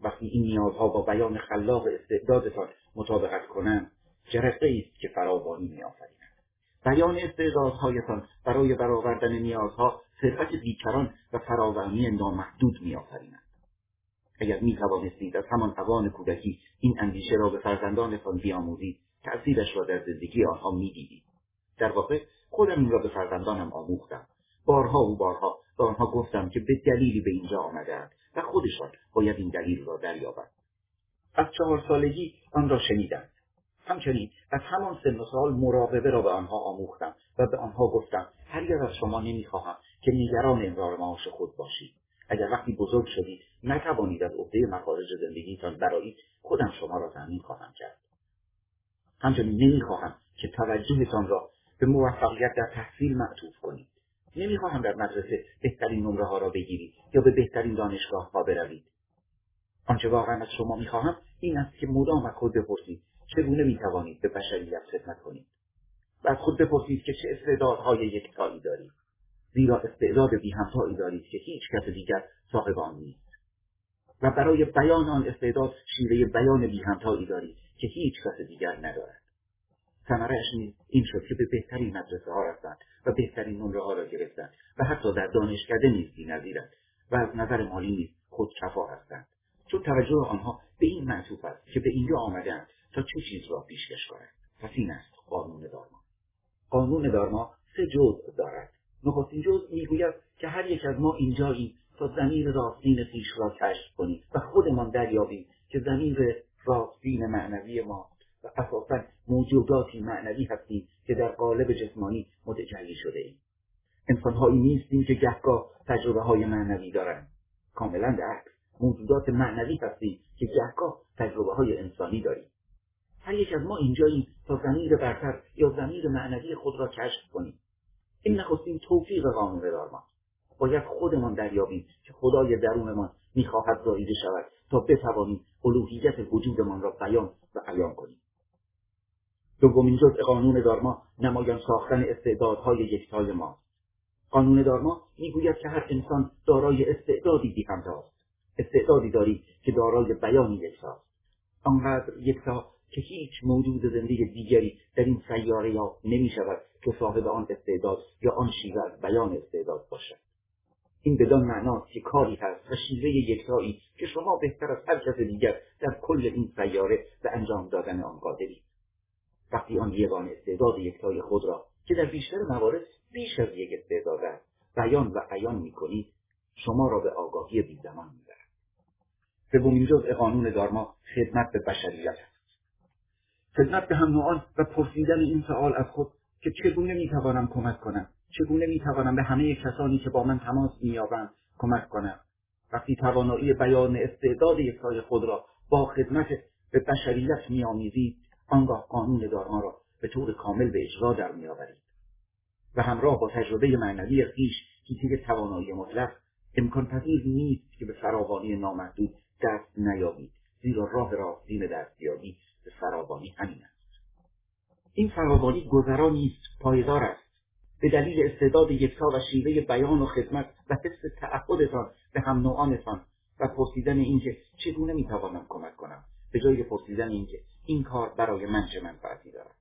وقتی این نیازها با بیان خلاق استعدادتان مطابقت کنند جرقه است که فراوانی میآفرید بیان استعدادهایتان برای برآوردن نیازها ثروت بیکران و فراوانی نامحدود میآفریند. اگر می توانستید از همان اوان کودکی این اندیشه را به فرزندانتان بیاموزید تأثیرش را در زندگی آنها می‌دیدید. در واقع خودم این را به فرزندانم آموختم. بارها و بارها به آنها گفتم که به دلیلی به اینجا آمدهاند و خودشان باید این دلیل را دریابند. از چهار سالگی آن را شنیدند همچنین از همان سن و سال مراقبه را به آنها آموختم و به آنها گفتم هرگز از شما نمی‌خواهم که نگران امرار معاش خود باشید. اگر وقتی بزرگ شدید نتوانید از عهده مخارج زندگیتان برایید خودم شما را تأمین خواهم کرد. همچنین نمی‌خواهم که توجهتان را به موفقیت در تحصیل معطوف کنید. نمی‌خواهم در مدرسه بهترین نمره ها را بگیرید یا به بهترین دانشگاه ها بروید. آنچه واقعا از شما می‌خواهم این است که مدام از خود بپرسید چگونه می توانید به بشریت خدمت کنید؟ و از خود بپرسید که چه استعدادهای یکتایی دارید. زیرا استعداد بی همتایی دارید که هیچ کس دیگر صاحب آن نیست. و برای بیان آن استعداد شیوه بیان بی همتایی دارید که هیچ کس دیگر ندارد. ثمرهاش نیز این شد که به بهترین مدرسه ها رفتند و بهترین نمره ها را گرفتند و حتی در دانشکده نیز بینظیرند و از نظر مالی نیز خودکفا هستند. چون توجه آنها به این معطوف است که به اینجا آمدند تا چه چیز را پیشکش کند پس این است قانون دارما. قانون دارما سه جزء دارد. نخستین جزء می‌گوید که هر یک از ما اینجاییم تا زمیر راستین خویش را کشف کنیم و خودمان دریابیم که زمیر راستین معنوی ما و اساسا موجوداتی معنوی هستیم که در قالب جسمانی متجلی شده ایم انسانهایی نیستیم که گهگاه تجربه های معنوی دارند. کاملا عکس موجودات معنوی هستیم که گهگاه تجربه های انسانی داریم. هر یک از ما اینجاییم تا زمیر برتر یا زمیر معنوی خود را کشف کنیم. این نخستین توفیق قانون دارمان باید خودمان دریابیم که خدای درونمان می‌خواهد زاییده شود تا بتوانیم الوهیت وجودمان را بیان و عیان کنیم. دومین جزء قانون دارما نمایان ساختن استعدادهای یکتای ما قانون دارما می‌گوید که هر انسان دارای استعدادی بیهمتاست استعدادی داری که دارای بیانی یکتاست. آنقدر یکتا که هیچ موجود زنده دیگری در این سیاره یا نمی شود که صاحب آن استعداد یا آن شیوه از بیان استعداد باشد. این بدان معناست که کاری هست و شیوه یکتایی که شما بهتر از هر کس دیگر در کل این سیاره به انجام دادن آن قادرید وقتی آن یگان استعداد یکتای خود را که در بیشتر موارد بیش از یک استعداد است بیان و عیان می‌کنید شما را به آگاهی بیزمان می‌برد سومین جزء قانون دارما خدمت به بشریت خدمت به هم نوعان و پرسیدن این سوال از خود که چگونه می‌توانم کمک کنم؟ چگونه می‌توانم به همه کسانی که با من تماس مییابند کمک کنم؟ وقتی توانایی بیان استعداد یکتای خود را با خدمت به بشریت میآمیزید آنگاه قانون دارما را به طور کامل به اجرا در میآورید. و همراه با تجربه معنوی خویش که توانایی مطلق امکان پذیر نیست که به فراوانی نامحدود دست نیابید زیرا راه راستین دستیابی فراوانی همین است. این فراوانی گذرا نیست پایدار است. به دلیل استعداد یکتا و شیوه بیان و خدمت و حس تعهدتان به هم نوعانتان و پرسیدن اینکه چگونه می‌توانم کمک کنم؟ به جای پرسیدن اینکه این کار برای من چه منفعتی دارد؟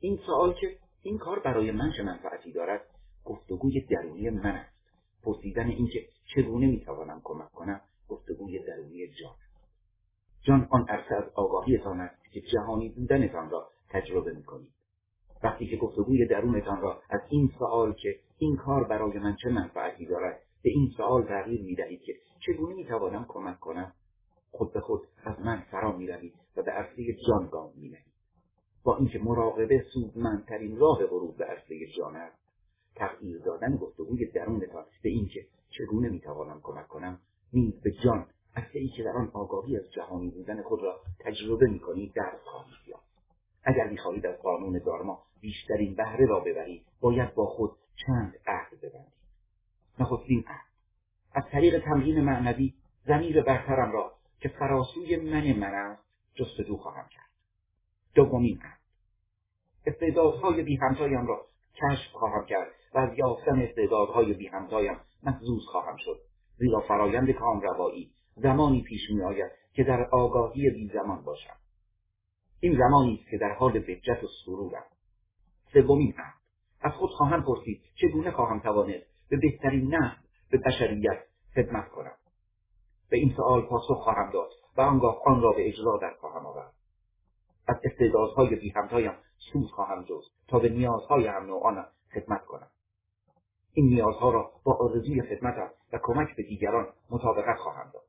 این سوال که این کار برای من چه منفعتی دارد گفتگوی درونی من است. پرسیدن اینکه چگونه می‌توانم کمک کنم گفتگوی درونی جان. جان آن عرصه از آگاهیتان است که جهانی بودنتان را تجربه می‌کنید. وقتی که گفتگوی درونتان را از این سوال که این کار برای من چه منفعتی دارد به این سوال تغییر می‌دهید که چگونه می‌توانم کمک کنم خود به خود از من فرا می‌روید و به عرصه جان گام مینهید با اینکه مراقبه سودمندترین راه ورود به عرصه جان است تغییر دادن گفتگوی درونتان به اینکه چگونه می‌توانم کمک کنم نیز به جان عرصه ای که در آن آگاهی از جهانی بودن خود را تجربه می‌کنید درس خواهید یافت اگر می‌خواهید از قانون دارما بیشترین بهره را ببرید باید با خود چند عهد ببندید نخستین عهد. از طریق تمرین معنوی زمیر برترم را که فراسوی من من است جستجو خواهم کرد. دومین عهد. استعدادهای بی همتایم را کشف خواهم کرد و از یافتن استعدادهای بی همتایم محزوز خواهم شد زیرا فرایند کامروایی زمانی پیش می آید که در آگاهی بی زمان باشم. این زمانی است که در حال بجت و سرورم. سومین عهد از خود خواهم پرسید چگونه خواهم توانست به بهترین نحو به بشریت خدمت کنم. به این سوال پاسخ خواهم داد و آنگاه آن را به اجرا در خواهم آورد. از استعدادهای بی همتایم سوز خواهم جست تا به نیازهای هم نوعانم خدمت کنم. این نیازها را با آرزوی خدمتم و کمک به دیگران مطابقت خواهم داد.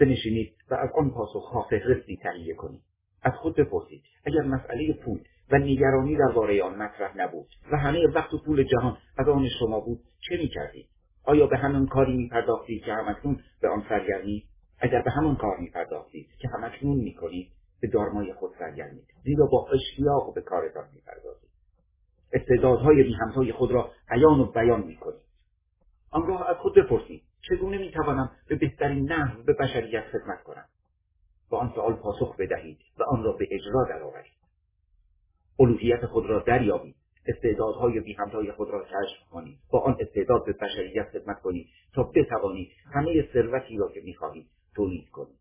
بنشینید و از آن پاسخها فهرستی تهیه کنید. از خود بپرسید اگر مسئله پول و نگرانی درباره آن مطرح نبود و همه وقت و پول جهان از آن شما بود چه می‌کردید؟ آیا به همان کاری میپرداختید که همکنون به آن سرگرمید اگر به همان کار میپرداختید که همکنون می‌کنید به دارمای خود سرگرمید زیرا با اشتیاق به کارتان می‌پردازید. استعدادهای بیهمتای خود را عیان و بیان می‌کنید. آنگاه از خود بپرسید چگونه می‌توانم به بهترین نحو به بشریت خدمت کنم؟ با آن سوال پاسخ بدهید و آن را به اجرا درآورید. الوهیت خود را دریابید. استعدادهای بی همتای خود را کشف کنید. با آن استعداد به بشریت خدمت کنید تا بتوانید همه ثروتی را که می‌خواهید تولید کنید.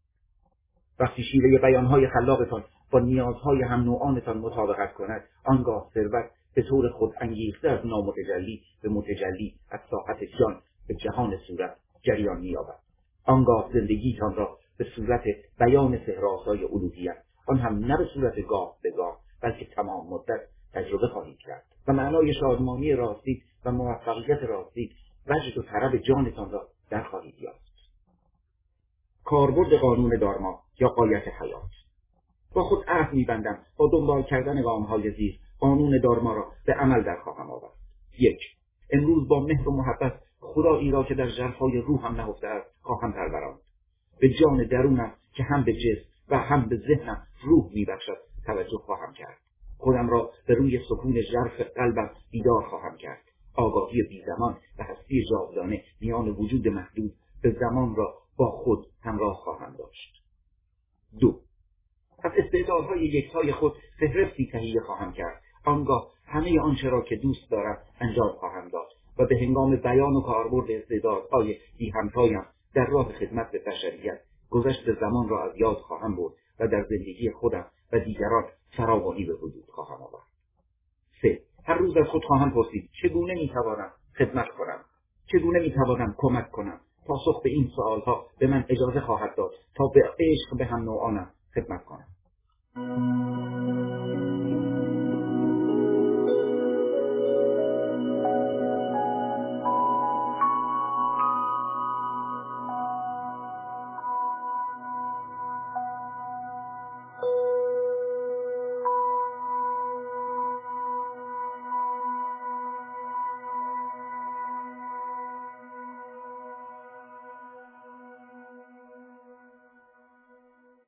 وقتی شیوه بیانهای خلاقتان با نیازهای هم نوعانتان مطابقت کند آنگاه ثروت به طور خود انگیخته از نامتجلی به متجلی از ساحت جان به جهان صورت جریان مییابد آنگاه زندگیتان را به صورت بیان سهراسای الوهیت آن هم نه به صورت گاه به گاه بلکه تمام مدت تجربه خواهید کرد. و معنای شادمانی راستی و موفقیت راستی وجد و طرب جانتان را در خواهید یافت. کاربرد قانون دارما یا قایت حیات. با خود عهد میبندم با دنبال کردن گامهای زیر قانون دارما را به عمل در خواهم آورد. یک امروز با مهر و محبت خدایی را که در ژرفهای روحم نهفته است خواهم پروراند به جان درونم که هم به جسم و هم به ذهنم روح میبخشد توجه خواهم کرد. خودم را به روی سکون ژرف قلبم بیدار خواهم کرد. آگاهی بیزمان و هستی جاودانه میان وجود محدود به زمان را با خود همراه خواهم داشت. دو. از استعدادهای یکتای خود فهرستی تهیه خواهم کرد. آنگاه همه آنچه را که دوست دارم انجام خواهم داد. و به هنگام بیان و کاربرد استعدادهای بی همتایم در راه خدمت به بشریت گذشت زمان را از یاد خواهم برد و در زندگی خودم و دیگران فراوانی به وجود خواهم آورد. سه هر روز از خود خواهم پرسید چگونه می‌توانم خدمت کنم؟ چگونه می‌توانم کمک کنم؟ پاسخ به این سوالها به من اجازه خواهد داد تا به عشق به هم نوعانم خدمت کنم.